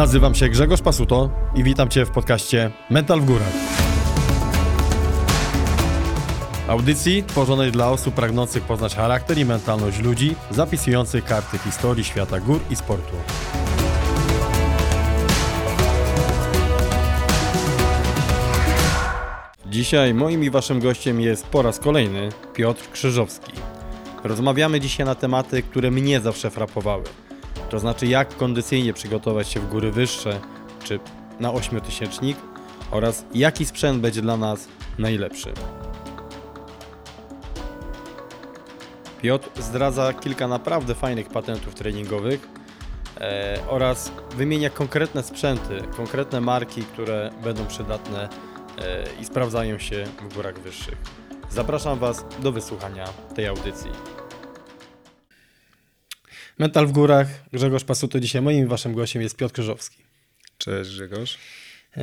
Nazywam się Grzegorz Pasuto i witam Cię w podcaście Mental w Górach. Audycji tworzonej dla osób pragnących poznać charakter i mentalność ludzi, zapisujących karty historii świata gór i sportu. Dzisiaj moim i Waszym gościem jest po raz kolejny Piotr Krzyżowski. Rozmawiamy dzisiaj na tematy, które mnie zawsze frapowały. To znaczy, jak kondycyjnie przygotować się w góry wyższe czy na ośmiotysięcznik oraz jaki sprzęt będzie dla nas najlepszy. Piotr zdradza kilka naprawdę fajnych patentów treningowych e, oraz wymienia konkretne sprzęty, konkretne marki, które będą przydatne e, i sprawdzają się w górach wyższych. Zapraszam Was do wysłuchania tej audycji. Mental w górach, Grzegorz Pasuto. Dzisiaj moim Waszym gościem jest Piotr Krzyżowski. Cześć Grzegorz. E,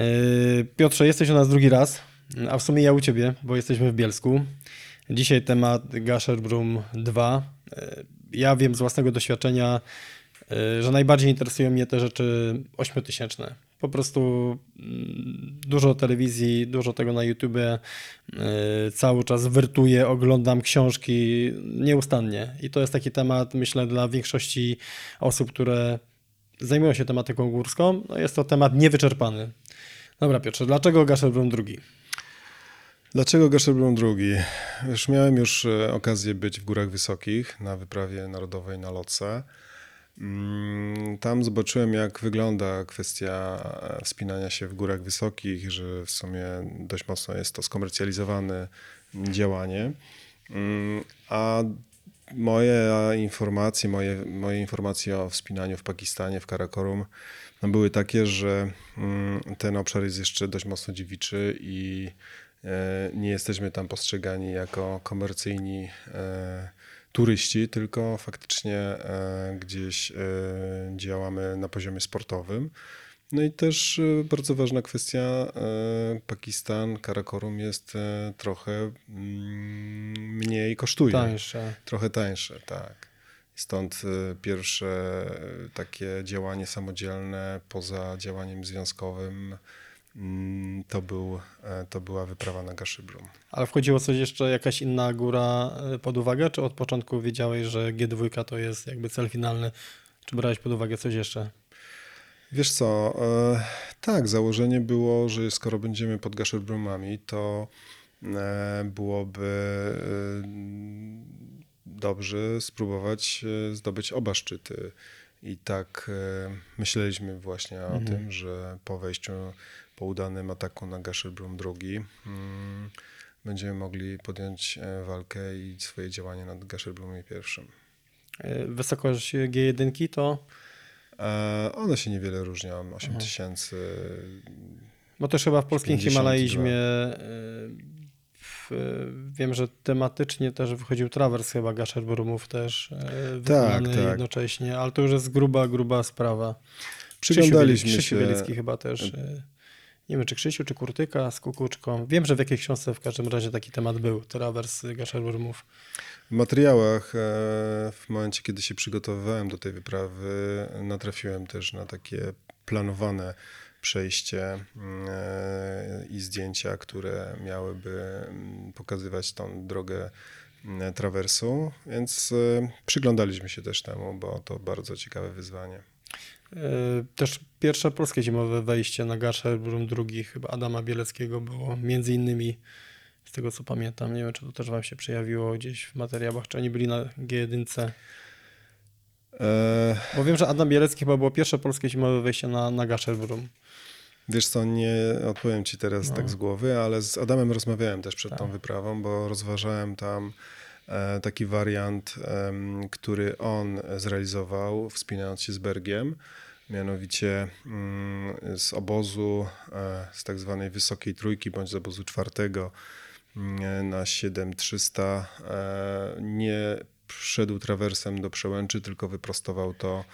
Piotrze, jesteś u nas drugi raz, a w sumie ja u Ciebie, bo jesteśmy w Bielsku. Dzisiaj temat Gasherbrum 2. E, Ja wiem z własnego doświadczenia, e, że najbardziej interesują mnie te rzeczy ośmiotysięczne. Po prostu mm, dużo telewizji, dużo tego na YouTube, cały czas wertuję, oglądam książki nieustannie. I to jest taki temat, myślę, dla większości osób, które zajmują się tematyką górską. No jest to temat niewyczerpany. Dobra Piotrze, dlaczego Gasherbrum II? Dlaczego Gasherbrum II? Już miałem już e, okazję być w Górach Wysokich na wyprawie narodowej na Lotse. Mm, Tam zobaczyłem, jak wygląda kwestia e, wspinania się w Górach Wysokich, że w sumie dość mocno jest to skomercjalizowane działanie. Mm, A moje informacje, moje, moje informacje o wspinaniu w Pakistanie, w Karakorum no były takie, że mm, ten obszar jest jeszcze dość mocno dziewiczy i e, nie jesteśmy tam postrzegani jako komercyjni e, turyści, tylko faktycznie e, gdzieś e, działamy na poziomie sportowym. No i też e, bardzo ważna kwestia, Pakistan, Karakorum jest trochę mm, mniej kosztuje. Tańsze. Trochę tańsze, tak. Stąd pierwsze takie działanie samodzielne poza działaniem związkowym to, był, e, to była wyprawa na Gaszybrum. Ale wchodziło coś jeszcze, jakaś inna góra y, pod uwagę, czy od początku wiedziałeś, że G2 to jest jakby cel finalny? Czy brałeś pod uwagę coś jeszcze? Wiesz co, e, tak, założenie było, że skoro będziemy pod Gaszyrbrumami, to e, byłoby e, dobrze spróbować e, zdobyć oba szczyty. I tak e, myśleliśmy właśnie o tym, że po wejściu, po udanym ataku na Gasherbrum II mm, będziemy mogli podjąć e, walkę i swoje działanie nad Gasherbrumem pierwszym. Y, Wysokość G1 to, E, One się niewiele różnią, 8000 bo też chyba w polskim 52. Himalajzmie y, w, wiem, że tematycznie też wychodził trawers chyba Gasherbrumów też y, wykonany tak. jednocześnie, ale to już jest gruba, gruba sprawa. Przyglądaliśmy Krzysiu, Krzysiu się- Bielicki chyba też. y, Nie wiem, czy Krzysiu, czy Kurtyka z Kukuczką. Wiem, że w jakiejś książce w każdym razie taki temat był. Trawers Gasherbrumów. W materiałach, e, w momencie, kiedy się przygotowywałem do tej wyprawy, natrafiłem też na takie planowane przejście mm, e, i zdjęcia, które miałyby mm, pokazywać tą drogę mm, trawersu, więc e, przyglądaliśmy się też temu, bo to bardzo ciekawe wyzwanie. Y, Też pierwsze polskie zimowe wejście na Gasherbrum drugi chyba Adama Bieleckiego było między innymi z tego co pamiętam. Nie wiem, czy to też wam się przejawiło gdzieś w materiałach, czy oni byli na G1. E, Bo wiem, że Adam Bielecki chyba było pierwsze polskie zimowe wejście na, na Gasherbrum. Wiesz co, nie odpowiem ci teraz No. tak z głowy, ale z Adamem rozmawiałem też przed tą Tak. wyprawą, bo rozważałem tam e, taki wariant, który on zrealizował wspinając się z Bergiem, mianowicie mm, z obozu, e, z tak zwanej wysokiej trójki bądź z obozu czwartego mm, na 7300 e, nie wszedł trawersem do przełęczy, tylko wyprostował to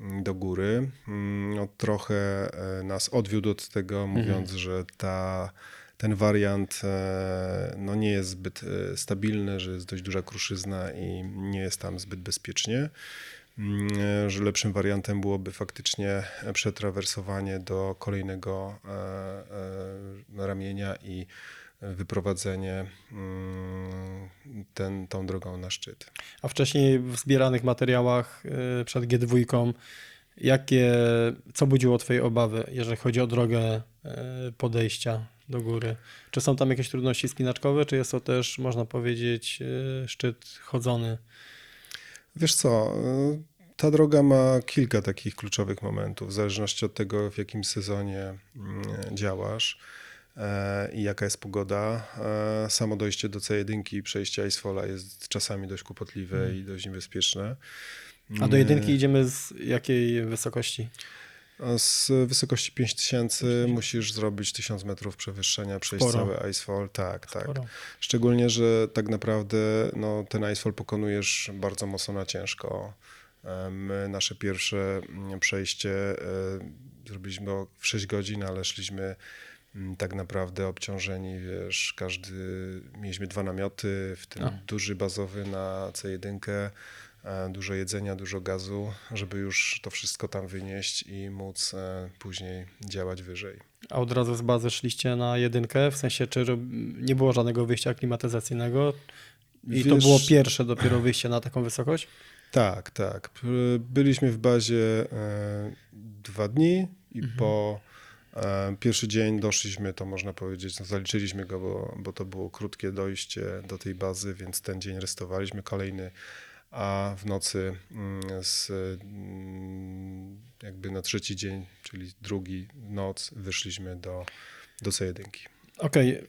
do góry. Mm, No, trochę e, nas odwiódł od tego, mówiąc, że ta, ten wariant e, no, nie jest zbyt e, stabilny, że jest dość duża kruszyzna i nie jest tam zbyt bezpiecznie. mm, że lepszym wariantem byłoby faktycznie przetrawersowanie do kolejnego ramienia i wyprowadzenie mm, ten, tą drogą na szczyt. A wcześniej w zbieranych materiałach y, przed G2, jakie, co budziło Twoje obawy, jeżeli chodzi o drogę y, podejścia do góry? Czy są tam jakieś trudności spinaczkowe, czy jest to też, można powiedzieć, y, szczyt chodzony? Wiesz co, ta droga ma kilka takich kluczowych momentów, w zależności od tego, w jakim sezonie mm, działasz i jaka jest pogoda. E, samo dojście do C1 i przejście Icefalla jest czasami dość kłopotliwe Hmm. i dość niebezpieczne. A do jedynki idziemy z jakiej wysokości? Z wysokości 5000 musisz zrobić 1000 metrów przewyższenia, przejść Sporo. cały Icefall. Tak, tak. Sporo. Szczególnie, że tak naprawdę no, ten Icefall pokonujesz bardzo mocno na ciężko. E, My nasze pierwsze mm, przejście e, zrobiliśmy w 6 godzin, ale szliśmy mm, tak naprawdę obciążeni, wiesz, każdy, mieliśmy dwa namioty, w tym A. duży bazowy na C1, e, dużo jedzenia, dużo gazu, żeby już to wszystko tam wynieść i móc e, później działać wyżej. A od razu z bazy szliście na jedynkę, w sensie czy nie było żadnego wyjścia klimatyzacyjnego i to Wiesz- było pierwsze dopiero wyjście na taką wysokość? Tak, tak. Byliśmy w bazie e, dwa dni i po e, pierwszy dzień doszliśmy, to można powiedzieć, no, zaliczyliśmy go, bo, bo to było krótkie dojście do tej bazy, więc ten dzień restowaliśmy. Kolejny, a w nocy mm, z, mm, jakby na trzeci dzień, czyli drugi noc, wyszliśmy do, do C1. Okej, y,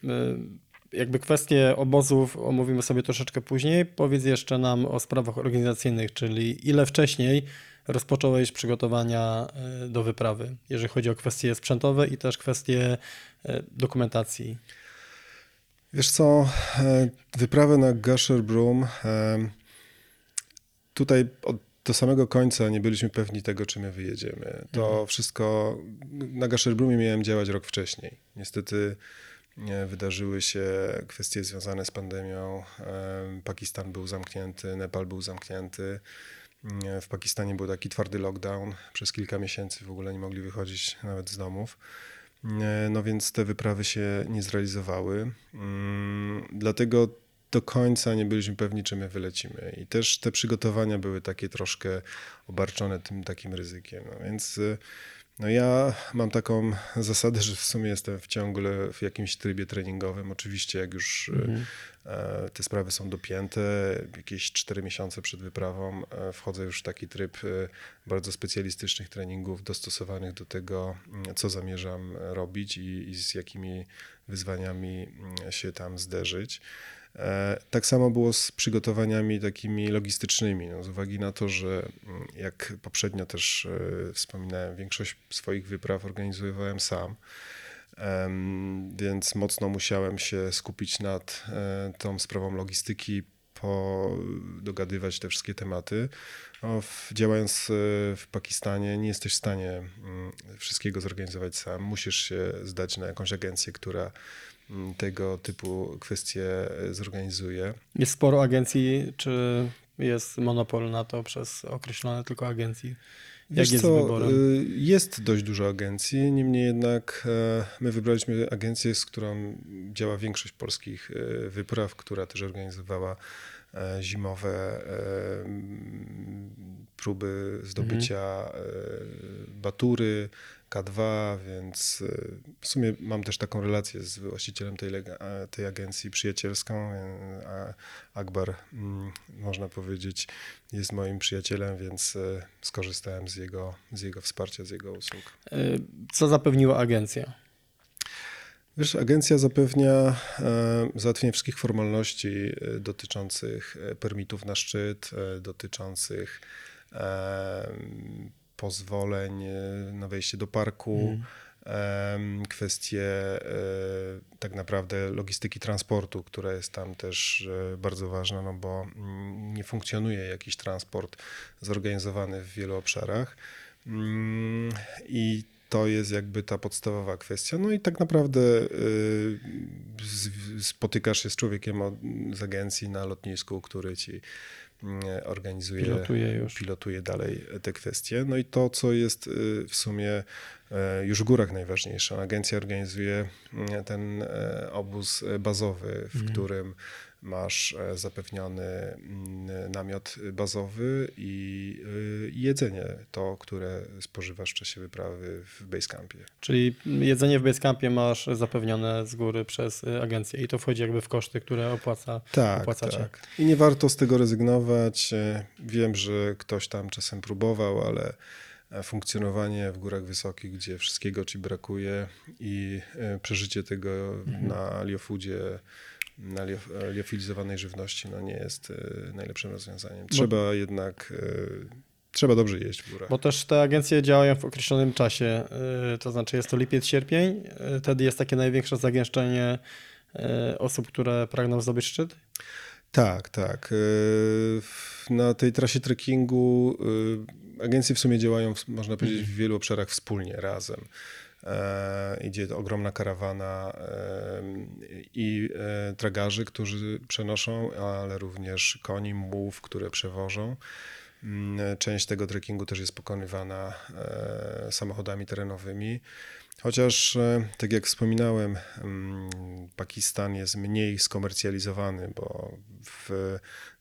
jakby kwestie obozów omówimy sobie troszeczkę później. Powiedz jeszcze nam o sprawach organizacyjnych, czyli ile wcześniej rozpocząłeś przygotowania y, do wyprawy, jeżeli chodzi o kwestie sprzętowe i też kwestie y, dokumentacji. Wiesz co, e, wyprawę na Gusher Broom, e, tutaj od, do samego końca nie byliśmy pewni tego, czy my wyjedziemy. To wszystko, na Gusher Broomie miałem działać rok wcześniej. Niestety e, wydarzyły się kwestie związane z pandemią. E, Pakistan był zamknięty, Nepal był zamknięty. W Pakistanie był taki twardy lockdown. Przez kilka miesięcy w ogóle nie mogli wychodzić nawet z domów. No więc te wyprawy się nie zrealizowały. Mm, Dlatego do końca nie byliśmy pewni, czy my wylecimy. I też te przygotowania były takie troszkę obarczone tym takim ryzykiem. No więc y, no ja mam taką zasadę, że w sumie jestem w ciągle w jakimś trybie treningowym. Oczywiście jak już y, e, te sprawy są dopięte, jakieś 4 miesiące przed wyprawą e, wchodzę już w taki tryb e, bardzo specjalistycznych treningów dostosowanych do tego, mm, co zamierzam robić i, i z jakimi wyzwaniami mm, się tam zderzyć. E, Tak samo było z przygotowaniami takimi logistycznymi, no, z uwagi na to, że mm, jak poprzednio też e, wspominałem, większość swoich wypraw organizowałem sam. Więc mocno musiałem się skupić nad e, tą sprawą logistyki, dogadywać te wszystkie tematy. No, w, działając w Pakistanie nie jesteś w stanie mm, wszystkiego zorganizować sam. Musisz się zdać na jakąś agencję, która tego typu kwestie e, zorganizuje. Jest sporo agencji, czy jest monopol na to przez określone tylko agencji? Jak Wiesz jest co, wyborem? y, Jest dość dużo agencji, niemniej jednak e, my wybraliśmy agencję, z którą działa większość polskich e, wypraw, która też organizowała zimowe próby zdobycia e, batury, K2, więc e, w sumie mam też taką relację z właścicielem tej, e, tej agencji przyjacielską. e, Akbar, mm, można powiedzieć, jest moim przyjacielem, więc e, skorzystałem z jego, z jego wsparcia, z jego usług. Y, Co zapewniła agencja? Wiesz, agencja zapewnia e, załatwienie wszystkich formalności e, dotyczących e, permitów na szczyt, e, dotyczących e, pozwoleń e, na wejście do parku, em, kwestie e, tak naprawdę logistyki transportu, która jest tam też e, bardzo ważna, no bo mm, nie funkcjonuje jakiś transport zorganizowany w wielu obszarach. Mm, I to jest jakby ta podstawowa kwestia. No i tak naprawdę spotykasz się z człowiekiem z agencji na lotnisku, który ci mm, organizuje, Pilotuje pilotuje dalej te kwestie. No i to, co jest y, w sumie e, już w górach najważniejsze. Agencja organizuje mm, ten e, obóz bazowy, w Mhm. którym masz e, zapewniony mm, namiot bazowy i y, i jedzenie, to, które spożywasz w czasie wyprawy w basecampie. Czyli jedzenie w Basecampie masz zapewnione z góry przez y, agencję i to wchodzi jakby w koszty, które opłaca, Tak, opłacacie. tak. I nie warto z tego rezygnować. E, Wiem, że ktoś tam czasem próbował, ale e, funkcjonowanie w górach wysokich, gdzie wszystkiego ci brakuje i e, przeżycie tego Mhm. na liofoodzie, na liof- liofilizowanej żywności, no nie jest e, najlepszym rozwiązaniem. Trzeba jednak, e, trzeba dobrze jeść w górach. Bo też te agencje działają w określonym czasie, y, to znaczy jest to lipiec, sierpień, y, wtedy jest takie największe zagęszczenie y, osób, które pragną zdobyć szczyt. Tak, tak. Na tej trasie trekkingu agencje w sumie działają, można powiedzieć, w wielu obszarach wspólnie, razem. E, Idzie ogromna karawana e, i e, tragarzy, którzy przenoszą, ale również koni, mułów, które przewożą. Mm, Część tego trekkingu też jest pokonywana samochodami terenowymi. Chociaż, tak jak wspominałem, mm, Pakistan jest mniej skomercjalizowany, bo w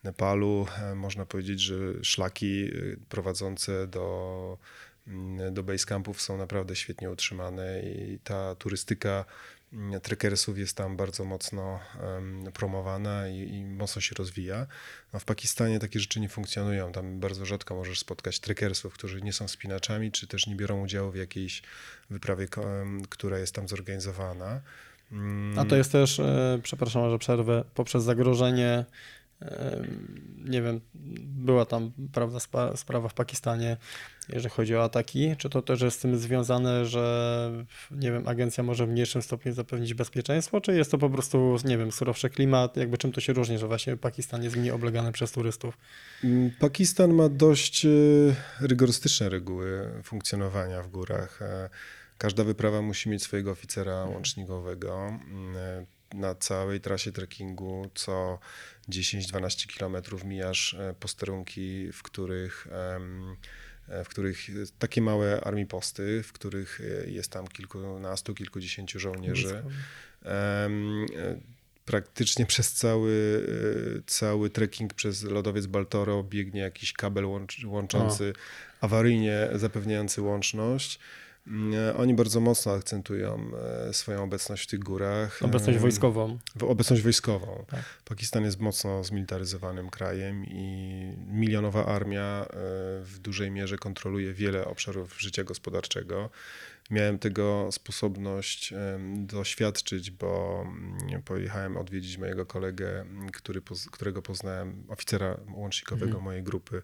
Nepalu można powiedzieć, że szlaki prowadzące do, do basecampów są naprawdę świetnie utrzymane i ta turystyka mm, trekkersów jest tam bardzo mocno promowana i, i mocno się rozwija. No w Pakistanie takie rzeczy nie funkcjonują. Tam bardzo rzadko możesz spotkać trekkersów, którzy nie są wspinaczami, czy też nie biorą udziału w jakiejś wyprawie, która jest tam zorganizowana. Mm, A to jest też, e, przepraszam, że przerwę, poprzez zagrożenie, nie wiem, była tam prawda, sprawa w Pakistanie, jeżeli chodzi o ataki. Czy to też jest z tym związane, że nie wiem, agencja może w mniejszym stopniu zapewnić bezpieczeństwo, czy jest to po prostu, nie wiem, surowszy klimat? Jakby czym to się różni, że właśnie Pakistan jest mniej oblegany przez turystów? Mm, Pakistan ma dość e, rygorystyczne reguły funkcjonowania w górach. E, Każda wyprawa musi mieć swojego oficera łącznikowego. Mm, e, Na całej trasie trekkingu co 10-12 kilometrów mijasz e, posterunki, w których, e, w których takie małe armii posty, w których e, jest tam kilkunastu, kilkudziesięciu żołnierzy. Praktycznie przez cały, cały trekking przez lodowiec Baltoro biegnie jakiś kabel łącz, łączący, awaryjnie zapewniający łączność. Mm, e, Oni bardzo mocno akcentują e, swoją obecność w tych górach. Obecność Em, wojskową. Obecność wojskową. Tak. Pakistan jest mocno zmilitaryzowanym krajem i milionowa armia e, w dużej mierze kontroluje wiele obszarów życia gospodarczego. Miałem tego sposobność doświadczyć, bo mm, pojechałem odwiedzić mojego kolegę, m, który, którego poznałem, oficera łącznikowego Mhm. mojej grupy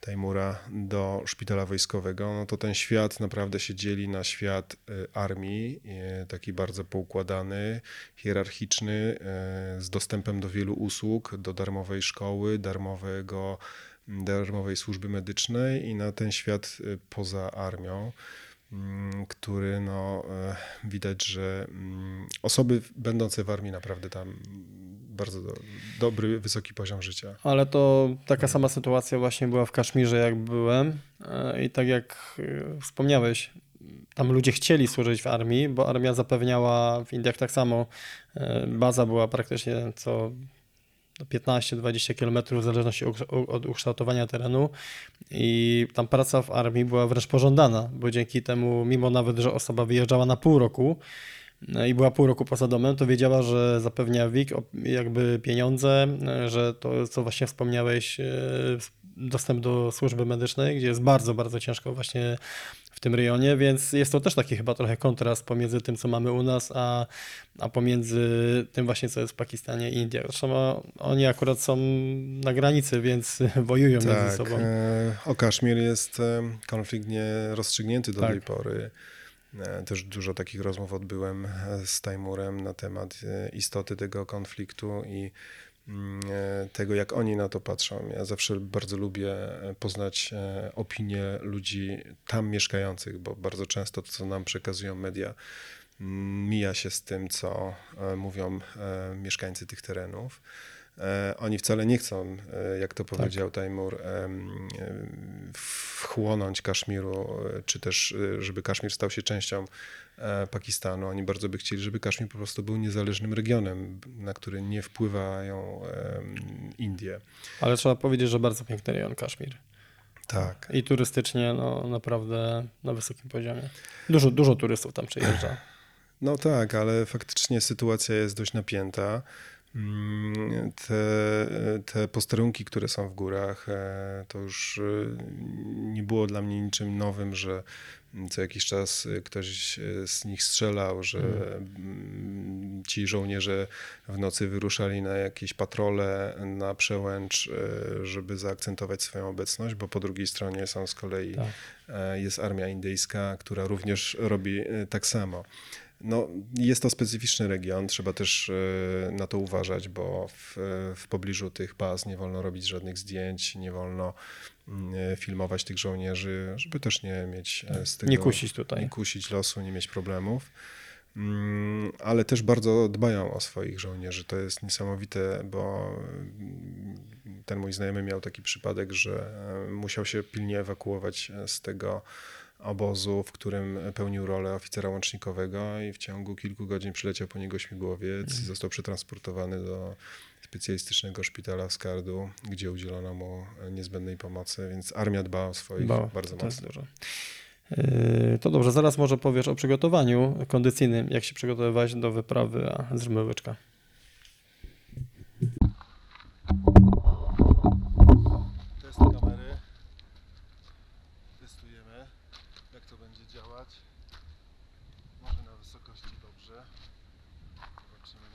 Tajmura, do szpitala wojskowego. No to ten świat naprawdę się dzieli na świat y, armii, y, taki bardzo poukładany, hierarchiczny, y, z dostępem do wielu usług, do darmowej szkoły, darmowego, darmowej służby medycznej i na ten świat poza armią mm, który no, widać, że mm, osoby będące w armii naprawdę tam bardzo do, dobry, wysoki poziom życia. Ale to taka sama sytuacja właśnie była w Kaszmirze, jak byłem. E, I tak jak e, wspomniałeś, tam ludzie chcieli służyć w armii, bo armia zapewniała w Indiach tak samo. e, Baza była praktycznie co 15-20 km w zależności od- ukształtowania terenu i tam praca w armii była wręcz pożądana, bo dzięki temu, mimo nawet, że osoba wyjeżdżała na pół roku, i była pół roku poza domem, to wiedziała, że zapewnia WIG jakby pieniądze, że to, co właśnie wspomniałeś, e, dostęp do służby medycznej, gdzie jest bardzo, bardzo ciężko właśnie w tym rejonie, więc jest to też taki chyba trochę kontrast pomiędzy tym, co mamy u nas, a, a pomiędzy tym właśnie, co jest w Pakistanie i Indiach. Zresztą oni akurat są na granicy, więc wojują między Tak, sobą. e, o Kaszmir jest e, konflikt nierozstrzygnięty do Tak. tej pory. E, Też dużo takich rozmów odbyłem e, z Tajmurem na temat e, istoty tego konfliktu i mm, tego, jak oni na to patrzą. Ja zawsze bardzo lubię poznać opinie ludzi tam mieszkających, bo bardzo często to, co nam przekazują media, mm, mija się z tym, co mówią mieszkańcy tych terenów. E, Oni wcale nie chcą, e, jak to powiedział Tajmur, em, em, wchłonąć Kaszmiru, e, czy też, żeby Kaszmir stał się częścią Pakistanu. Oni bardzo by chcieli, żeby Kaszmir po prostu był niezależnym regionem, na który nie wpływają Indie. Ale trzeba powiedzieć, że bardzo piękny rejon Kaszmir. Tak. I turystycznie no, naprawdę na wysokim poziomie. Dużo, dużo turystów tam przyjeżdża. No tak, ale faktycznie sytuacja jest dość napięta. Mm, Te, te posterunki, które są w górach, e, to już e, nie było dla mnie niczym nowym, że co jakiś czas e, ktoś z nich strzelał, że mm, ci żołnierze w nocy wyruszali na jakieś patrole, na przełęcz, żeby zaakcentować swoją obecność, bo po drugiej stronie są z kolei Tak. jest armia indyjska, która również robi tak samo. No, jest to specyficzny region, trzeba też e, na to uważać, bo w, w pobliżu tych baz nie wolno robić żadnych zdjęć, nie wolno mm, e, filmować tych żołnierzy, żeby też nie mieć e, z tego... Nie kusić tutaj. Nie kusić losu, nie mieć problemów. Mm, Ale też bardzo dbają o swoich żołnierzy. To jest niesamowite, bo mm, ten mój znajomy miał taki przypadek, że musiał się pilnie ewakuować z tego obozu, w którym pełnił rolę oficera łącznikowego i w ciągu kilku godzin przyleciał po niego śmigłowiec i został przetransportowany do specjalistycznego szpitala w Skardu, gdzie udzielono mu niezbędnej pomocy, więc armia dba o swoich bardzo to mocno. dużo. Yy, To dobrze, zaraz może powiesz o przygotowaniu kondycyjnym, jak się przygotowywać do wyprawy, a zróbmy łyczka. Test kamery. Testujemy, jak to będzie działać. Może na wysokości dobrze. Zobaczymy,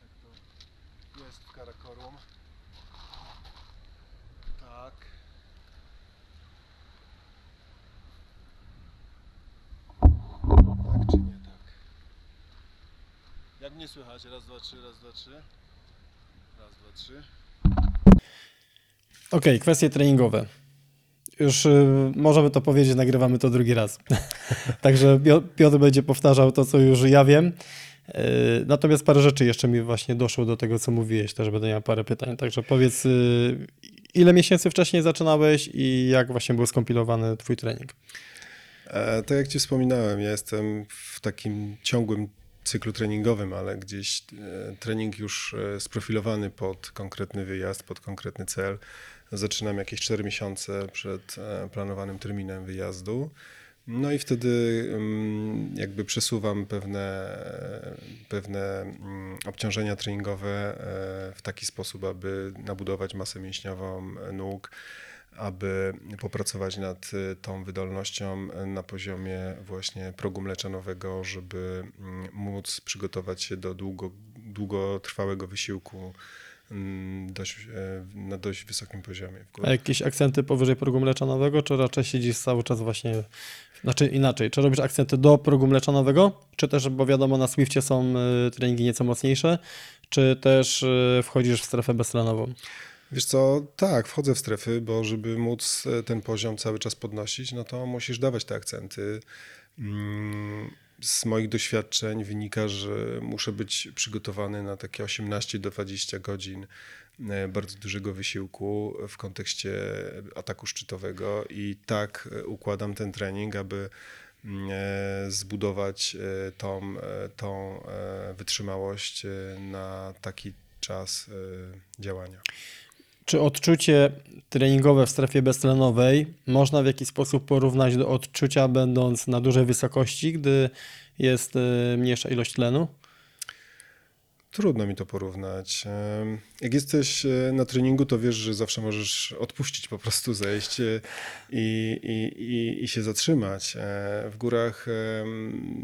jak to jest w Karakorum. Tak. Tak czy nie tak? Słychać? Raz, dwa, trzy, raz, dwa, trzy. Raz, dwa, trzy. Okej, kwestie treningowe. Już y, możemy to powiedzieć, nagrywamy to drugi raz. Także Pio- Piotr będzie powtarzał to, co już ja wiem. Y, Natomiast parę rzeczy jeszcze mi właśnie doszło do tego, co mówiłeś, też będę miał parę pytań. Także powiedz, y, ile miesięcy wcześniej zaczynałeś i jak właśnie był skompilowany twój trening? E, tak jak Ci wspominałem, ja jestem w takim ciągłym cyklu treningowym, ale gdzieś e, trening już e, sprofilowany pod konkretny wyjazd, pod konkretny cel. Zaczynam jakieś 4 miesiące przed e, planowanym terminem wyjazdu. No i wtedy mm, jakby przesuwam pewne, pewne mm, obciążenia treningowe w taki sposób, aby nabudować masę mięśniową nóg, aby popracować nad y, tą wydolnością y, na poziomie właśnie progu mleczanowego, żeby mm, móc przygotować się do długo, długotrwałego wysiłku mm, dość, e, na dość wysokim poziomie. A jakieś akcenty powyżej progu mleczanowego, czy raczej siedzisz cały czas właśnie, znaczy inaczej, czy robisz akcenty do progu mleczanowego, czy też, bo wiadomo na Swiftie są y, treningi nieco mocniejsze, czy też y, wchodzisz w strefę beztlenową? Wiesz co, tak, wchodzę w strefy, bo żeby móc e, ten poziom cały czas podnosić, no to musisz dawać te akcenty. Mm, Z moich doświadczeń wynika, że muszę być przygotowany na takie 18 do 20 godzin e, bardzo dużego wysiłku w kontekście ataku szczytowego i tak e, układam ten trening, aby mm, zbudować tą, tą wytrzymałość na taki czas działania. Czy odczucie treningowe w strefie beztlenowej można w jakiś sposób porównać do odczucia będąc na dużej wysokości, gdy jest y, mniejsza ilość tlenu? Trudno mi to porównać. Jak jesteś e, na treningu, to wiesz, że zawsze możesz odpuścić, po prostu zejść e, i, i, i, i się zatrzymać. E, W górach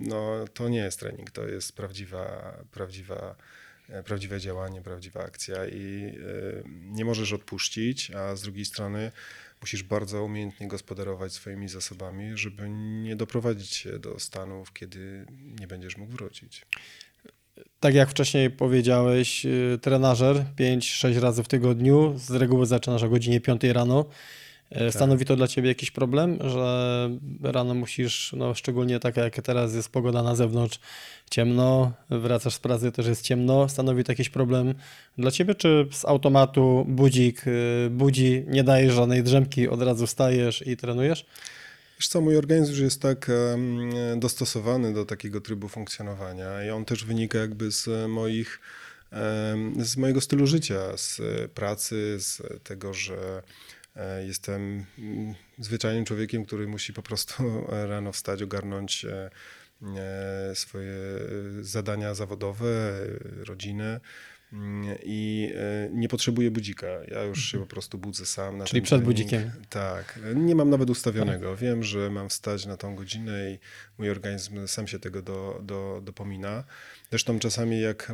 no, to nie jest trening, to jest prawdziwa, prawdziwa, e, prawdziwe działanie, prawdziwa akcja i e, nie możesz odpuścić, a z drugiej strony musisz bardzo umiejętnie gospodarować swoimi zasobami, żeby nie doprowadzić się do stanów, kiedy nie będziesz mógł wrócić. Tak jak wcześniej powiedziałeś, y, trenażer 5-6 razy w tygodniu, z reguły zaczynasz o godzinie 5 rano. E, Stanowi to dla ciebie jakiś problem, że rano musisz, no szczególnie taka jak teraz jest pogoda na zewnątrz, ciemno, wracasz z pracy, też jest ciemno. Stanowi to jakiś problem dla ciebie, czy z automatu budzik y, budzi, nie dajesz żadnej drzemki, od razu wstajesz i trenujesz? Wiesz co, mój organizm już jest tak dostosowany do takiego trybu funkcjonowania i on też wynika jakby z moich, z mojego stylu życia, z pracy, z tego, że jestem mm, zwyczajnym człowiekiem, który musi po prostu rano wstać, ogarnąć e, e, swoje zadania zawodowe, e, rodzinę. mm, I e, nie potrzebuję budzika. Ja już się po prostu budzę sam. Na Czyli przed trening. budzikiem. Tak. Nie mam nawet ustawionego. Wiem, że mam wstać na tą godzinę i mój organizm sam się tego do, do, dopomina. Zresztą czasami jak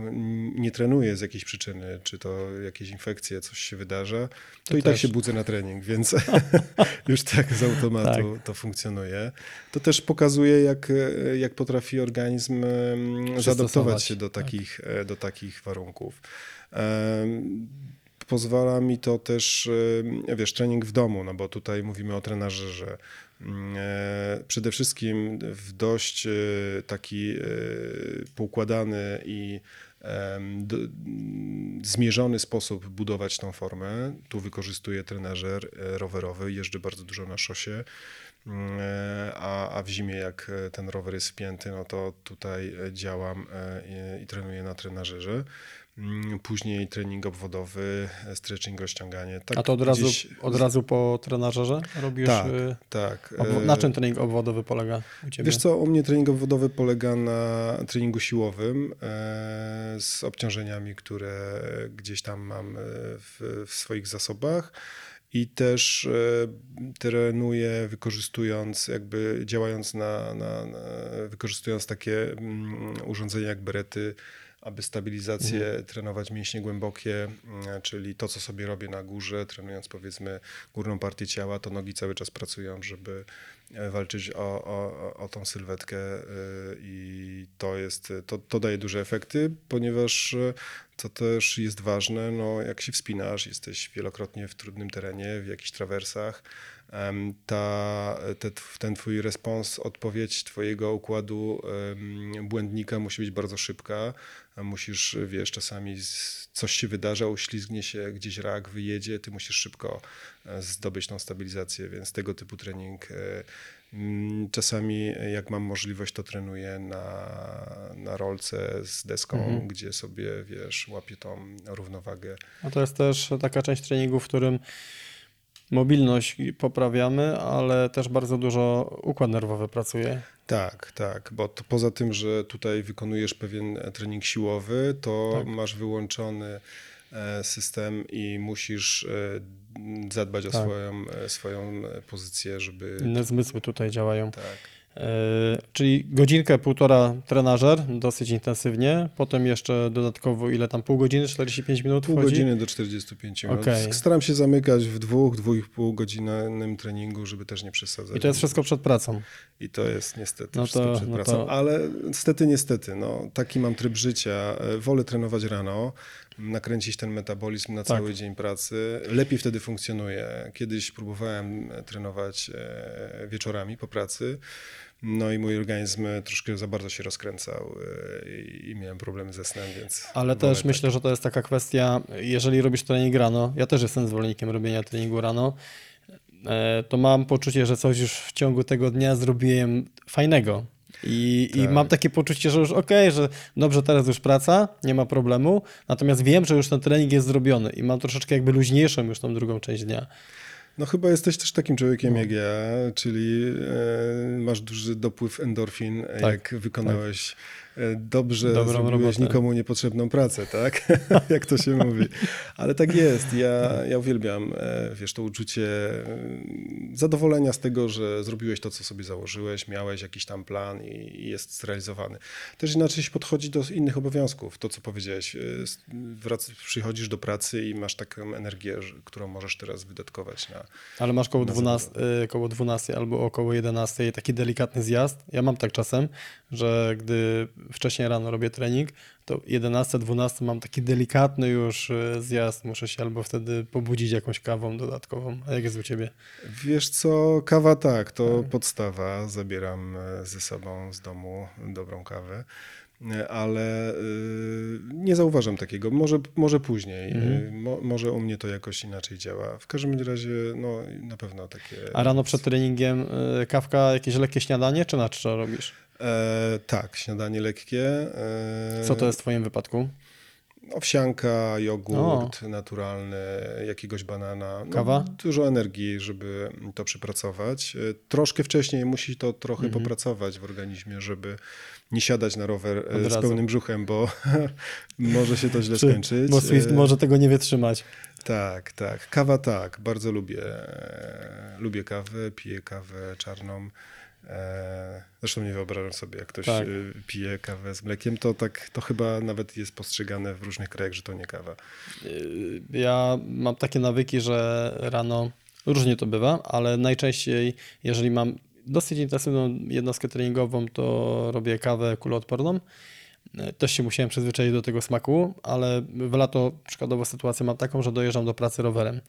nie trenuję z jakiejś przyczyny, czy to jakieś infekcje, coś się wydarza, to, To i tak też. się budzę na trening, więc już tak z automatu to funkcjonuje. To też pokazuje, jak, jak potrafi organizm zaadaptować się do tak. takich, e, do takich warunków. Pozwala mi to też, wiesz, trening w domu, no bo tutaj mówimy o trenażerze. Mm, e, Przede wszystkim w dość e, taki e, poukładany i mm, zmierzony sposób budować tą formę. Tu wykorzystuję trenażer e, rowerowy, jeżdżę bardzo dużo na szosie. Mm, e, A, a w zimie, jak e, ten rower jest wpięty, no to tutaj e, działam e, i, i trenuję na trenażerze. Mm, Później trening obwodowy, e, stretching, rozciąganie. Tak A to od razu, gdzieś- od razu po trenażerze robisz? Tak, y, tak. obwo- e, na czym trening obwodowy polega u ciebie? Wiesz co, u mnie trening obwodowy polega na treningu siłowym e, z obciążeniami, które gdzieś tam mam w, w swoich zasobach i też trenuję wykorzystując, jakby działając na, na, na wykorzystując takie mm, urządzenia jak berety, aby stabilizację trenować mięśnie głębokie, mm, czyli to, co sobie robię na górze, trenując powiedzmy górną partię ciała, to nogi cały czas pracują, żeby e, walczyć o, o, o tą sylwetkę e, i to jest, to, to daje duże efekty, ponieważ e, to też jest ważne, no jak się wspinasz, jesteś wielokrotnie w trudnym terenie, w jakichś trawersach, ta, te, ten twój respons, odpowiedź twojego układu błędnika musi być bardzo szybka, a musisz, wiesz, czasami coś się wydarza, uślizgnie się gdzieś rak, wyjedzie, ty musisz szybko e, zdobyć tą stabilizację, więc tego typu trening e, czasami e, jak mam możliwość, to trenuję na, na rolce z deską, gdzie sobie, wiesz, łapię tą równowagę. No to jest też taka część treningu, w którym mobilność poprawiamy, ale też bardzo dużo układ nerwowy pracuje. Tak, tak, bo to poza tym, że tutaj wykonujesz pewien e, trening siłowy, to Tak. masz wyłączony e, system i musisz e, zadbać o Tak. swoją, e, swoją e, pozycję, żeby... Inne zmysły tutaj działają. Tak. E, czyli godzinkę, półtora trenażer, dosyć intensywnie, potem jeszcze dodatkowo ile tam, pół godziny, 45 minut Pół wchodzi? godziny do 45 minut. Okej. Staram się zamykać w dwóch, dwóch i pół godzinnym treningu, żeby też nie przesadzać. I to jest wszystko przed pracą. I to jest niestety No wszystko to- przed no pracą. to- Ale niestety, niestety, no, taki mam tryb życia. E, Wolę trenować rano, nakręcić ten metabolizm na Tak. cały dzień pracy. Lepiej wtedy funkcjonuje. Kiedyś próbowałem e, trenować e, wieczorami po pracy. No i mój organizm troszkę za bardzo się rozkręcał e, i, miałem problemy ze snem, więc. Ale też myślę, że to jest taka kwestia, jeżeli robisz trening rano, ja też jestem zwolennikiem robienia treningu rano, e, to mam poczucie, że coś już w ciągu tego dnia zrobiłem fajnego. I, i Tak. mam takie poczucie, że już okej, że dobrze, teraz już praca, nie ma problemu, natomiast wiem, że już ten trening jest zrobiony i mam troszeczkę jakby luźniejszą już tą drugą część dnia. No chyba jesteś też takim człowiekiem No. jak ja, czyli e, masz duży dopływ endorfin, Tak, jak wykonałeś e, dobrze, Dobrą zrobiłeś robotę. nikomu niepotrzebną pracę, tak? jak to się mówi. Ale tak jest. Ja, ja uwielbiam, e, wiesz, to uczucie e, zadowolenia z tego, że zrobiłeś to, co sobie założyłeś, miałeś jakiś tam plan i, jest zrealizowany. Też inaczej się podchodzi do innych obowiązków. To, co powiedziałeś, e, wrac- przychodzisz do pracy i masz taką energię, którą możesz teraz wydatkować na, Ale masz koło Na 12, y, koło 12 albo około 11 taki delikatny zjazd. Ja mam tak czasem, że gdy wcześniej rano robię trening, to 11, 12 mam taki delikatny już e, zjazd, muszę się albo wtedy pobudzić jakąś kawą dodatkową. A jak jest u ciebie? Wiesz co, kawa tak, to podstawa. Zabieram e, ze sobą z domu dobrą kawę, E, ale y, nie zauważam takiego. Może, może później. Mhm. Y, Mo, może u mnie to jakoś inaczej działa. W każdym razie, no na pewno takie. A rano przed treningiem kawka, jakieś lekkie śniadanie, czy na czczo robisz? E, tak, śniadanie lekkie. E, Co to jest w twoim wypadku? Owsianka, jogurt naturalny, jakiegoś banana. No, Kawa? Dużo energii, żeby to przepracować. E, Troszkę wcześniej musi to trochę Mhm. popracować w organizmie, żeby nie siadać na rower e, Od z razu. pełnym brzuchem, bo może się to źle Czy- skończyć. Bo Swift E, może tego nie wytrzymać. Tak, tak. Kawa tak, bardzo lubię. Lubię kawę, piję kawę czarną. E, Zresztą nie wyobrażam sobie, jak ktoś Tak. e, pije kawę z mlekiem, to tak, to chyba nawet jest postrzegane w różnych krajach, że to nie kawa. Y, Ja mam takie nawyki, że rano różnie to bywa, ale najczęściej, jeżeli mam dosyć intensywną jednostkę treningową, to robię kawę kuloodporną. Też się musiałem przyzwyczaić do tego smaku, ale w lato przykładowo sytuację mam taką, że dojeżdżam do pracy rowerem.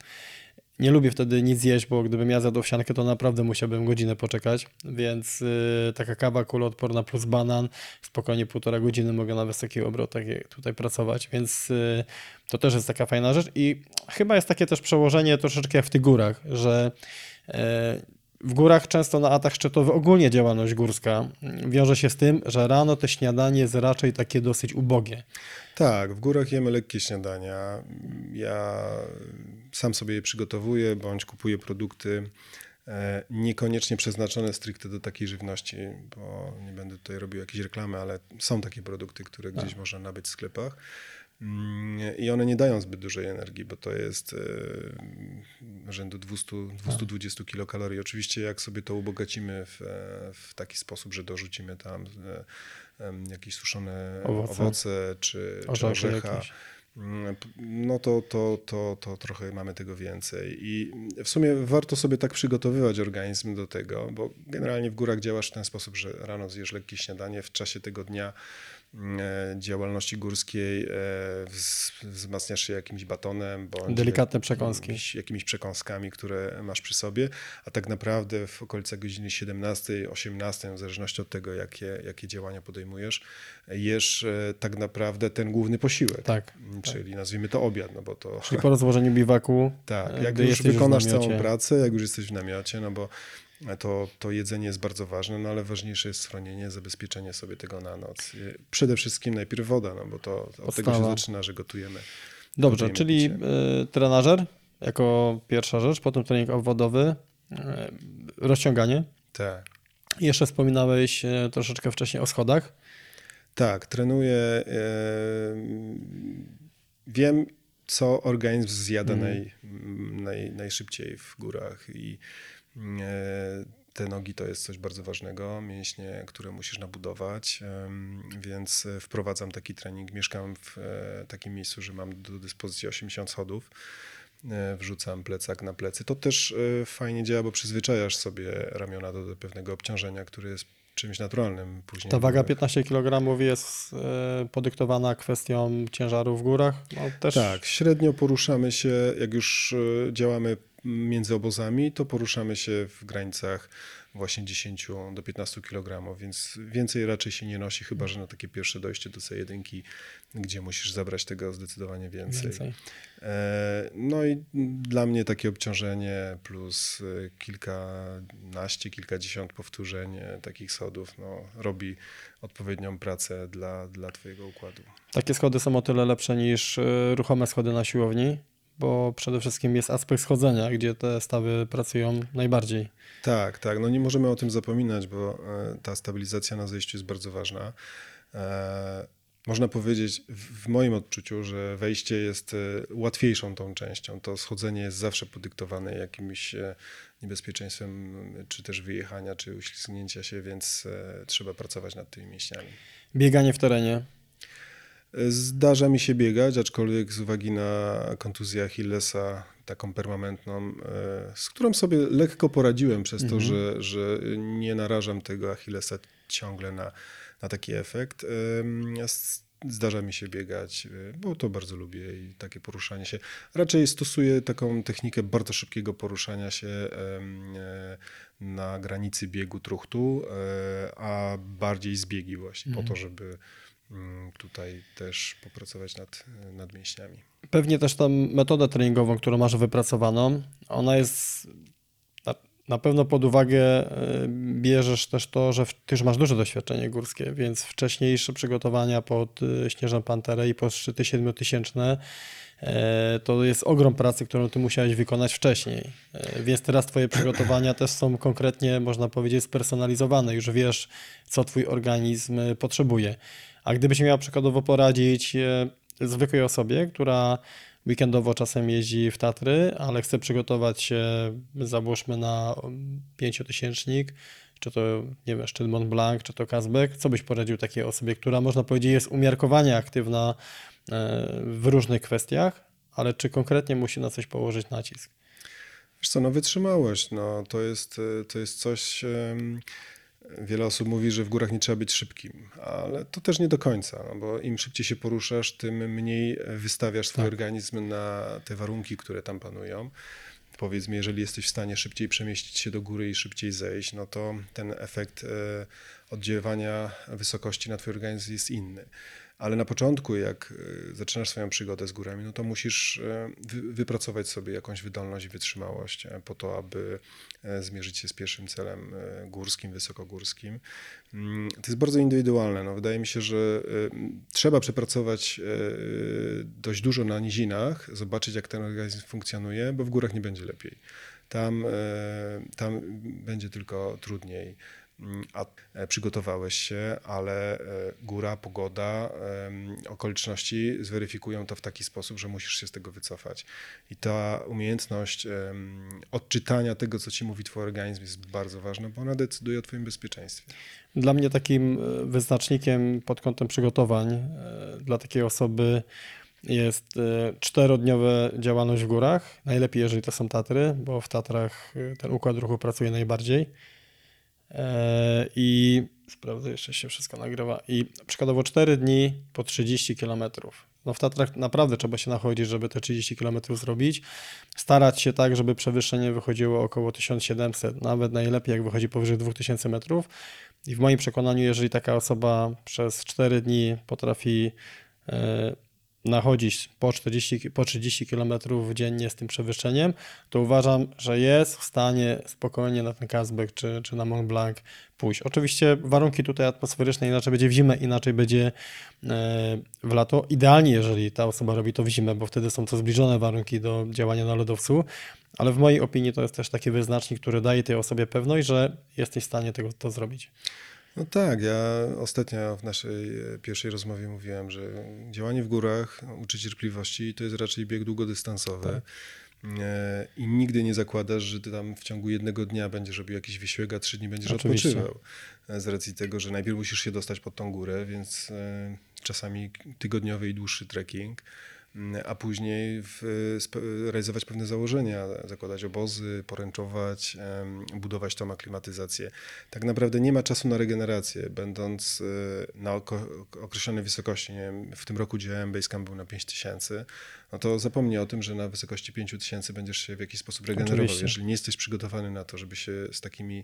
Nie lubię wtedy nic jeść, bo gdybym ja zjadł owsiankę, to naprawdę musiałbym godzinę poczekać, więc y, taka kawa kuloodporna plus banan, spokojnie półtora godziny mogę na wysokich obrotach tutaj pracować, więc y, to też jest taka fajna rzecz i chyba jest takie też przełożenie troszeczkę jak w tych górach, że e, w górach często na atach szczytowy ogólnie działalność górska wiąże się z tym, że rano te śniadanie jest raczej takie dosyć ubogie. Tak, w górach jemy lekkie śniadania. Ja sam sobie je przygotowuję, bądź kupuję produkty e, niekoniecznie przeznaczone stricte do takiej żywności, bo nie będę tutaj robił jakiejś reklamy, ale są takie produkty, które gdzieś można nabyć w sklepach. Mm, I one nie dają zbyt dużej energii, bo to jest e, rzędu 200, 220 kilokalorii. Oczywiście, jak sobie to ubogacimy w, e, w taki sposób, że dorzucimy tam jakieś suszone Owoce. owoce, czy, czy Orzechy orzecha, jakieś. Mm, no to, to, to, to trochę mamy tego więcej. I w sumie warto sobie tak przygotowywać organizm do tego, bo generalnie w górach działasz w ten sposób, że rano zjesz lekkie śniadanie, w czasie tego dnia działalności górskiej e, wz- wzmacniasz się jakimś batonem, bądź Delikatne przekąski. Jakimiś, jakimiś przekąskami, które masz przy sobie, a tak naprawdę w okolicach godziny 17, 18, w zależności od tego, jakie, jakie działania podejmujesz, jesz e, tak naprawdę ten główny posiłek. Tak. Czyli nazwijmy to obiad, no bo to Czyli po rozłożeniu biwaku, tak, e, jak już wykonasz całą pracę, jak już jesteś w namiocie, no bo to, to jedzenie jest bardzo ważne, no ale ważniejsze jest schronienie, zabezpieczenie sobie tego na noc. Przede wszystkim najpierw woda, no bo to od tego się Podstawa. zaczyna, że gotujemy. Dobrze, Gotujemy czyli picie. y, trenażer jako pierwsza rzecz, potem trening obwodowy, y, rozciąganie. Tak. Jeszcze wspominałeś y, troszeczkę wcześniej o schodach. Tak, trenuję. E, wiem, co organizm zjada Mhm. naj, naj, najszybciej w górach i te nogi to jest coś bardzo ważnego, mięśnie, które musisz nabudować, więc e, wprowadzam taki trening. Mieszkam w e, takim miejscu, że mam do dyspozycji 80 schodów. E, Wrzucam plecak na plecy. To też e, fajnie działa, bo przyzwyczajasz sobie ramiona do, do pewnego obciążenia, które jest czymś naturalnym później. Ta waga górach. 15 kg jest podyktowana kwestią ciężaru w górach. No, też Tak, średnio poruszamy się, jak już e, działamy między obozami, to poruszamy się w granicach właśnie 10 do 15 kg, więc więcej raczej się nie nosi, chyba że na takie pierwsze dojście do C1, gdzie musisz zabrać tego zdecydowanie więcej. więcej. E, No i dla mnie takie obciążenie plus e, kilkanaście, kilkadziesiąt powtórzeń e, takich sodów no, robi odpowiednią pracę dla, dla Twojego układu. Takie schody są o tyle lepsze niż ruchome schody na siłowni, bo przede wszystkim jest aspekt schodzenia, gdzie te stawy pracują najbardziej. Tak, tak. No nie możemy o tym zapominać, bo e, ta stabilizacja na zejściu jest bardzo ważna. E, Można powiedzieć w moim odczuciu, że wejście jest e, łatwiejszą tą częścią. To schodzenie jest zawsze podyktowane jakimś niebezpieczeństwem, czy też wyjechania, czy uślizgnięcia się, więc trzeba pracować nad tymi mięśniami. Bieganie w terenie. Zdarza mi się biegać, aczkolwiek z uwagi na kontuzję Achillesa, taką permanentną, e, z którą sobie lekko poradziłem przez to, Mhm. że, że nie narażam tego Achillesa ciągle na, na taki efekt. S- Zdarza mi się biegać, y, bo to bardzo lubię i takie poruszanie się. Raczej stosuję taką technikę bardzo szybkiego poruszania się e, na granicy biegu truchtu, e, a bardziej zbiegi właśnie po to, żeby mm, tutaj też popracować nad, nad mięśniami. Pewnie też tą metodę treningową, którą masz wypracowaną, ona jest na, pewno pod uwagę y, bierzesz też to, że ty już masz duże doświadczenie górskie, więc wcześniejsze przygotowania pod y, Śnieżną Panterę i pod szczyty siedmiotysięczne e, to jest ogrom pracy, którą ty musiałeś wykonać wcześniej. E, Więc teraz twoje przygotowania też są konkretnie, można powiedzieć, spersonalizowane. Już wiesz, co twój organizm potrzebuje. A gdybyś miał przykładowo poradzić e, zwykłej osobie, która weekendowo czasem jeździ w Tatry, ale chce przygotować się, załóżmy na pięciotysięcznik, czy to, nie wiem, szczyt Mont Blanc, czy to Kazbek, co byś poradził takiej osobie, która, można powiedzieć, jest umiarkowanie aktywna e, w różnych kwestiach, ale czy konkretnie musi na coś położyć nacisk? Wiesz co, no wytrzymałość, no to jest, e, to jest coś... Wiele osób mówi, że w górach nie trzeba być szybkim, ale to też nie do końca, no bo im szybciej się poruszasz, tym mniej wystawiasz swój Tak. organizm na te warunki, które tam panują. Powiedz mi, jeżeli jesteś w stanie szybciej przemieścić się do góry i szybciej zejść, no to ten efekt e, oddziaływania wysokości na twój organizm jest inny. Ale na początku, jak e, zaczynasz swoją przygodę z górami, no to musisz e, wy, wypracować sobie jakąś wydolność i wytrzymałość e, po to, aby zmierzyć się z pierwszym celem górskim, wysokogórskim. Mm, To jest bardzo indywidualne. No, wydaje mi się, że trzeba przepracować dość dużo na nizinach, zobaczyć jak ten organizm funkcjonuje, bo w górach nie będzie lepiej. Tam, tam będzie tylko trudniej. A e, przygotowałeś się, ale e, góra, pogoda, okoliczności zweryfikują to w taki sposób, że musisz się z tego wycofać. I ta umiejętność odczytania tego, co ci mówi twój organizm, jest bardzo ważna, bo ona decyduje o twoim bezpieczeństwie. Dla mnie takim e, wyznacznikiem pod kątem przygotowań dla takiej osoby jest czterodniowa działalność w górach. Najlepiej, jeżeli to są Tatry, bo w Tatrach ten układ ruchu pracuje najbardziej. E, I sprawdzę, jeszcze się wszystko nagrywa. I przykładowo 4 dni po 30 km. No w Tatrach naprawdę trzeba się nachodzić, żeby te 30 km zrobić. Starać się tak, żeby przewyższenie wychodziło około 1700, nawet najlepiej jak wychodzi powyżej 2000 metrów. I w moim przekonaniu, jeżeli taka osoba przez 4 dni potrafi e, nachodzić po 40, po 30 km dziennie z tym przewyższeniem, to uważam, że jest w stanie spokojnie na ten Kazbek czy, czy na Mont Blanc pójść. Oczywiście warunki tutaj atmosferyczne inaczej będzie w zimę, inaczej będzie e, w lato. Idealnie, jeżeli ta osoba robi to w zimę, bo wtedy są to zbliżone warunki do działania na lodowcu, ale w mojej opinii to jest też taki wyznacznik, który daje tej osobie pewność, że jesteś w stanie tego to zrobić. No tak, ja ostatnio w naszej e, pierwszej rozmowie mówiłem, że działanie w górach uczy cierpliwości i to jest raczej bieg długodystansowy. E, I nigdy nie zakładasz, że ty tam w ciągu jednego dnia będziesz robił jakiś wysiłek, a trzy dni będziesz Oczywiście. odpoczywał. E, Z racji tego, że najpierw musisz się dostać pod tą górę, więc czasami tygodniowy i dłuższy trekking, a później w, realizować pewne założenia, zakładać obozy, poręczować, budować tą aklimatyzację. Tak naprawdę nie ma czasu na regenerację, będąc e, na określonej wysokości. Nie wiem, w tym roku działałem, Basecamp był na 5000, no to zapomnij o tym, że na wysokości 5000 będziesz się w jakiś sposób regenerował. Oczywiście. Jeżeli nie jesteś przygotowany na to, żeby się z, takimi,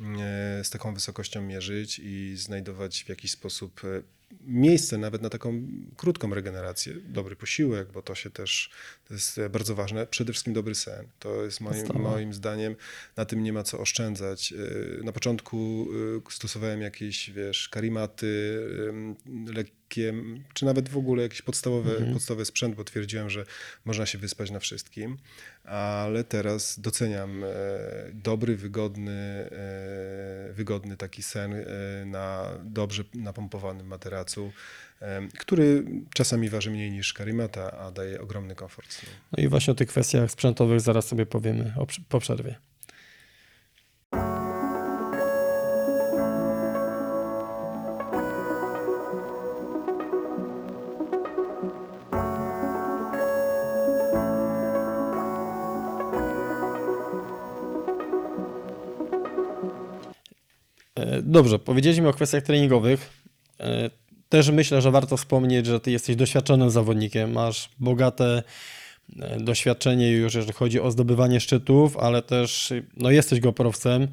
mm, e, z taką wysokością mierzyć i znajdować w jakiś sposób e, miejsce nawet na taką krótką regenerację, dobry posiłek, bo to się też to jest bardzo ważne. Przede wszystkim dobry sen. To jest moim, moim zdaniem, na tym nie ma co oszczędzać. E, Na początku e, stosowałem jakieś, wiesz, karimaty, em, lekkie, czy nawet w ogóle jakiś podstawowy, Mhm. podstawowy sprzęt, bo twierdziłem, że można się wyspać na wszystkim, ale teraz doceniam e, dobry, wygodny, e, wygodny taki sen e, na dobrze napompowanym materacu, który czasami waży mniej niż karimata, a daje ogromny komfort snu. No i właśnie o tych kwestiach sprzętowych zaraz sobie powiemy po przerwie. Dobrze, powiedzieliśmy o kwestiach treningowych. e, też myślę, że warto wspomnieć, że ty jesteś doświadczonym zawodnikiem, masz bogate e, doświadczenie już, jeżeli chodzi o zdobywanie szczytów, ale też no, jesteś goprowcem,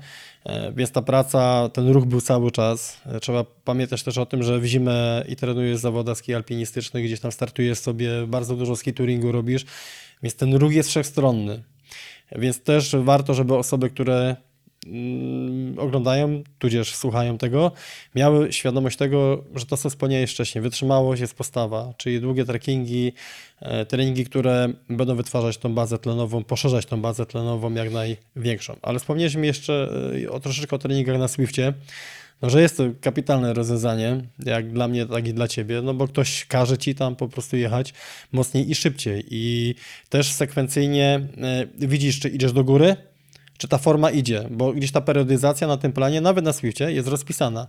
e, więc ta praca, ten ruch był cały czas. Trzeba pamiętać też o tym, że w zimę i trenujesz zawodach ski alpinistycznych, gdzieś tam startujesz sobie, bardzo dużo ski touringu robisz, więc ten ruch jest wszechstronny. Więc też warto, żeby osoby, które oglądają, tudzież słuchają tego, miały świadomość tego, że to, co wspomniałeś wcześniej, wytrzymałość jest postawa, czyli długie trekkingi, e, treningi, które będą wytwarzać tą bazę tlenową, poszerzać tą bazę tlenową jak największą. Ale wspomnieliśmy jeszcze e, o troszeczkę o treningach na Swiftie, no, że jest to kapitalne rozwiązanie, jak dla mnie, tak i dla ciebie, no bo ktoś każe ci tam po prostu jechać mocniej i szybciej i też sekwencyjnie e, widzisz, czy idziesz do góry, czy ta forma idzie, bo gdzieś ta periodyzacja na tym planie, nawet na Swiftie, jest rozpisana.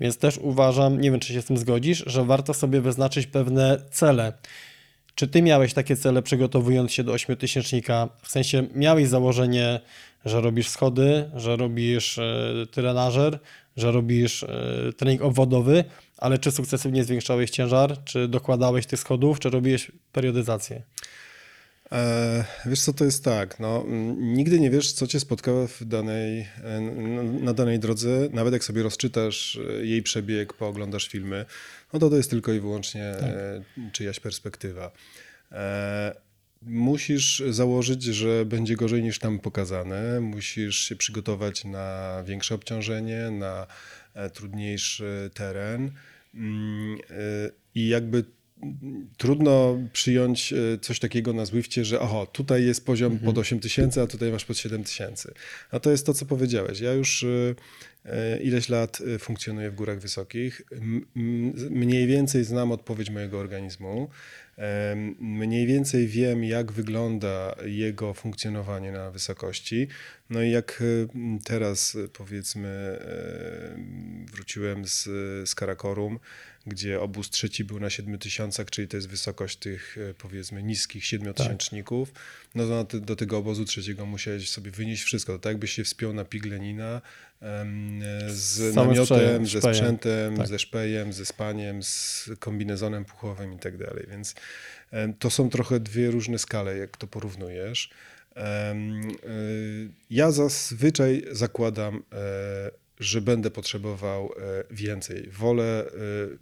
Więc też uważam, nie wiem, czy się z tym zgodzisz, że warto sobie wyznaczyć pewne cele. Czy ty miałeś takie cele przygotowując się do ośmiotysięcznika? W sensie miałeś założenie, że robisz schody, że robisz e, trenażer, że robisz e, trening obwodowy, ale czy sukcesywnie zwiększałeś ciężar, czy dokładałeś tych schodów, czy robiłeś periodyzację? E, wiesz co, to jest tak, no, nigdy nie wiesz, co cię spotka w danej, e, na, danej drodze, nawet jak sobie rozczytasz e, jej przebieg, pooglądasz filmy, no to to jest tylko i wyłącznie e, czyjaś perspektywa. Musisz założyć, że będzie gorzej niż tam pokazane, musisz się przygotować na większe obciążenie, na trudniejszy teren. Mm, i jakby trudno przyjąć e, coś takiego na Zwifcie, że oho, tutaj jest poziom pod 8 tysięcy, a tutaj masz pod 7 tysięcy. A to jest to, co powiedziałeś. Ja już e, e, ileś lat funkcjonuję w górach wysokich. Mniej więcej znam odpowiedź mojego organizmu. Mniej więcej wiem, jak wygląda jego funkcjonowanie na wysokości. No i jak teraz powiedzmy wróciłem z, z Karakorum, gdzie obóz trzeci był na 7000, czyli to jest wysokość tych e, powiedzmy niskich siedmiotysięczników, no to do tego obozu trzeciego musiałeś sobie wynieść wszystko. To tak jakbyś się wspiął na Pig Lenina em, e, z namiotem, ze sprzętem, Tak. ze szpejem, ze spaniem, z kombinezonem puchowym i tak dalej. Więc to są trochę dwie różne skale, jak to porównujesz. Y, Ja zazwyczaj zakładam, e, że będę potrzebował e, więcej. Wolę e,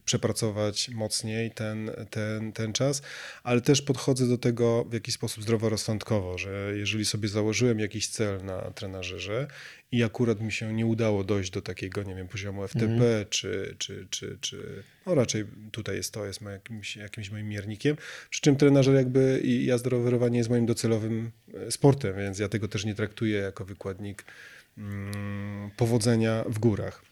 przepracować mocniej ten, ten, ten czas, ale też podchodzę do tego w jakiś sposób zdroworozsądkowo, że jeżeli sobie założyłem jakiś cel na trenażerze i akurat mi się nie udało dojść do takiego, nie wiem, poziomu FTP, czy, czy, czy, czy no raczej tutaj jest to, jest jakimś, jakimś moim miernikiem, przy czym trenażer jakby i jazda rowerowa nie jest moim docelowym e, sportem, więc ja tego też nie traktuję jako wykładnik powodzenia w górach.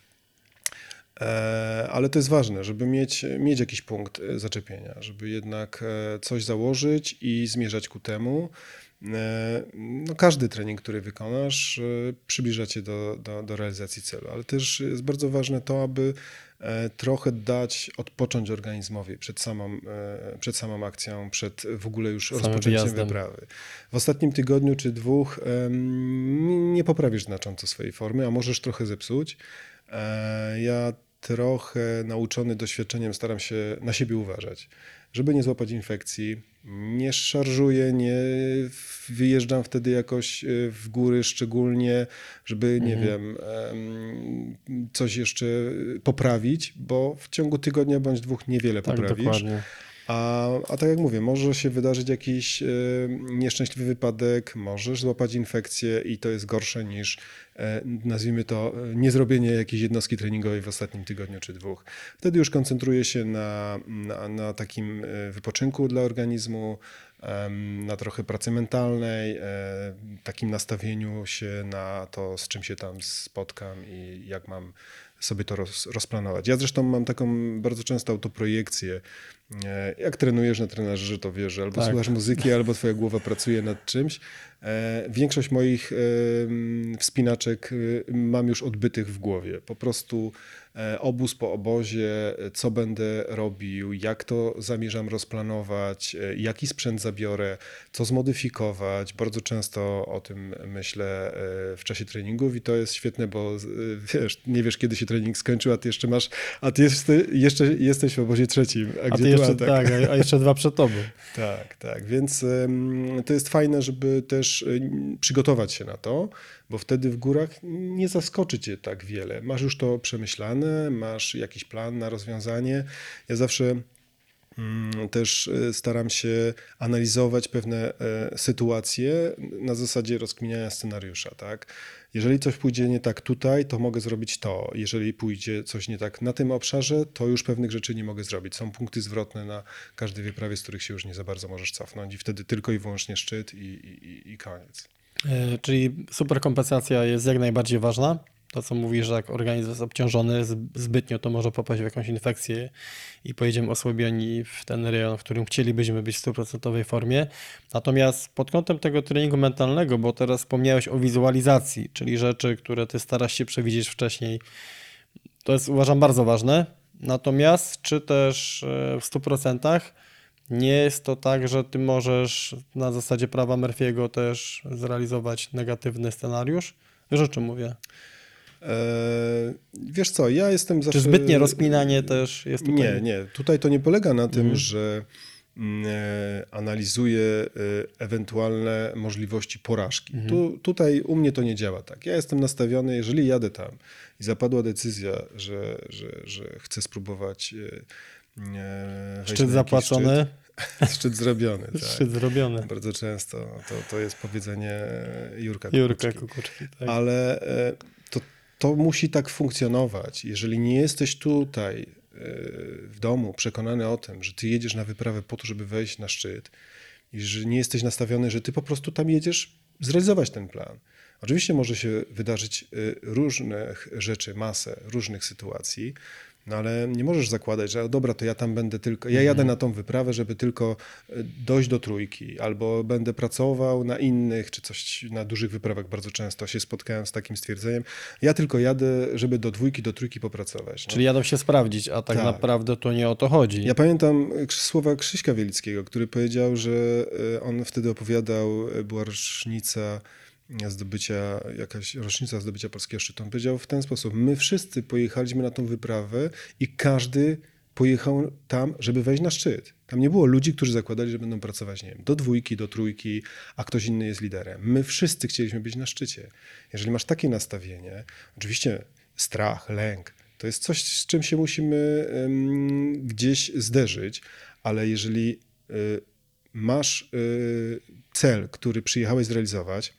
E, Ale to jest ważne, żeby mieć, mieć jakiś punkt e, zaczepienia, żeby jednak e, coś założyć i zmierzać ku temu. No, każdy trening, który wykonasz, przybliża cię do, do, do realizacji celu, ale też jest bardzo ważne to, aby trochę dać odpocząć organizmowi przed samą, e, przed samą akcją, przed w ogóle już Samym rozpoczęciem wyjazdem. wyprawy. W ostatnim tygodniu czy dwóch nie poprawisz znacząco swojej formy, a możesz trochę zepsuć. E, Ja trochę nauczony doświadczeniem staram się na siebie uważać, żeby nie złapać infekcji. Nie szarżuję, nie wyjeżdżam wtedy jakoś e, w góry szczególnie, żeby, nie wiem, em, coś jeszcze poprawić, bo w ciągu tygodnia bądź dwóch niewiele Tak, poprawisz. dokładnie. A, a tak jak mówię, może się wydarzyć jakiś e, nieszczęśliwy wypadek, możesz złapać infekcję i to jest gorsze niż, e, nazwijmy to, e, niezrobienie jakiejś jednostki treningowej w ostatnim tygodniu czy dwóch. Wtedy już koncentruję się na, na, na takim wypoczynku dla organizmu, na trochę pracy mentalnej, takim nastawieniu się na to, z czym się tam spotkam i jak mam sobie to roz, rozplanować. Ja zresztą mam taką bardzo często autoprojekcję. E, Jak trenujesz na trenażerze, to wiesz, albo Tak. słuchasz muzyki, albo twoja głowa pracuje nad czymś. E, Większość moich wspinaczek e, mam już odbytych w głowie. Po prostu obóz po obozie, e, co będę robił, jak to zamierzam rozplanować, e, jaki sprzęt zabiorę, co zmodyfikować. Bardzo często o tym myślę e, w czasie treningów i to jest świetne, bo e, wiesz, nie wiesz kiedy się trening skończył, a ty jeszcze masz, a ty jeszcze, jeszcze jesteś w obozie trzecim, a, A gdzie ty jeszcze, tu atak? tak, a- a jeszcze dwa przed tobą. Tak, tak. Więc to jest fajne, żeby też przygotować się na to, bo wtedy w górach nie zaskoczy cię tak wiele. Masz już to przemyślane, masz jakiś plan na rozwiązanie. Ja zawsze mm, też e, staram się analizować pewne e, sytuacje na zasadzie rozkminiania scenariusza, tak? Jeżeli coś pójdzie nie tak tutaj, to mogę zrobić to. Jeżeli pójdzie coś nie tak na tym obszarze, to już pewnych rzeczy nie mogę zrobić. Są punkty zwrotne na każdej wyprawie, z których się już nie za bardzo możesz cofnąć i wtedy tylko i wyłącznie szczyt i, i, i- i koniec. E, Czyli superkompensacja jest jak najbardziej ważna. To, co mówisz, że jak organizm jest obciążony zb- zbytnio, to może popaść w jakąś infekcję i pojedziemy osłabieni w ten rejon, w którym chcielibyśmy być w 100% formie. Natomiast pod kątem tego treningu mentalnego, bo teraz wspomniałeś o wizualizacji, czyli rzeczy, które ty starasz się przewidzieć wcześniej, to jest uważam bardzo ważne. Natomiast czy też e, w 100% nie jest to tak, że ty możesz na zasadzie prawa Murphy'ego też zrealizować negatywny scenariusz? Wiesz o czym mówię? Eee, wiesz co, ja jestem zawsze... Czy zbytnie rozkminanie też jest tutaj? Nie, nie. Tutaj to nie polega na tym, Mhm. że mm, e, analizuję e, ewentualne możliwości porażki. Mhm. Tu, tutaj u mnie to nie działa tak. Ja jestem nastawiony, jeżeli jadę tam i zapadła decyzja, że, że, że chcę spróbować e, Szczyt na jakiś zapłacony, Szczyt, szczyt zrobiony, tak. szczyt zrobiony. Bardzo często to, to jest powiedzenie Jurka Jurka Kukuczki. Kukuczki. Tak. Ale e, to, to musi tak funkcjonować. Jeżeli nie jesteś tutaj e, w domu przekonany o tym, że ty jedziesz na wyprawę po to, żeby wejść na szczyt i że nie jesteś nastawiony, że ty po prostu tam jedziesz zrealizować ten plan. Oczywiście może się wydarzyć e, różnych rzeczy, masę różnych sytuacji, no ale nie możesz zakładać, że "O, dobra, to ja tam będę tylko, ja jadę na tą wyprawę, żeby tylko e, dojść do trójki, albo będę pracował na innych, czy coś na dużych wyprawach bardzo często się spotkałem z takim stwierdzeniem, ja tylko jadę, żeby do dwójki, do trójki popracować. No. Czyli jadą się sprawdzić, a tak, Tak. naprawdę to nie o to chodzi. Ja pamiętam Krz- słowa Krzyśka Wielickiego, który powiedział, że e, on wtedy opowiadał, e, była rocznica zdobycia, jakaś rocznica zdobycia polskiego szczytu. On powiedział w ten sposób, my wszyscy pojechaliśmy na tą wyprawę i każdy pojechał tam, żeby wejść na szczyt. Tam nie było ludzi, którzy zakładali, że będą pracować, nie wiem, do dwójki, do trójki, a ktoś inny jest liderem. My wszyscy chcieliśmy być na szczycie. Jeżeli masz takie nastawienie, oczywiście strach, lęk, to jest coś, z czym się musimy em, gdzieś zderzyć, ale jeżeli y, masz y, cel, który przyjechałeś zrealizować,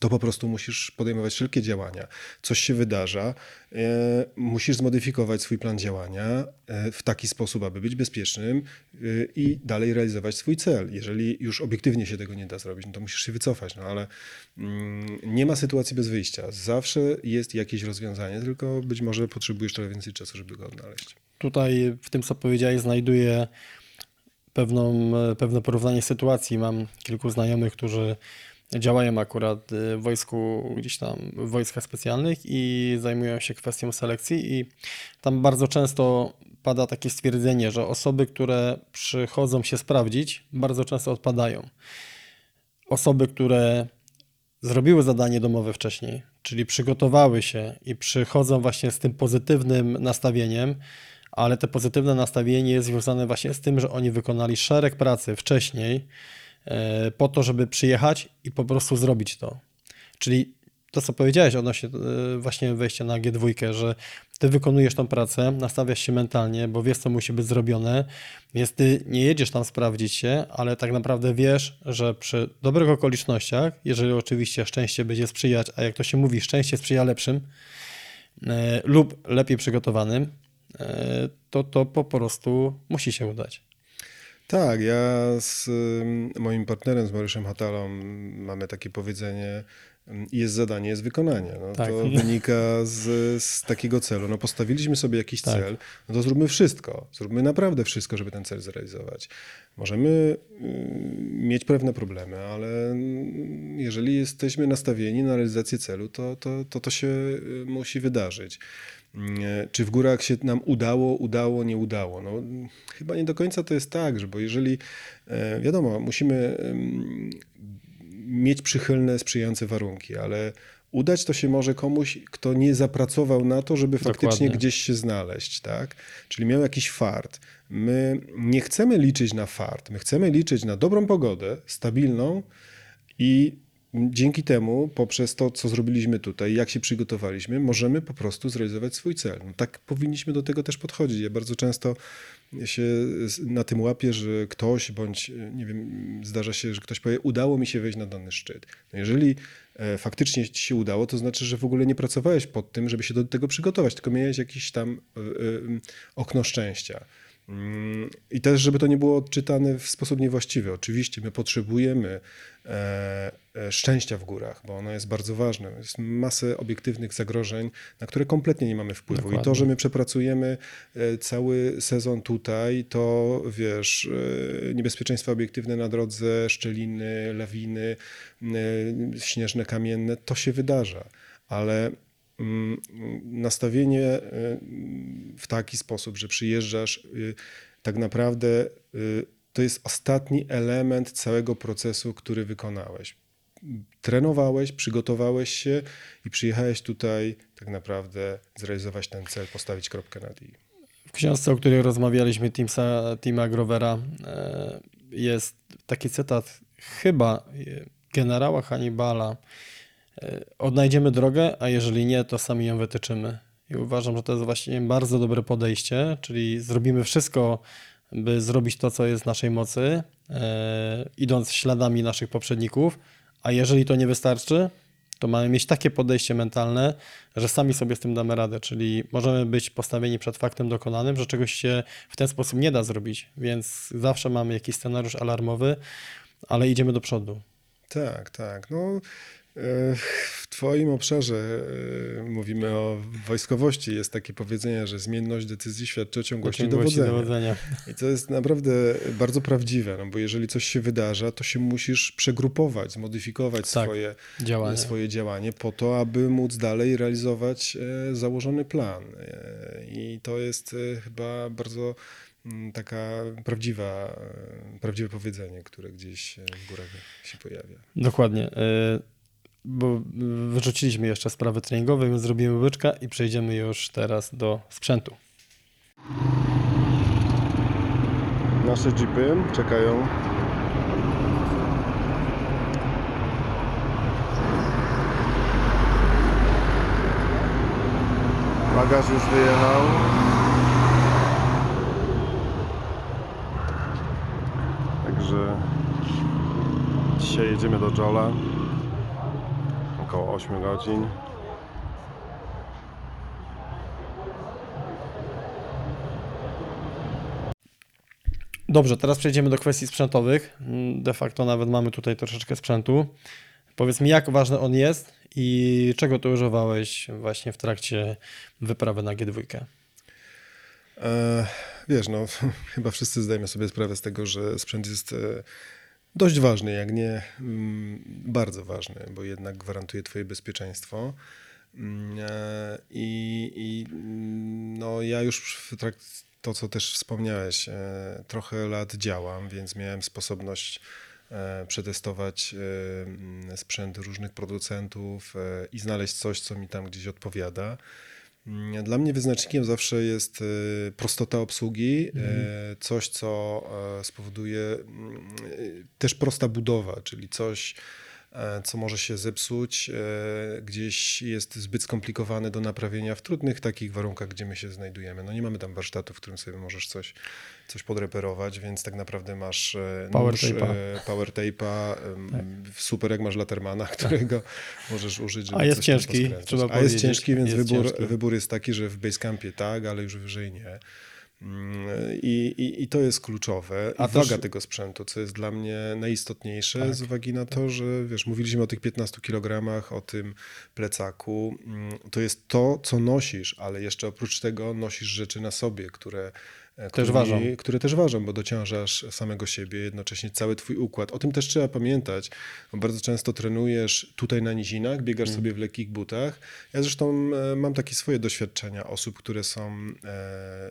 to po prostu musisz podejmować wszelkie działania. Coś się wydarza, e, musisz zmodyfikować swój plan działania e, w taki sposób, aby być bezpiecznym e, i dalej realizować swój cel. Jeżeli już obiektywnie się tego nie da zrobić, no to musisz się wycofać, no ale mm, nie ma sytuacji bez wyjścia. Zawsze jest jakieś rozwiązanie, tylko być może potrzebujesz trochę więcej czasu, żeby go odnaleźć. Tutaj w tym, co powiedziałeś, znajduję pewną, pewne porównanie sytuacji. Mam kilku znajomych, którzy działają akurat y, w wojsku, gdzieś tam w wojskach specjalnych i zajmują się kwestią selekcji i tam bardzo często pada takie stwierdzenie, że osoby, które przychodzą się sprawdzić, bardzo często odpadają. Osoby, które zrobiły zadanie domowe wcześniej, czyli przygotowały się i przychodzą właśnie z tym pozytywnym nastawieniem, ale te pozytywne nastawienie jest związane właśnie z tym, że oni wykonali szereg pracy wcześniej po to, żeby przyjechać i po prostu zrobić to. Czyli to, co powiedziałeś odnośnie e, właśnie wejścia na G2, że ty wykonujesz tą pracę, nastawiasz się mentalnie, bo wiesz, co musi być zrobione, więc ty nie jedziesz tam sprawdzić się, ale tak naprawdę wiesz, że przy dobrych okolicznościach, jeżeli oczywiście szczęście będzie sprzyjać, a jak to się mówi, szczęście sprzyja lepszym e, lub lepiej przygotowanym, e, to to po prostu musi się udać. Tak, ja z moim partnerem, z Mariuszem Hatalą, mamy takie powiedzenie, ym, jest zadanie, jest wykonanie. No, Tak. To wynika z, z takiego celu. No, postawiliśmy sobie jakiś Tak. cel, no to zróbmy wszystko. Zróbmy naprawdę wszystko, żeby ten cel zrealizować. Możemy ym, mieć pewne problemy, ale ym, jeżeli jesteśmy nastawieni na realizację celu, to to, to, to się y, musi wydarzyć. E, Czy w górach się nam udało, udało, nie udało? No, chyba nie do końca to jest tak, że bo jeżeli, e, wiadomo, musimy mieć przychylne, sprzyjające warunki, ale udać to się może komuś, kto nie zapracował na to, żeby faktycznie Dokładnie. gdzieś się znaleźć, tak? Czyli miał jakiś fart. My nie chcemy liczyć na fart, my chcemy liczyć na dobrą pogodę, stabilną i dzięki temu, poprzez to, co zrobiliśmy tutaj, jak się przygotowaliśmy, możemy po prostu zrealizować swój cel. No, tak powinniśmy do tego też podchodzić. Ja bardzo często się na tym łapię, że ktoś, bądź nie wiem, zdarza się, że ktoś powie, udało mi się wejść na dany szczyt. No jeżeli e, faktycznie ci się udało, to znaczy, że w ogóle nie pracowałeś pod tym, żeby się do tego przygotować, tylko miałeś jakieś tam e, e, okno szczęścia. Mm, I też, żeby to nie było odczytane w sposób niewłaściwy. Oczywiście my potrzebujemy e, e, szczęścia w górach, bo ono jest bardzo ważne. Jest masę obiektywnych zagrożeń, na które kompletnie nie mamy wpływu. I to, Dokładnie. że my przepracujemy e, cały sezon tutaj, to wiesz, niebezpieczeństwa obiektywne na drodze, szczeliny, lawiny, śnieżne, kamienne, to się wydarza. Ale nastawienie e, w taki sposób, że przyjeżdżasz, y, tak naprawdę y, to jest ostatni element całego procesu, który wykonałeś. Trenowałeś, przygotowałeś się i przyjechałeś tutaj tak naprawdę zrealizować ten cel, postawić kropkę nad i. W książce, o której rozmawialiśmy, Teamsa, Grovera, e, jest taki cytat chyba e, generała Hannibala. E, Odnajdziemy drogę, a jeżeli nie, to sami ją wytyczymy. I uważam, że to jest właśnie bardzo dobre podejście, czyli zrobimy wszystko, by zrobić to, co jest w naszej mocy, e, idąc śladami naszych poprzedników, a jeżeli to nie wystarczy, to mamy mieć takie podejście mentalne, że sami sobie z tym damy radę, czyli możemy być postawieni przed faktem dokonanym, że czegoś się w ten sposób nie da zrobić, więc zawsze mamy jakiś scenariusz alarmowy, ale idziemy do przodu. Tak, tak. No, w Twoim obszarze e, mówimy o wojskowości. Jest takie powiedzenie, że zmienność decyzji świadczy o ciągłości, Ciągłości dowodzenia. dowodzenia. I to jest naprawdę bardzo prawdziwe, no bo jeżeli coś się wydarza, to się musisz przegrupować, zmodyfikować Tak, swoje, Działanie. swoje działanie po to, aby móc dalej realizować e, założony plan. E, I to jest chyba bardzo mm, taka prawdziwa, prawdziwe powiedzenie, które gdzieś w górach się pojawia. Dokładnie. Bo wyrzuciliśmy jeszcze sprawy treningowe, więc zrobimy łyczka i przejdziemy już teraz do sprzętu. Nasze jeepy czekają. Bagaż już wyjechał. Także dzisiaj jedziemy do Jola. Około 8 godzin. Dobrze, teraz przejdziemy do kwestii sprzętowych. De facto nawet mamy tutaj troszeczkę sprzętu. Powiedz mi, jak ważny on jest i czego ty używałeś właśnie w trakcie wyprawy na G2? E, wiesz, no chyba wszyscy zdajemy sobie sprawę z tego, że sprzęt jest e, dość ważny, jak nie mm, bardzo ważny, bo jednak gwarantuje twoje bezpieczeństwo. Mm, e, I, i mm, no, ja już w trakcie, to co też wspomniałeś, e, trochę lat działam, więc miałem sposobność e, przetestować sprzęt różnych producentów i znaleźć coś, co mi tam gdzieś odpowiada. Mm, Dla mnie wyznacznikiem zawsze jest e, prostota obsługi, e, coś, co e, spowoduje mm, e, też prosta budowa, czyli coś, co może się zepsuć, e, gdzieś jest zbyt skomplikowane do naprawienia w trudnych takich warunkach, gdzie my się znajdujemy. No nie mamy tam warsztatu, w którym sobie możesz coś, coś podreperować, więc tak naprawdę masz e, Power nóż, tape'a. e, power tape'a, em, super jak masz Latermana, którego możesz użyć, żeby A jest ciężki, trzeba A jest ciężki, więc Jest wybór, ciężki. wybór jest taki, że w Basecampie tak, ale już wyżej nie. Mm, I, i, I to jest kluczowe. A I waga też- tego sprzętu, co jest dla mnie najistotniejsze, Tak. z uwagi na to, że wiesz, mówiliśmy o tych 15 kilogramach, o tym plecaku. Mm, To jest to, co nosisz, ale jeszcze oprócz tego nosisz rzeczy na sobie, które Też którymi- ważą. które też ważą, bo dociążasz samego siebie, jednocześnie cały twój układ. O tym też trzeba pamiętać, bo bardzo często trenujesz tutaj na nizinach, biegasz sobie w lekkich butach. Ja zresztą e, mam takie swoje doświadczenia osób, które są e,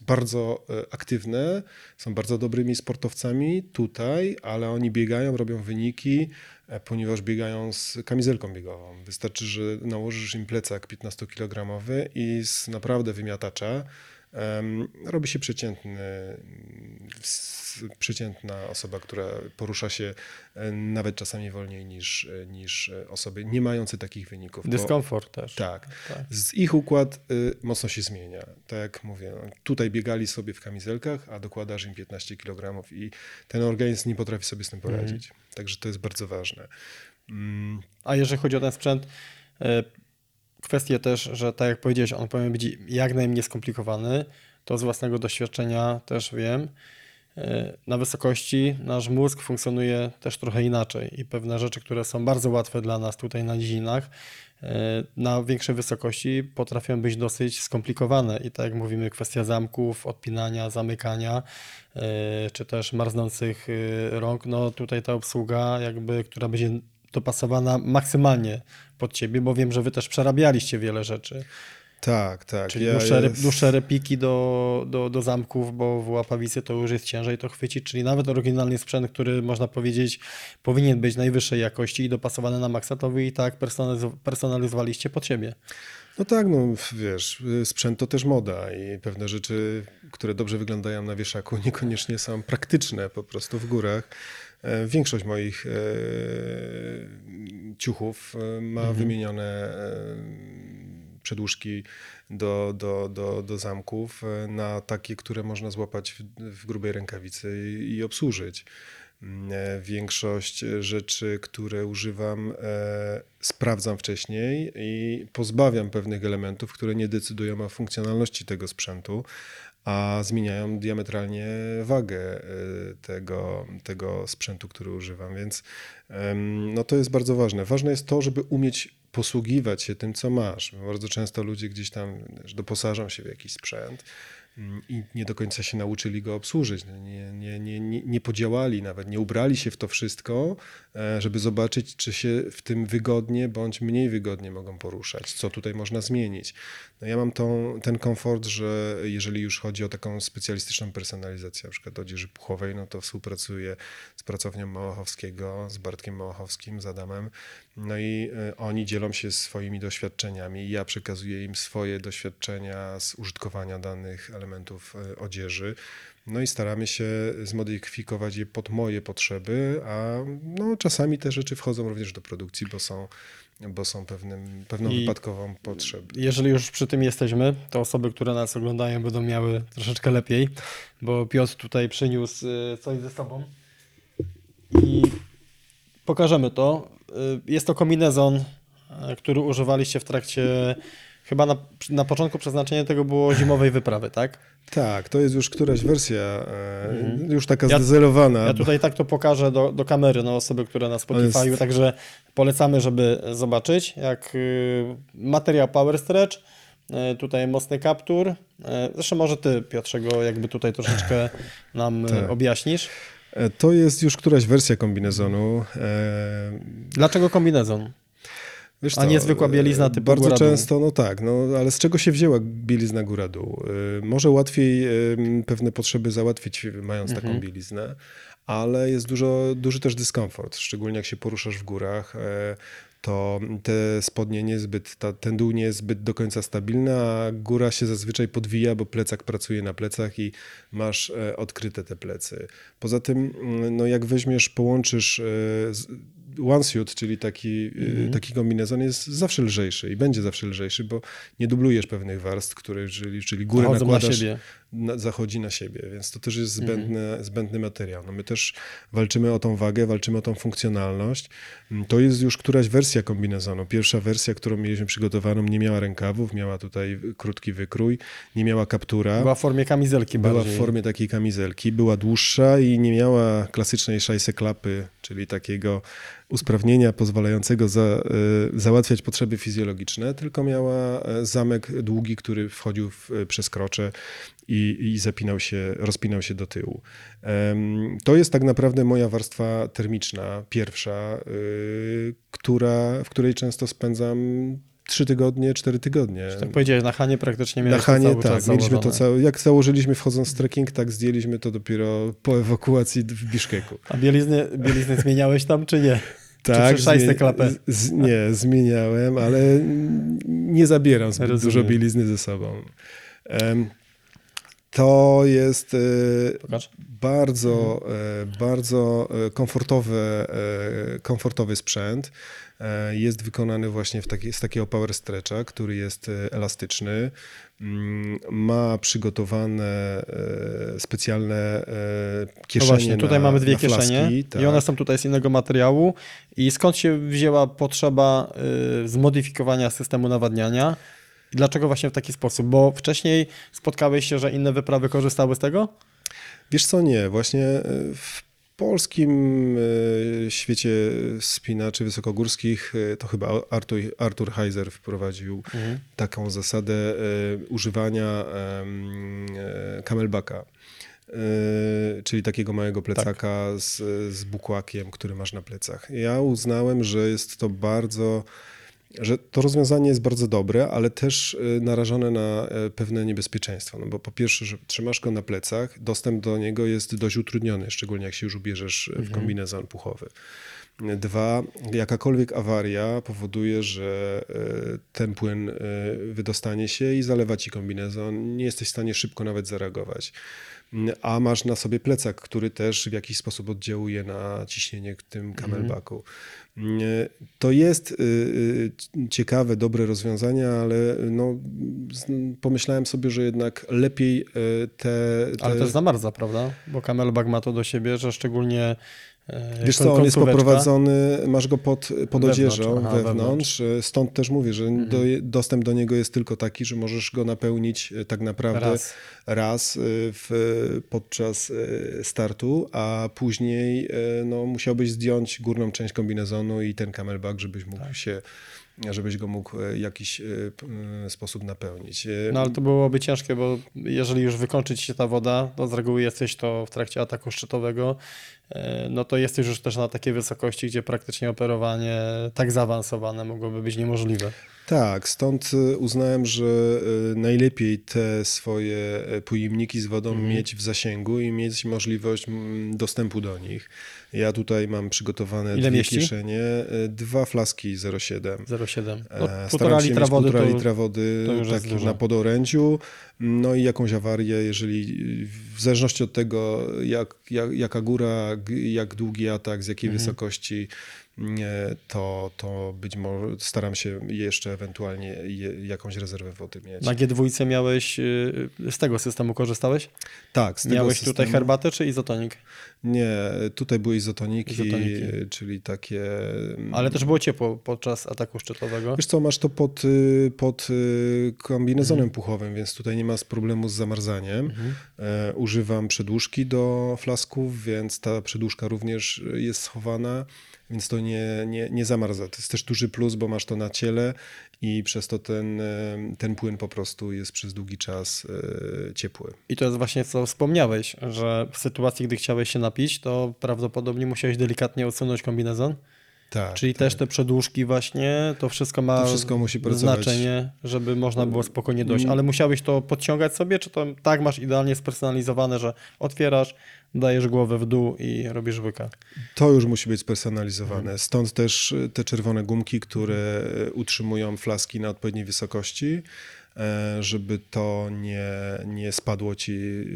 bardzo e, aktywne, są bardzo dobrymi sportowcami tutaj, ale oni biegają, robią wyniki, e, ponieważ biegają z kamizelką biegową. Wystarczy, że nałożysz im plecak 15-kilogramowy i z naprawdę wymiatacza robi się przeciętny, s- przeciętna osoba, która porusza się e, nawet czasami wolniej niż, e, niż e, osoby nie mające takich wyników. Dyskomfort też. tak. Tak. Z ich układ y, mocno się zmienia. Tak jak mówię, no, tutaj biegali sobie w kamizelkach, a dokładasz im 15 kg i ten organizm nie potrafi sobie z tym poradzić. Także to jest bardzo ważne. Mm, A jeżeli chodzi o ten sprzęt, kwestie też, że tak jak powiedziałeś, on powinien być jak najmniej skomplikowany. To z własnego doświadczenia też wiem. E, Na wysokości nasz mózg funkcjonuje też trochę inaczej i pewne rzeczy, które są bardzo łatwe dla nas tutaj na nizinach, e, na większej wysokości potrafią być dosyć skomplikowane. I tak jak mówimy, kwestia zamków, odpinania, zamykania, e, czy też marznących rąk, no tutaj ta obsługa jakby, która będzie dopasowana maksymalnie pod ciebie, bo wiem, że wy też przerabialiście wiele rzeczy. tak, tak. Czyli Ja dłuższe, jest- dłuższe repiki do, do, do zamków, bo w łapawicy to już jest ciężej to chwycić, czyli nawet oryginalny sprzęt, który można powiedzieć powinien być najwyższej jakości i dopasowany na maksa, to wy i tak personaliz- personalizowaliście pod siebie. No tak, no wiesz, y, sprzęt to też moda i pewne rzeczy, które dobrze wyglądają na wieszaku, niekoniecznie są praktyczne po prostu w górach. E, Większość moich e, ciuchów e, ma wymienione e, przedłużki do, do, do, do zamków na takie, które można złapać w, w grubej rękawicy i, i obsłużyć. Mm, Większość rzeczy, które używam, e, sprawdzam wcześniej i pozbawiam pewnych elementów, które nie decydują o funkcjonalności tego sprzętu, a zmieniają diametralnie wagę e, tego, tego sprzętu, który używam. Więc no to jest bardzo ważne. Ważne jest to, żeby umieć posługiwać się tym, co masz. Bardzo często ludzie gdzieś tam doposażą się w jakiś sprzęt i nie do końca się nauczyli go obsłużyć. No, Nie, nie, nie, nie, nie podziałali nawet, nie ubrali się w to wszystko, e, żeby zobaczyć, czy się w tym wygodnie bądź mniej wygodnie mogą poruszać, co tutaj można zmienić. No ja mam tą, ten komfort, że jeżeli już chodzi o taką specjalistyczną personalizację, na przykład odzieży puchowej, no to współpracuję z pracownią Małachowskiego, z Bartkiem Małachowskim, z Adamem, no i e, oni dzielą się swoimi doświadczeniami. Ja przekazuję im swoje doświadczenia z użytkowania danych elementów e, odzieży. No i staramy się zmodyfikować je pod moje potrzeby, a no, czasami te rzeczy wchodzą również do produkcji, bo są, bo są pewnym, pewną I- wypadkową potrzebą. Jeżeli już przy tym jesteśmy, to osoby, które nas oglądają będą miały troszeczkę lepiej, bo Piotr tutaj przyniósł y, coś ze sobą i pokażemy to. Y, Jest to kombinezon, y, który używaliście w trakcie, chyba na, na początku przeznaczenie tego było zimowej wyprawy, tak? Tak, to jest już któraś wersja, e, Mhm. już taka Ja- zdezelowana. Ja tutaj tak to pokażę do, do kamery, na osoby, które na Spotify, jest- także polecamy, żeby zobaczyć, jak y, materiał Power Stretch, y, tutaj mocny kaptur. Y, Zresztą może ty, Piotrze, go jakby tutaj troszeczkę nam y, Tak. objaśnisz. E, To jest już któraś wersja kombinezonu. E, Dlaczego kombinezon? Wiesz A co, nie zwykła bielizna e, typu Bardzo góra-dół. często, no tak, no ale z czego się wzięła bielizna góra-dół? Może łatwiej pewne potrzeby załatwić mając Mhm. taką bieliznę, ale jest dużo, duży też dyskomfort, szczególnie jak się poruszasz w górach. To te spodnie niezbyt, ta, ten dół nie jest zbyt do końca stabilny, a góra się zazwyczaj podwija, bo plecak pracuje na plecach i masz e, odkryte te plecy. Poza tym, mm, no jak weźmiesz, połączysz e, z- OneSuit, czyli taki, Mhm. y, taki kombinezon jest zawsze lżejszy i będzie zawsze lżejszy, bo nie dublujesz pewnych warstw, które, czyli, czyli górę Chodzą na nakładasz, siebie. Na, zachodzi na siebie, więc to też jest Mhm. zbędny, zbędny materiał. No my też walczymy o tą wagę, walczymy o tą funkcjonalność. Mm, To jest już któraś wersja kombinezonu. Pierwsza wersja, którą mieliśmy przygotowaną, nie miała rękawów, miała tutaj krótki wykrój, nie miała kaptura. Była w formie kamizelki Była bardziej. w formie takiej kamizelki, była dłuższa i nie miała klasycznej szajse klapy, czyli takiego usprawnienia pozwalającego za, e, załatwiać potrzeby fizjologiczne, tylko miała e, zamek długi, który wchodził w, e, przez krocze i i, zapinał się, rozpinał się do tyłu. To jest tak naprawdę moja warstwa termiczna, pierwsza, y, która, w której często spędzam trzy tygodnie, cztery tygodnie. Tak powiedziałeś, na Hanie praktycznie Na miałeś Hanie tak, mieliśmy to całe, jak założyliśmy wchodząc w trekking, tak zdjęliśmy to dopiero po ewakuacji w Biszkeku. A bielizny, bielizny zmieniałeś tam, czy nie? Tak, Czy szajsę zmie- klapę? z- nie, zmieniałem, ale nie zabieram zbyt Rozumiem. dużo bielizny ze sobą. Em, To jest e, Pokaż. bardzo, e, bardzo e, komfortowy, komfortowy sprzęt. Jest wykonany właśnie w taki, z takiego power stretcha, który jest elastyczny. Mm, Ma przygotowane specjalne No kieszenie właśnie, tutaj na, mamy dwie na flaski, kieszenie tak. i one są tutaj z innego materiału. I skąd się wzięła potrzeba zmodyfikowania systemu nawadniania? I dlaczego właśnie w taki sposób? Bo wcześniej spotkałeś się, że inne wyprawy korzystały z tego? Wiesz co, nie. Właśnie e, w polskim e, świecie spinaczy wysokogórskich e, to chyba Artur, Artur Heiser wprowadził taką zasadę używania camelbacka. Czyli takiego małego plecaka z, z bukłakiem, który masz na plecach. Ja uznałem, że jest to bardzo że to rozwiązanie jest bardzo dobre, ale też y, narażone na e, pewne niebezpieczeństwo. No bo po pierwsze, że trzymasz go na plecach, dostęp do niego jest dość utrudniony, szczególnie jak się już ubierzesz w kombinezon puchowy. Dwa, jakakolwiek awaria powoduje, że e, ten płyn wydostanie się i zalewa ci kombinezon. Nie jesteś w stanie szybko nawet zareagować. A masz na sobie plecak, który też w jakiś sposób oddziałuje na ciśnienie w tym camelbacku. Nie, To jest y, y, ciekawe, dobre rozwiązanie, ale no, z- pomyślałem sobie, że jednak lepiej y, te. te... Ale też zamarza, prawda? Bo camelback ma to do siebie, że szczególnie e, Wiesz kon- co, on jest poprowadzony, masz go pod, pod Wewnątrz, odzieżą, aha, wewnątrz, wewnątrz. Mhm. e, stąd też mówię, że do, dostęp do niego jest tylko taki, że możesz go napełnić e, tak naprawdę Raz. raz, e, w, podczas e, startu, a później e, no, musiałbyś zdjąć górną część kombinezonu i ten camelback, żebyś mógł Tak. się, żebyś go mógł w jakiś e, e, sposób napełnić. E, No ale to byłoby ciężkie, bo jeżeli już wykończy ci się ta woda, to z reguły jesteś to w trakcie ataku szczytowego, e, no to jesteś już też na takiej wysokości, gdzie praktycznie operowanie tak zaawansowane mogłoby być niemożliwe. Tak, stąd y, uznałem, że y, najlepiej te swoje y, pojemniki z wodą Mhm. mieć w zasięgu i mieć możliwość mm, dostępu do nich. Ja tutaj mam przygotowane Ile dwie mieści? kieszenie, dwa flaski 0,7. 0,7. E, No, półtora litra wody półtora to, litra wody tak na podorędziu, no i jakąś awarię, jeżeli w zależności od tego, jak, jak, jaka góra, jak długi atak, z jakiej Mhm. wysokości, to, to być może staram się jeszcze ewentualnie je, jakąś rezerwę wody mieć. na G2 miałeś, y, z tego systemu korzystałeś? tak, z tego Miałeś tutaj systemu- herbatę czy izotonik? Nie, tutaj były izotoniki, Izotoniki. czyli takie... mm, Ale też było ciepło podczas ataku szczytowego. Wiesz co, masz to pod, y, pod y, kombinezonem Mhm. puchowym, więc tutaj nie ma problemu z zamarzaniem. E, używam przedłużki do flasków, więc ta przedłużka również jest schowana, więc to nie, nie, nie zamarza. To jest też duży plus, bo masz to na ciele i przez to ten, ten płyn po prostu jest przez długi czas e, ciepły. I to jest właśnie co wspomniałeś, że w sytuacji, gdy chciałeś się napić, to prawdopodobnie musiałeś delikatnie odsunąć kombinezon. Tak, Czyli tak. też te przedłużki właśnie, to wszystko ma To wszystko musi pracować. znaczenie, żeby można było spokojnie dojść. Ale musiałeś to podciągać sobie, czy to tak masz idealnie spersonalizowane, że otwierasz, dajesz głowę w dół i robisz łyka. To już musi być spersonalizowane. Stąd też y, te czerwone gumki, które y, utrzymują flaski na odpowiedniej wysokości, żeby to nie, nie spadło ci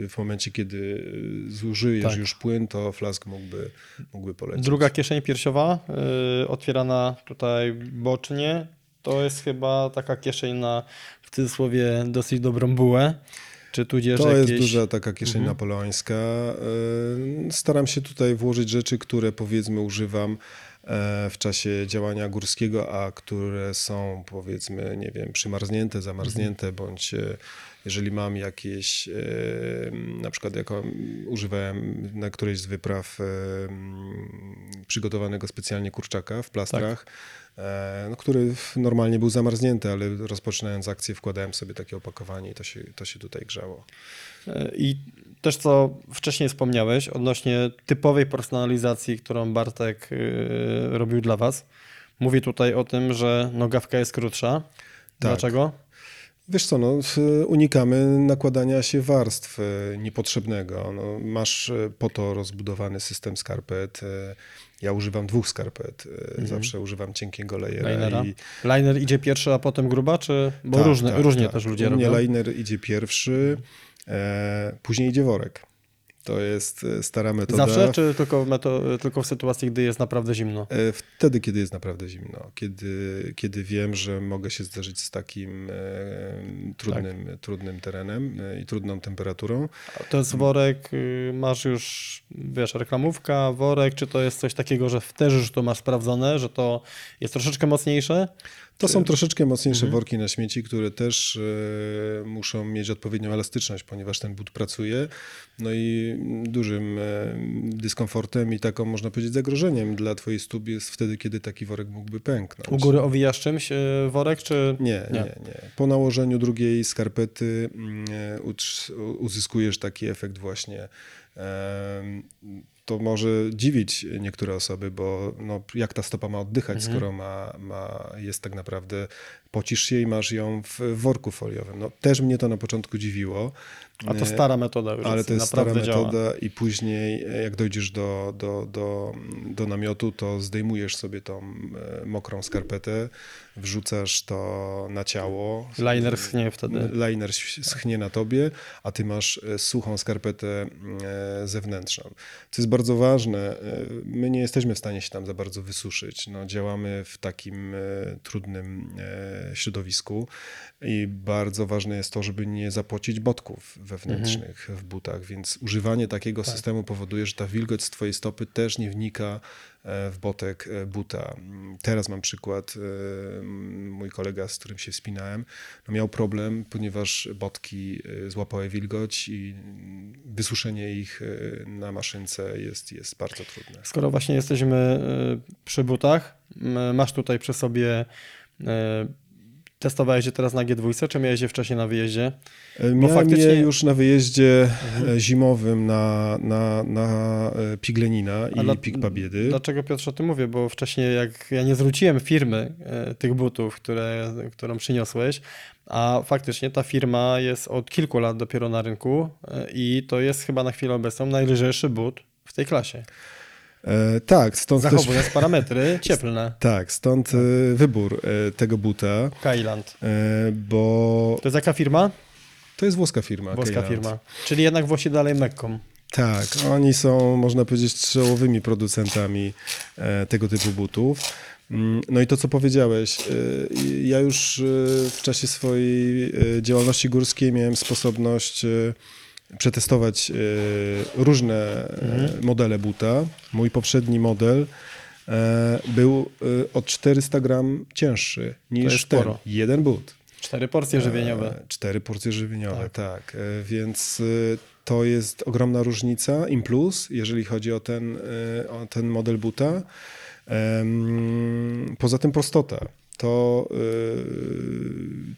w momencie, kiedy zużyjesz Tak. już płyn, to flask mógłby, mógłby polecieć. Druga kieszeń piersiowa, yy, otwierana tutaj bocznie, to jest chyba taka kieszeń na, w cudzysłowie, dosyć dobrą bułę. Czy tudzież To jakieś... jest duża taka kieszeń Mhm. napoleońska. Y, Staram się tutaj włożyć rzeczy, które powiedzmy używam e, w czasie działania górskiego, a które są powiedzmy, nie wiem, przymarznięte, zamarznięte, Mhm. bądź e, Jeżeli mam jakieś, e, na przykład jako używałem na którejś z wypraw e, przygotowanego specjalnie kurczaka w plastrach, e, no, który normalnie był zamarznięty, ale rozpoczynając akcję wkładałem sobie takie opakowanie i to się, to się tutaj grzało. I też co wcześniej wspomniałeś odnośnie typowej personalizacji, którą Bartek y, robił dla was. Mówię tutaj o tym, że nogawka jest krótsza. Dlaczego? Wiesz co, no, unikamy nakładania się warstw e, niepotrzebnego. No, masz e, po to rozbudowany system skarpet. e, Ja używam dwóch skarpet. e, Zawsze używam cienkiego layera. Linera. I, Liner idzie pierwszy, a potem gruba, czy. Bo Tak, różne, tak, różnie tak. też ludzie robią. liner idzie pierwszy, e, później idzie worek. To jest e, stara metoda. Zawsze, czy tylko w, meto- tylko w sytuacji, gdy jest naprawdę zimno? E, Wtedy, kiedy jest naprawdę zimno, kiedy, kiedy wiem, że mogę się zderzyć z takim e, trudnym, Tak. trudnym terenem e, i trudną temperaturą. To jest worek, y, masz już, wiesz, reklamówka, worek, czy to jest coś takiego, że też już to masz sprawdzone, że to jest troszeczkę mocniejsze? To są troszeczkę mocniejsze Mhm. worki na śmieci, które też e, muszą mieć odpowiednią elastyczność, ponieważ ten but pracuje. No i dużym e, dyskomfortem i taką, można powiedzieć, zagrożeniem dla twojej stóp jest wtedy, kiedy taki worek mógłby pęknąć. U góry owijasz czymś y, worek, czy... Nie, Nie. nie, nie. Po nałożeniu drugiej skarpety mm, uzyskujesz taki efekt właśnie. To może dziwić niektóre osoby, bo no, jak ta stopa ma oddychać, Mhm. skoro ma, ma, jest tak naprawdę, pocisz się i masz ją w worku foliowym. No, też mnie to na początku dziwiło. A to E, stara metoda już ale to jest stara naprawdę działa. metoda i później e, jak dojdziesz do, do, do, do namiotu, to zdejmujesz sobie tą e, mokrą skarpetę, wrzucasz to na ciało. Liner schnie wtedy. Liner schnie na tobie, a ty masz e, suchą skarpetę e, zewnętrzną. Co jest bardzo ważne, e, my nie jesteśmy w stanie się tam za bardzo wysuszyć. No, działamy w takim trudnym środowisku i bardzo ważne jest to, żeby nie zapocić botków wewnętrznych w butach, więc używanie takiego systemu powoduje, że ta wilgoć z twojej stopy też nie wnika w botek e, buta. Teraz mam przykład, e, mój kolega, z którym się wspinałem, no miał problem, ponieważ botki e, złapały wilgoć i wysuszenie ich e, na maszynce jest, jest bardzo trudne. Skoro właśnie jesteśmy przy butach, masz tutaj przy sobie... Testowałeś je teraz na G2, czy miałeś je wcześniej na wyjeździe? E, Miałem faktycznie- je już na wyjeździe e, zimowym na, na, na e, Piglenina i dla- Pik Pabiedy. Dlaczego Piotrze o tym mówię? Bo wcześniej jak ja nie zwróciłem firmy tych butów, które, którą przyniosłeś, a faktycznie ta firma jest od kilku lat dopiero na rynku i to jest chyba na chwilę obecną najlżejszy but w tej klasie. E, tak, stąd też, Zachowując parametry cieplne. tak, stąd e, wybór e, tego buta, Kailand. bo To jest jaka firma? to jest włoska firma. Włoska Keyland. firma. Czyli jednak Włosi dalej Mekką. Tak, oni są, można powiedzieć, czołowymi producentami tego typu butów. Mm, No i to, co powiedziałeś, ja już w czasie swojej działalności górskiej miałem sposobność przetestować e, różne e, modele buta. Mój poprzedni model e, był od 400 gram cięższy niż ten. sporo. Jeden but. Cztery porcje żywieniowe. Cztery porcje żywieniowe, tak. E, Więc to jest ogromna różnica, im plus, jeżeli chodzi o ten, o ten model buta. Poza tym prostota. To e,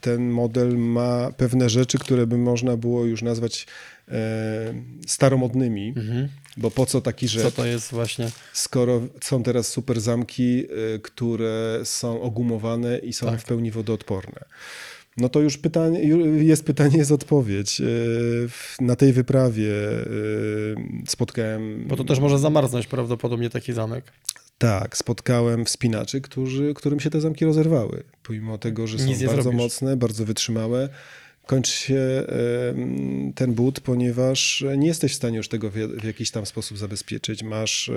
ten model ma pewne rzeczy, które by można było już nazwać e, staromodnymi, bo po co taki rzecz? Co to jest właśnie? skoro są teraz super zamki, y, które są ogumowane i są Tak. w pełni wodoodporne. No to już pytanie, jest pytanie, jest odpowiedź. Y, Na tej wyprawie y, spotkałem. Bo to też może zamarznąć prawdopodobnie taki zamek. Tak, spotkałem wspinaczy, którzy, którym się te zamki rozerwały. Pomimo tego, że są bardzo zrobisz. mocne, bardzo wytrzymałe. Kończy się ten but, ponieważ nie jesteś w stanie już tego w, jakiś tam sposób zabezpieczyć. Masz, e,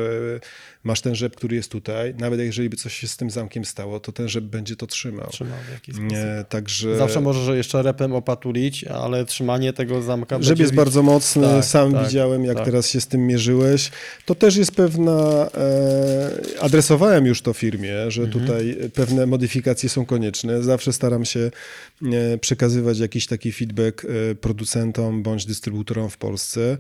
masz ten rzep, który jest tutaj. Nawet jeżeli by coś się z tym zamkiem stało, to ten rzep będzie to trzymał. Trzymał w jakiś sposób. Nie, także Zawsze możesz jeszcze repem opatulić, ale trzymanie tego zamka Rzep jest bardzo mocny, Tak, sam tak, widziałem, jak tak. teraz się z tym mierzyłeś. To też jest pewna. E, adresowałem już to firmie, że Mhm. tutaj pewne modyfikacje są konieczne. Zawsze staram się e, przekazywać jakiś taki taki feedback e, producentom bądź dystrybutorom w Polsce,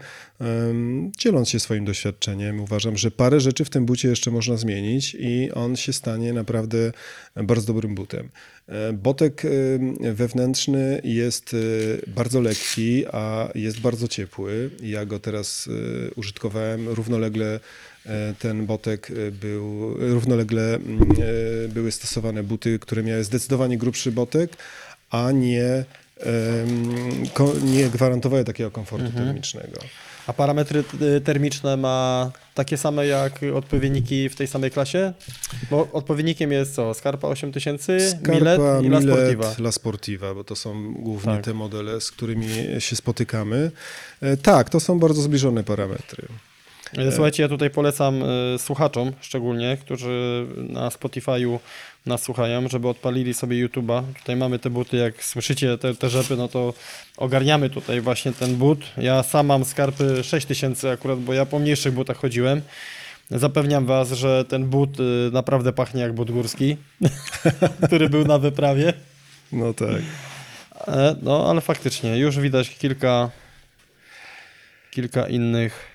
dzieląc się swoim doświadczeniem. Uważam, że parę rzeczy w tym bucie jeszcze można zmienić i on się stanie naprawdę bardzo dobrym butem. E, Botek wewnętrzny jest e, bardzo lekki, a jest bardzo ciepły. Ja go teraz użytkowałem równolegle. Ten botek był, równolegle mm, były stosowane buty, które miały zdecydowanie grubszy botek, a nie, nie gwarantowały takiego komfortu termicznego. A parametry y, termiczne ma takie same jak odpowiedniki w tej samej klasie? Bo odpowiednikiem jest co? Scarpa 8000, Millet Scarpa, i La Sportiva. La Sportiva, bo to są głównie Tak. te modele, z którymi się spotykamy. E, Tak, to są bardzo zbliżone parametry. E, Słuchajcie, ja tutaj polecam e, słuchaczom szczególnie, którzy na Spotify'u nas słuchają, żeby odpalili sobie YouTube'a. Tutaj mamy te buty, jak słyszycie te, te rzepy, no to ogarniamy tutaj właśnie ten but. Ja sam mam skarpy 6000 akurat, bo ja po mniejszych butach chodziłem. Zapewniam Was, że ten but y, naprawdę pachnie jak but górski, który był na wyprawie. No tak. E, No, ale faktycznie, już widać kilka, kilka innych.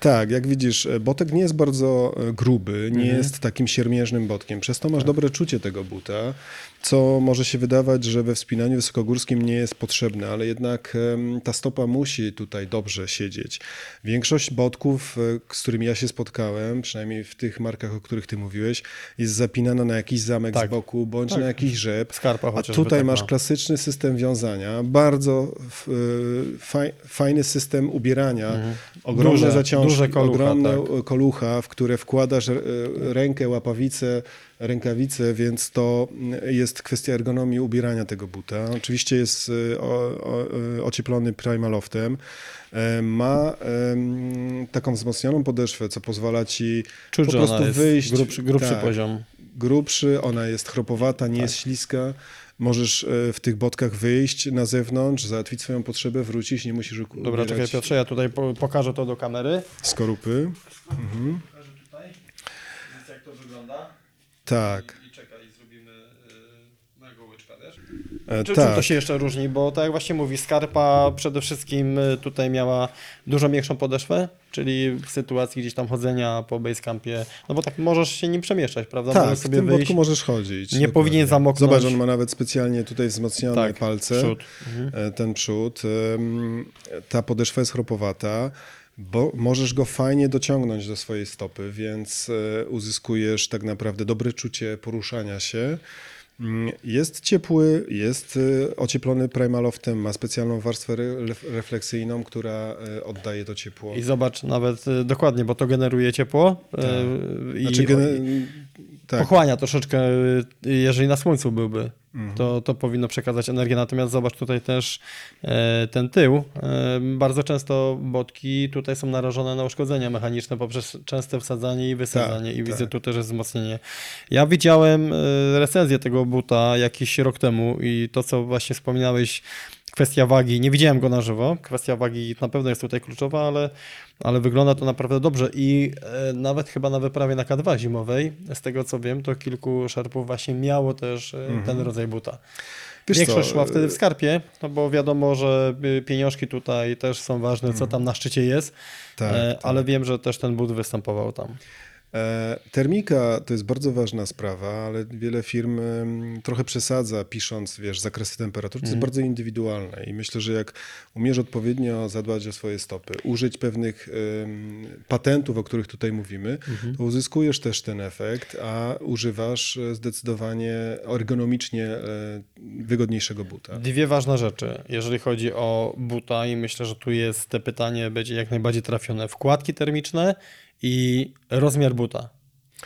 Tak, jak widzisz, e, botek nie jest bardzo e, gruby, nie Mhm. jest takim siermiężnym botkiem, przez to Tak. masz dobre czucie tego buta, co może się wydawać, że we wspinaniu wysokogórskim nie jest potrzebne, ale jednak ta stopa musi tutaj dobrze siedzieć. Większość botków, e, z którymi ja się spotkałem, przynajmniej w tych markach, o których ty mówiłeś, jest zapinana na jakiś zamek Tak. z boku, bądź Tak. na jakiś rzep. Skarpa A tutaj tak masz ma. klasyczny system wiązania, bardzo fajny system ubierania, ogromne Mhm. Duże, kolucha, ogromne tak. kolucha, w które wkładasz y, rękę, łapawicę, rękawice, więc to jest kwestia ergonomii ubierania tego buta. Oczywiście jest o, y, ocieplony Primaloftem. E, Ma taką wzmocnioną podeszwę, co pozwala ci Czuć, po prostu wyjść. grubszy, grubszy tak, poziom. grubszy, ona jest chropowata, nie jest śliska. Możesz e, w tych botkach wyjść na zewnątrz, załatwić swoją potrzebę, wrócić, nie musisz u- Dobra, czekaj Piotrze, ja tutaj po, pokażę to do kamery. skorupy. Pokażę tutaj, jak to wygląda. Tak, I czekaj, zrobimy mojego łyczka, wiesz? E, Czy, Czym tak. to się jeszcze różni? Bo tak jak właśnie mówi, Skarpa przede wszystkim y, tutaj miała dużo większą podeszwę, czyli w sytuacji gdzieś tam chodzenia po basecampie, no bo tak możesz się nim przemieszczać, prawda? Tak, Możesz w sobie tym wyjść. możesz chodzić. Nie dokładnie. powinien zamoknąć. Zobacz, on ma nawet specjalnie tutaj wzmocnione Tak, palce. przód. Mhm. e, ten przód. Ta podeszwa jest chropowata, bo możesz go fajnie dociągnąć do swojej stopy, więc e, uzyskujesz tak naprawdę dobre czucie poruszania się. Mm, Jest ciepły, jest e, ocieplony primaloftem, ma specjalną warstwę re- refleksyjną, która e, oddaje to ciepło. I zobacz nawet y, dokładnie, bo to generuje ciepło y, i, Znaczy, i tak, pochłania troszeczkę, y, jeżeli na słońcu byłby. Mhm. To, to powinno przekazać energię. Natomiast zobacz tutaj też e, ten tył. E, bardzo często botki tutaj są narażone na uszkodzenia mechaniczne poprzez częste wsadzanie i wysadzanie. Tak, I widzę tak. tu też jest wzmocnienie. Ja widziałem e, recenzję tego buta jakiś rok temu i to, co właśnie wspominałeś, kwestia wagi. Nie widziałem go na żywo. Kwestia wagi na pewno jest tutaj kluczowa, ale, ale wygląda to naprawdę dobrze. I e, nawet chyba na wyprawie na K2 zimowej, z tego co wiem, to kilku szerpów właśnie miało też e, ten rodzaj buta. Mhm. Wiesz Większość co, szła wtedy w skarpie, no bo wiadomo, że y, pieniążki tutaj też są ważne, co tam na szczycie jest, tak, e, tak. ale wiem, że też ten but występował tam. E, Termika to jest bardzo ważna sprawa, ale wiele firm trochę przesadza, pisząc, wiesz, zakresy temperatur. To jest bardzo indywidualne i myślę, że jak umiesz odpowiednio zadbać o swoje stopy, użyć pewnych em, patentów, o których tutaj mówimy, to uzyskujesz też ten efekt, a używasz e, zdecydowanie ergonomicznie e, wygodniejszego buta. Dwie ważne rzeczy, jeżeli chodzi o buta i myślę, że tu jest te pytanie będzie jak najbardziej trafione. Wkładki termiczne i rozmiar buta.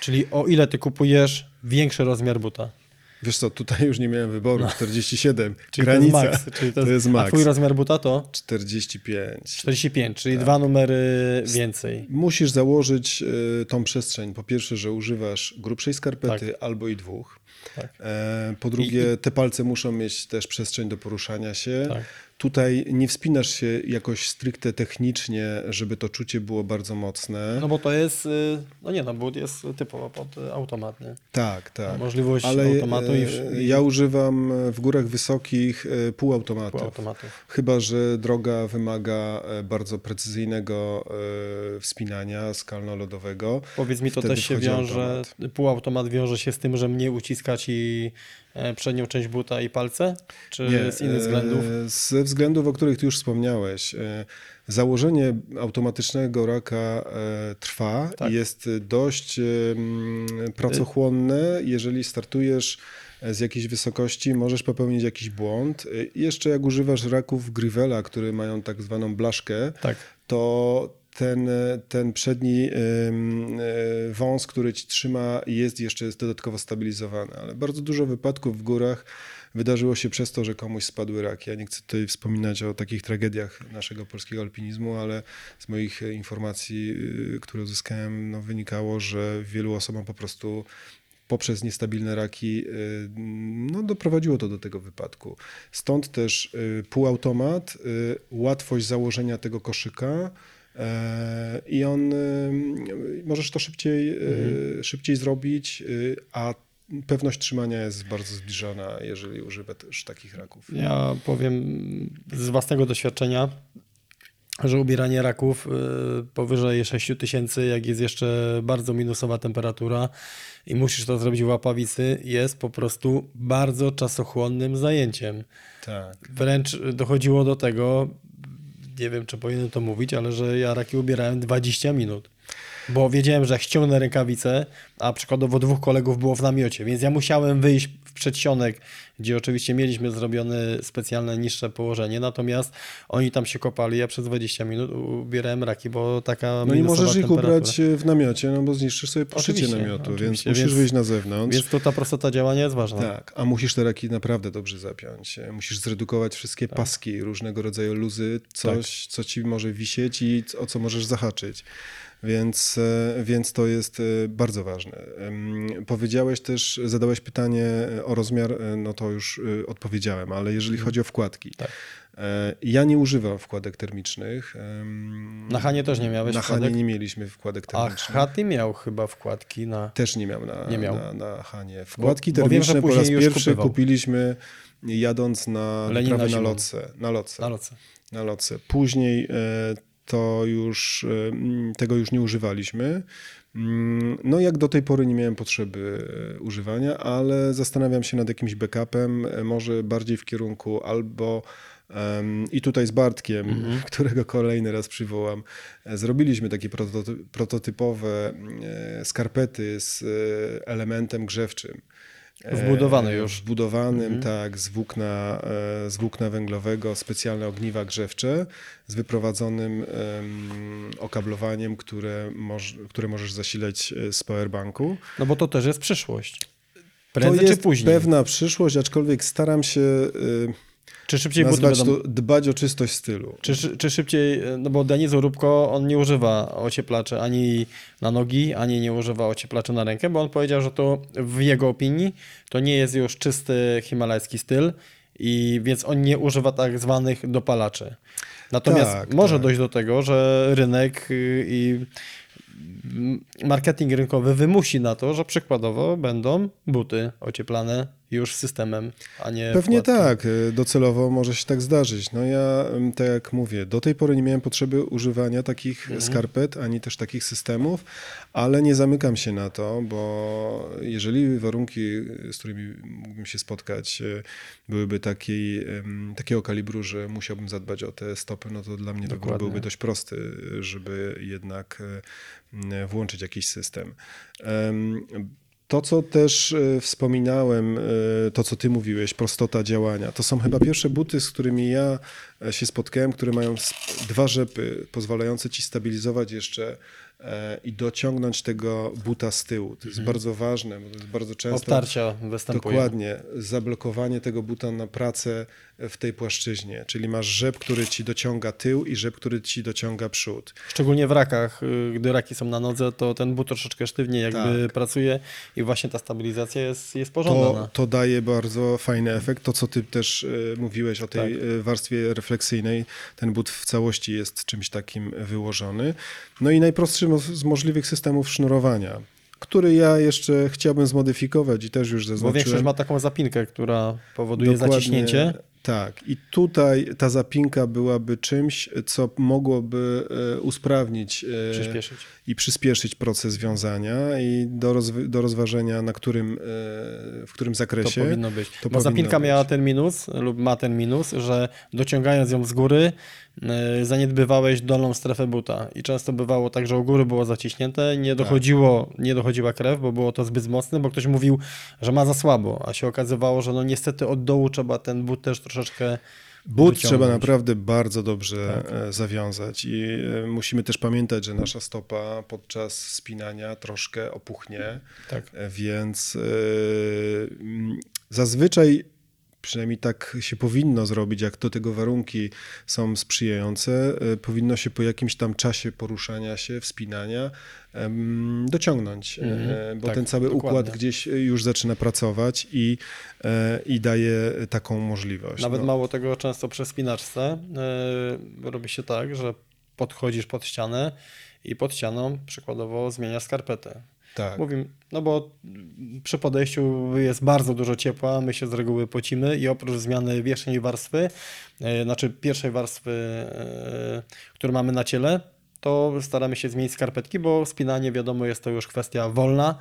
Czyli o ile ty kupujesz większy rozmiar buta. Wiesz co, tutaj już nie miałem wyboru, 47, No. Czyli granica, to jest max. Czyli to, to jest A max. twój rozmiar buta to 45. 45, czyli Tak. dwa numery więcej. Musisz założyć y, tą przestrzeń. Po pierwsze, że używasz grubszej skarpety albo i dwóch. Tak. E, po drugie, te palce muszą mieć też przestrzeń do poruszania się. Tak. Tutaj nie wspinasz się jakoś stricte technicznie, żeby to czucie było bardzo mocne. No bo to jest, y, no nie no, but jest typowo pod y, automat, nie? tak, tak. Możliwość Ale automatu i, e, i ja używam w górach wysokich e, półautomatów. półautomatów. Chyba, że droga wymaga e, bardzo precyzyjnego wspinania skalno-lodowego. Powiedz mi, to Wtedy też się wiąże, automat. półautomat wiąże się z tym, że mniej uciska ci e, przednią część buta i palce? Czy z innych e, względów? Ze względów, o których ty już wspomniałeś. E, Założenie automatycznego raka e, trwa Tak. i jest dość e, pracochłonne. Jeżeli startujesz e, z jakiejś wysokości, możesz popełnić jakiś błąd. E, Jeszcze jak używasz raków Grivela, które mają tak zwaną blaszkę, Tak. to ten, ten przedni y, wąs, który ci trzyma, jest jeszcze jest dodatkowo stabilizowany. Ale bardzo dużo wypadków w górach wydarzyło się przez to, że komuś spadły raki. Ja nie chcę tutaj wspominać o takich tragediach naszego polskiego alpinizmu, ale z moich e, informacji, y, które uzyskałem, no, wynikało, że wielu osobom po prostu poprzez niestabilne raki y, no, doprowadziło to do tego wypadku. Stąd też y, półautomat, łatwość założenia tego koszyka e, i on możesz to szybciej, y, szybciej zrobić, y, a pewność trzymania jest bardzo zbliżona, jeżeli używasz takich raków. Ja powiem z własnego doświadczenia, że ubieranie raków powyżej 6 tysięcy, jak jest jeszcze bardzo minusowa temperatura i musisz to zrobić w łapawicy, jest po prostu bardzo czasochłonnym zajęciem. Tak. Wręcz dochodziło do tego, nie wiem czy powinienem to mówić, ale że ja raki ubierałem 20 minut. Bo wiedziałem, że ściągnę rękawice, a przykładowo dwóch kolegów było w namiocie, więc ja musiałem wyjść przedsionek, gdzie oczywiście mieliśmy zrobione specjalne niższe położenie, natomiast oni tam się kopali, ja przez 20 minut ubierałem raki, bo taka No i możesz ich ubrać w namiocie, no bo zniszczysz sobie poszycie namiotu, więc musisz więc- wyjść na zewnątrz. Więc to ta prostota działania jest ważna. Tak, a musisz te raki naprawdę dobrze zapiąć. E, Musisz zredukować wszystkie Tak. paski, różnego rodzaju luzy, coś, co ci może wisieć i o co możesz zahaczyć. Więc, e, więc to jest e, bardzo ważne. Powiedziałeś też, zadałeś pytanie e, o rozmiar, no to już odpowiedziałem, ale jeżeli chodzi o wkładki. Tak. Ja nie używam wkładek termicznych. Na Hanie też nie miałeś Na Hanie wkładek? nie mieliśmy wkładek A termicznych. Haty miał chyba wkładki na... Też nie miał na, Nie miał. na, na Hanie. Wkładki bo wiem, że termiczne po raz pierwszy kupywał. kupiliśmy jadąc na Lenina na lotce. Na lotce. Na loce. Na lotce. Później to już e, mm, tego już nie używaliśmy. Mm, No jak do tej pory nie miałem potrzeby e, używania, ale zastanawiam się nad jakimś backupem, e, może bardziej w kierunku albo i tutaj z Bartkiem, Mhm. którego kolejny raz przywołam, zrobiliśmy takie prototy- prototypowe e, skarpety z elementem grzewczym. E, Wbudowany już. Wbudowanym, tak, z włókna, e, z włókna węglowego, specjalne ogniwa grzewcze z wyprowadzonym em, okablowaniem, które, moż, które możesz zasilać e, z powerbanku. No bo to też jest przyszłość. Prędzej to jest czy później. pewna przyszłość, aczkolwiek staram się e, Czy szybciej buty nazwać będą... to, dbać o czystość stylu. Czy, czy, szybciej, no bo Denis Urubko, on nie używa ocieplaczy ani na nogi, ani nie używa ocieplaczy na rękę, bo on powiedział, że to w jego opinii to nie jest już czysty himalajski styl i więc on nie używa tak zwanych dopalaczy. Natomiast Tak, może tak. dojść do tego, że rynek y, i marketing rynkowy wymusi na to, że przykładowo będą buty ocieplane już systemem, a nie Pewnie wkładką. tak, y, docelowo może się tak zdarzyć. No ja, tak jak mówię, do tej pory nie miałem potrzeby używania takich Mhm. skarpet, ani też takich systemów, ale nie zamykam się na to, bo jeżeli warunki, y, z którymi mógłbym się spotkać, y, byłyby takiej, takiego kalibru, że musiałbym zadbać o te stopy, no to dla mnie Dokładnie. byłby dość prosty, żeby jednak włączyć jakiś system. To, co też e, wspominałem, e, to co ty mówiłeś, prostota działania, to są chyba pierwsze buty, z którymi ja e, się spotkałem, które mają dwa rzepy, pozwalające ci stabilizować jeszcze i dociągnąć tego buta z tyłu. To jest bardzo ważne, bo to jest bardzo często... Obtarcia występuje. Dokładnie. Zablokowanie tego buta na pracę w tej płaszczyźnie. Czyli masz rzep, który ci dociąga tył i rzep, który ci dociąga przód. Szczególnie w rakach, y, gdy raki są na nodze, to ten but troszeczkę sztywniej jakby Tak. pracuje i właśnie ta stabilizacja jest, jest To, pożądana. to daje bardzo fajny efekt. To, co ty też y, mówiłeś o tej Tak. y, warstwie refleksyjnej, ten but w całości jest czymś takim wyłożony. No i najprostszy mo- z możliwych systemów sznurowania, który ja jeszcze chciałbym zmodyfikować i też już Bo zaznaczyłem. większość ma taką zapinkę, która powoduje Dokładnie zaciśnięcie. Tak. I tutaj ta zapinka byłaby czymś, co mogłoby e, usprawnić e, Przyspieszyć. i przyspieszyć proces wiązania i do, rozw- do rozważenia, na którym, e, w którym To zakresie. powinno być. to Bo powinno zapinka być. miała ten minus, lub ma ten minus, że dociągając ją z góry, zaniedbywałeś dolną strefę buta. I często bywało tak, że u góry było zaciśnięte, nie Tak. dochodziło, nie dochodziła krew, bo było to zbyt mocne, bo ktoś mówił, że ma za słabo, a się okazywało, że no niestety od dołu trzeba ten but też troszeczkę But wyciągnąć. trzeba naprawdę bardzo dobrze Tak. e, zawiązać i e, musimy też pamiętać, że nasza stopa podczas spinania troszkę opuchnie, Tak. e, więc e, zazwyczaj przynajmniej tak się powinno zrobić, jak do tego warunki są sprzyjające, e, powinno się po jakimś tam czasie poruszania się, wspinania dociągnąć, e, Mhm, bo tak, ten cały dokładnie. układ gdzieś już zaczyna pracować i, e, i daje taką możliwość. Nawet No. mało tego, często przy spinaczce yy, robi się tak, że podchodzisz pod ścianę i pod ścianą przykładowo zmieniasz skarpetę. Tak. Mówimy, no bo przy podejściu jest bardzo dużo ciepła, my się z reguły pocimy i oprócz zmiany wierzchniej warstwy, e, znaczy pierwszej warstwy, e, którą mamy na ciele, to staramy się zmienić skarpetki, bo spinanie wiadomo jest to już kwestia wolna.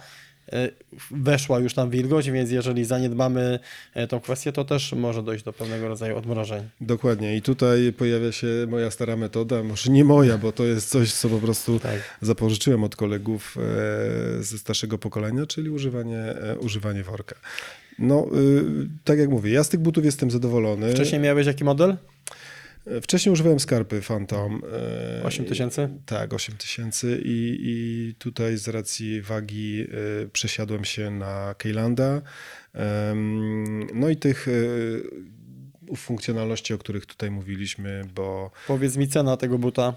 E, Weszła już tam wilgoć, więc jeżeli zaniedbamy e, tą kwestię, to też może dojść do pewnego rodzaju odmrożeń. Dokładnie. I tutaj pojawia się moja stara metoda, może nie moja, bo to jest coś, co po prostu Tak. zapożyczyłem od kolegów e, ze starszego pokolenia, czyli używanie, używanie worka. No, y, tak jak mówię, ja z tych butów jestem zadowolony. Wcześniej miałeś jaki model? Wcześniej używałem skarpy Phantom. e, 8000? Tak, 8000 i, i tutaj z racji wagi e, przesiadłem się na Keylanda. No i tych e, funkcjonalności, o których tutaj mówiliśmy, bo Powiedz mi cena tego buta.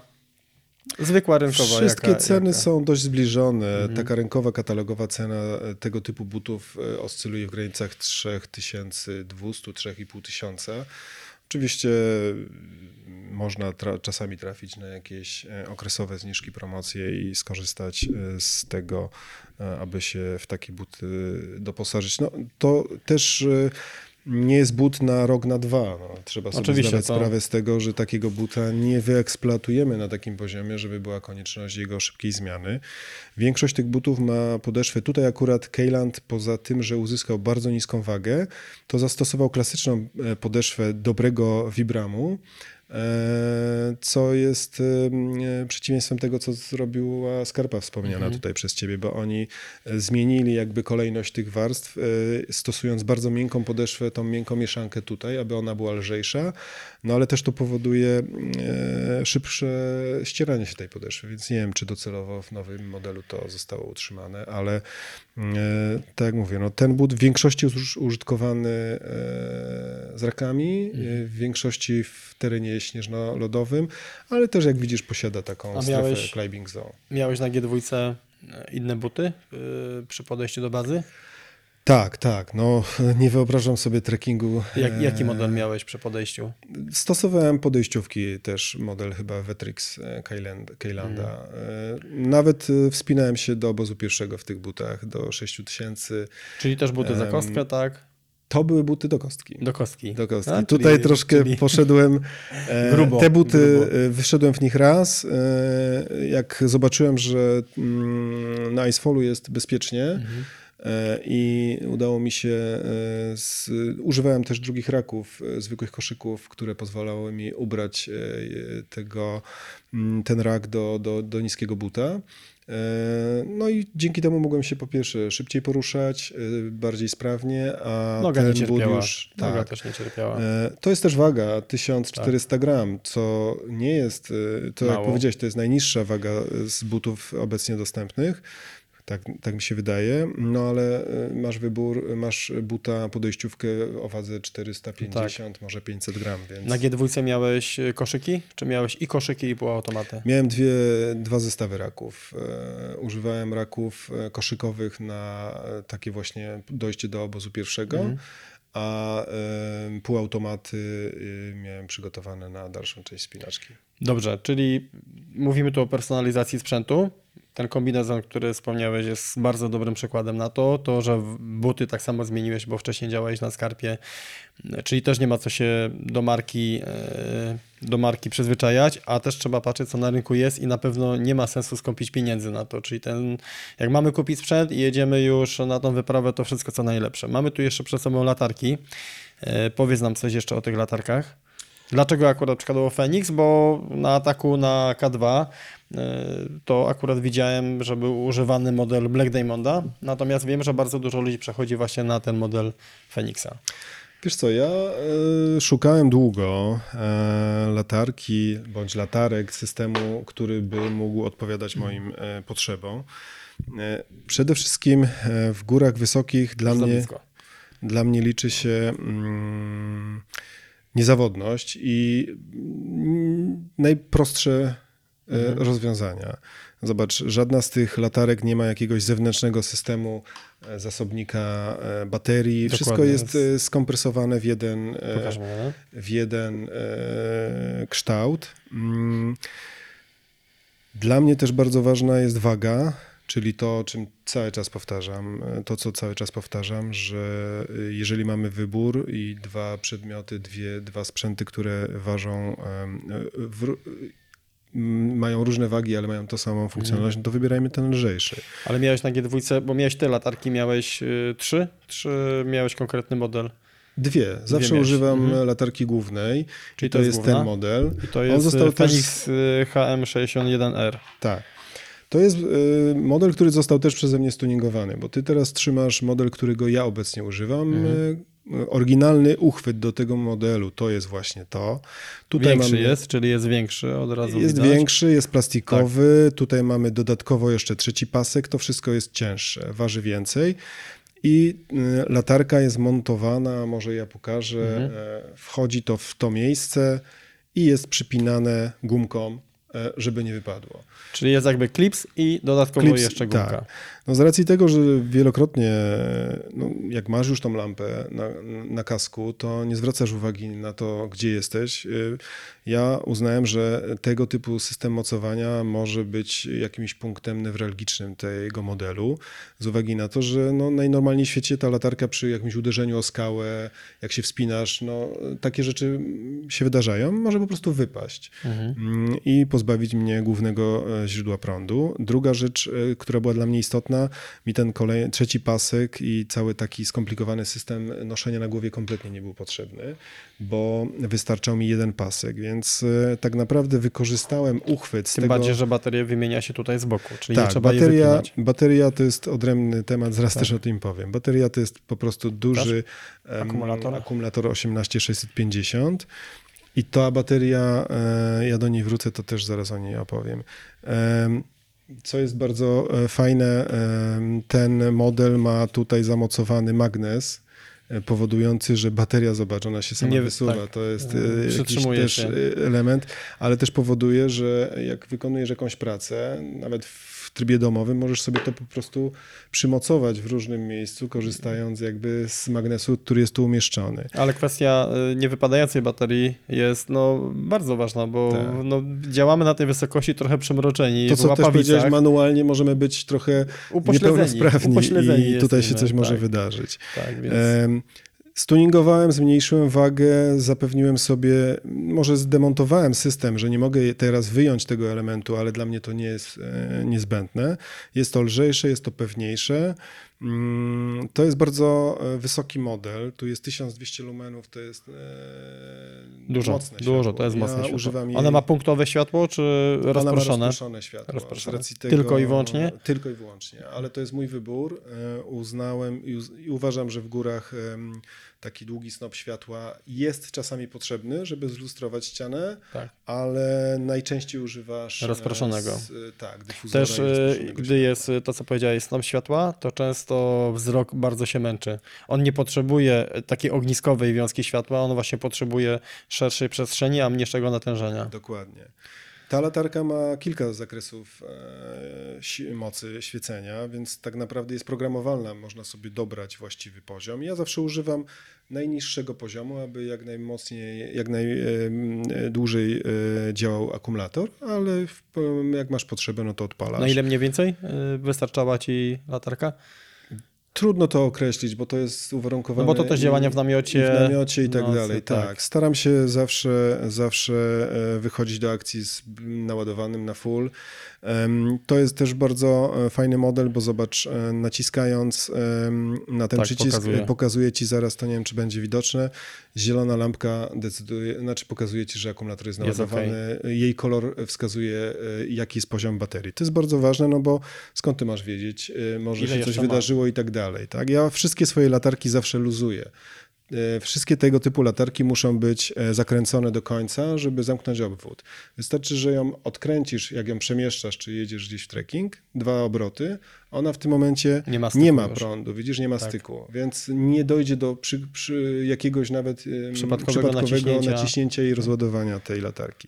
Zwykła rynkowa. Wszystkie jaka, ceny jaka? są dość zbliżone. Mhm. Taka rynkowa, katalogowa cena tego typu butów oscyluje w granicach 3200, 3500. Oczywiście mm, można tra- czasami trafić na jakieś e, okresowe zniżki, promocje i skorzystać e, z tego, e, aby się w takie buty doposażyć. No, to też nie jest but na rok, na dwa. No, trzeba sobie Oczywiście, zdawać to- sprawę z tego, że takiego buta nie wyeksploatujemy na takim poziomie, żeby była konieczność jego szybkiej zmiany. Większość tych butów ma podeszwę. Tutaj akurat Keyland, poza tym, że uzyskał bardzo niską wagę, to zastosował klasyczną e, podeszwę dobrego Vibramu, co jest e, przeciwieństwem tego, co zrobiła Skarpa wspomniana Mhm. tutaj przez ciebie, bo oni e, zmienili jakby kolejność tych warstw, e, stosując bardzo miękką podeszwę, tą miękką mieszankę tutaj, aby ona była lżejsza, no ale też to powoduje e, szybsze ścieranie się tej podeszwy, więc nie wiem, czy docelowo w nowym modelu to zostało utrzymane, ale e, tak jak mówię, no ten but w większości jest użytkowany e, z rakami, e, w większości w terenie śnieżno-lodowym, ale też jak widzisz posiada taką A strefę miałeś- climbing zone. Miałeś na G2 e, inne buty yy, przy podejściu do bazy? Tak, tak. No, nie wyobrażam sobie trekkingu. Jak, jaki e, model miałeś przy podejściu? Stosowałem podejściówki też, model chyba Vetrix Keyland, Keylanda. Mhm. E, Nawet wspinałem się do obozu pierwszego w tych butach, do 6000. Czyli też buty za kostkę, tak? To były buty do kostki. Do kostki. Do kostki. A, Tutaj czyli- troszkę czyli- poszedłem. e, Grubo, Te buty, grubo. e, wyszedłem w nich raz. e, Jak zobaczyłem, że mm, na Icefallu jest bezpiecznie, Mhm. e, i udało mi się, e, z, używałem też drugich raków, e, zwykłych koszyków, które pozwalały mi ubrać tego, mm, ten rak do, do, do niskiego buta. E, No i dzięki temu mogłem się po pierwsze szybciej poruszać, e, bardziej sprawnie, a Noga nie ten but cierpiała. już... Noga Tak, też nie cierpiała. E, To jest też waga 1400 gram, co nie jest, to jak Mało. powiedziałeś, to jest najniższa waga z butów obecnie dostępnych. Tak, tak mi się wydaje, no ale e, masz wybór, masz buta podejściówkę o wadze 450, może 500 gram, więc Na G2 miałeś y, koszyki? Czy miałeś i koszyki, i półautomaty? miałem dwie, dwa zestawy raków. E, Używałem raków koszykowych na takie właśnie dojście do obozu pierwszego, Mhm. a e, półautomaty e, miałem przygotowane na dalszą część spinaczki. Dobrze, czyli mówimy tu o personalizacji sprzętu. Ten kombinezon, który wspomniałeś, jest bardzo dobrym przykładem na to. To, że buty tak samo zmieniłeś, bo wcześniej działałeś na skarpie, czyli też nie ma co się do marki, e, do marki przyzwyczajać, a też trzeba patrzeć, co na rynku jest i na pewno nie ma sensu skąpić pieniędzy na to. Czyli ten, jak mamy kupić sprzęt i jedziemy już na tą wyprawę, to wszystko co najlepsze. Mamy tu jeszcze przed sobą latarki. E, Powiedz nam coś jeszcze o tych latarkach. Dlaczego akurat przykładowo Fenix? Bo na ataku na K2 y, to akurat widziałem, że był używany model Black Diamonda, natomiast wiem, że bardzo dużo ludzi przechodzi właśnie na ten model Fenixa. Wiesz co, ja e, szukałem długo e, latarki bądź latarek systemu, który by mógł odpowiadać moim e, potrzebom. E, przede wszystkim e, w górach wysokich dla Za mnie, blisko. dla mnie liczy się mm, niezawodność i najprostsze e, Mhm. rozwiązania. Zobacz, żadna z tych latarek nie ma jakiegoś zewnętrznego systemu e, zasobnika e, baterii. Wszystko Dokładnie, jest jest- skompresowane w jeden, nie? w jeden kształt. Mm. Dla mnie też bardzo ważna jest waga, czyli to, czym cały czas powtarzam, e, to co cały czas powtarzam, że e, jeżeli mamy wybór i dwa przedmioty, dwie, dwa sprzęty, które ważą, e, w, mają różne wagi, ale mają tą samą funkcjonalność, no to wybierajmy ten lżejszy. Ale miałeś na G2, bo miałeś te latarki, miałeś trzy, czy miałeś konkretny model? Dwie. Zawsze miałeś. używam Mhm. latarki głównej, Czyli to, jest jest ten model. I to On jest został y, też- Fenix y, HM61R. Tak. To jest y, model, który został też przeze mnie stuningowany, bo ty teraz trzymasz model, którego ja obecnie używam. Mhm. Y, Oryginalny uchwyt do tego modelu to jest właśnie to. Tutaj Większy mamy, jest, czyli jest większy od razu Jest widać. większy, jest plastikowy. Tak. Tutaj mamy dodatkowo jeszcze trzeci pasek. To wszystko jest cięższe, waży więcej. I y, latarka jest montowana, może ja pokażę. Mhm. e, Wchodzi to w to miejsce i jest przypinane gumką, żeby nie wypadło. Czyli jest jakby klips i dodatkowo Klips, jeszcze gumka. tak. No z racji tego, że wielokrotnie, no, jak masz już tą lampę na, na kasku, to nie zwracasz uwagi na to, gdzie jesteś. Y, Ja uznałem, że tego typu system mocowania może być jakimś punktem newralgicznym tego modelu, z uwagi na to, że no, najnormalniej w świecie ta latarka przy jakimś uderzeniu o skałę, jak się wspinasz, no, takie rzeczy się wydarzają, może po prostu wypaść Mhm. mm, i pozbawić mnie głównego e, źródła prądu. Druga rzecz, e, która była dla mnie istotna, mi ten kolej, trzeci pasek i cały taki skomplikowany system noszenia na głowie kompletnie nie był potrzebny, bo wystarczał mi jeden pasek, więc e, tak naprawdę wykorzystałem uchwyt z Tym tego... bardziej, że bateria wymienia się tutaj z boku, czyli nie Tak, trzeba jej bateria, wypinać. bateria to jest odrębny temat, zaraz Tak. też o tym powiem. Bateria to jest po prostu duży em, Akumulator? akumulator 18650 i ta bateria, e, ja do niej wrócę, to też zaraz o niej opowiem. Em, Co jest bardzo e, fajne, em, ten model ma tutaj zamocowany magnes, e, powodujący, że bateria, zobacz, ona się sama Nie- wysuwa. tak. To jest e, jakiś też się. e, element, ale też powoduje, że jak wykonujesz jakąś pracę, nawet w trybie domowym, możesz sobie to po prostu przymocować w różnym miejscu, korzystając jakby z magnesu, który jest tu umieszczony. Ale kwestia y, niewypadającej baterii jest no, bardzo ważna, bo Tak. no, działamy na tej wysokości trochę przymroczeni. To, w co też powiedziałeś, manualnie możemy być trochę Upośledzeni, niepełnosprawni upośledzeni i tutaj się jesteśmy, coś może tak. wydarzyć. Tak, więc Stuningowałem, zmniejszyłem wagę, zapewniłem sobie, może zdemontowałem system, że nie mogę teraz wyjąć tego elementu, ale dla mnie to nie jest e, niezbędne. Jest to lżejsze, jest to pewniejsze. Mm, To jest bardzo e, wysoki model. Tu jest 1200 lumenów, to jest e, Dużo, mocne dużo, światło. to jest ja mocne światło. Jej, One ma punktowe światło, czy ona ma rozproszone? rozproszone światło. Rozproszone. Tego, Tylko i wyłącznie? Tylko i wyłącznie, ale to jest mój wybór. Uznałem i uz- i uważam, że w górach taki długi snop światła jest czasami potrzebny, żeby zlustrować ścianę, Tak. ale najczęściej używasz e, Rozproszonego. Z, tak, dyfuzora Też e, gdy światła. jest e, to, co powiedziałeś, snop światła, to często wzrok bardzo się męczy. On nie potrzebuje takiej ogniskowej wiązki światła, on właśnie potrzebuje szerszej przestrzeni, a mniejszego natężenia. Dokładnie. Ta latarka ma kilka zakresów e, mocy świecenia, więc tak naprawdę jest programowalna. Można sobie dobrać właściwy poziom. Ja zawsze używam najniższego poziomu, aby jak najmocniej, jak najdłużej e, działał akumulator, ale jak masz potrzebę, no to odpalasz. Na ile mniej więcej e, wystarczała ci latarka? Trudno to określić, bo to jest uwarunkowane. No bo to też działania w namiocie, I w namiocie i tak nocy, dalej. tak. Tak. Staram się zawsze, zawsze e, wychodzić do akcji z naładowanym na full. To jest też bardzo e, fajny model, bo zobacz, e, naciskając na ten Tak, przycisk, pokazuje. pokazuje. pokazuje ci zaraz, to nie wiem, czy będzie widoczne. Zielona lampka decyduje, znaczy pokazuje ci, że akumulator jest naładowany. Jej kolor wskazuje, e, jaki jest poziom baterii. To jest bardzo ważne, no bo skąd ty masz wiedzieć? E, Może Ile się coś jeszcze ma? wydarzyło i tak dalej. Tak? Ja wszystkie swoje latarki zawsze luzuję. E, Wszystkie tego typu latarki muszą być e, zakręcone do końca, żeby zamknąć obwód. Wystarczy, że ją odkręcisz, jak ją przemieszczasz, czy jedziesz gdzieś w trekking, dwa obroty, ona w tym momencie Nie ma nie ma prądu, widzisz, nie ma Tak. styku, więc nie dojdzie do przy, przy jakiegoś nawet em, Przypadkowego naciśnięcia. naciśnięcia i rozładowania tej latarki.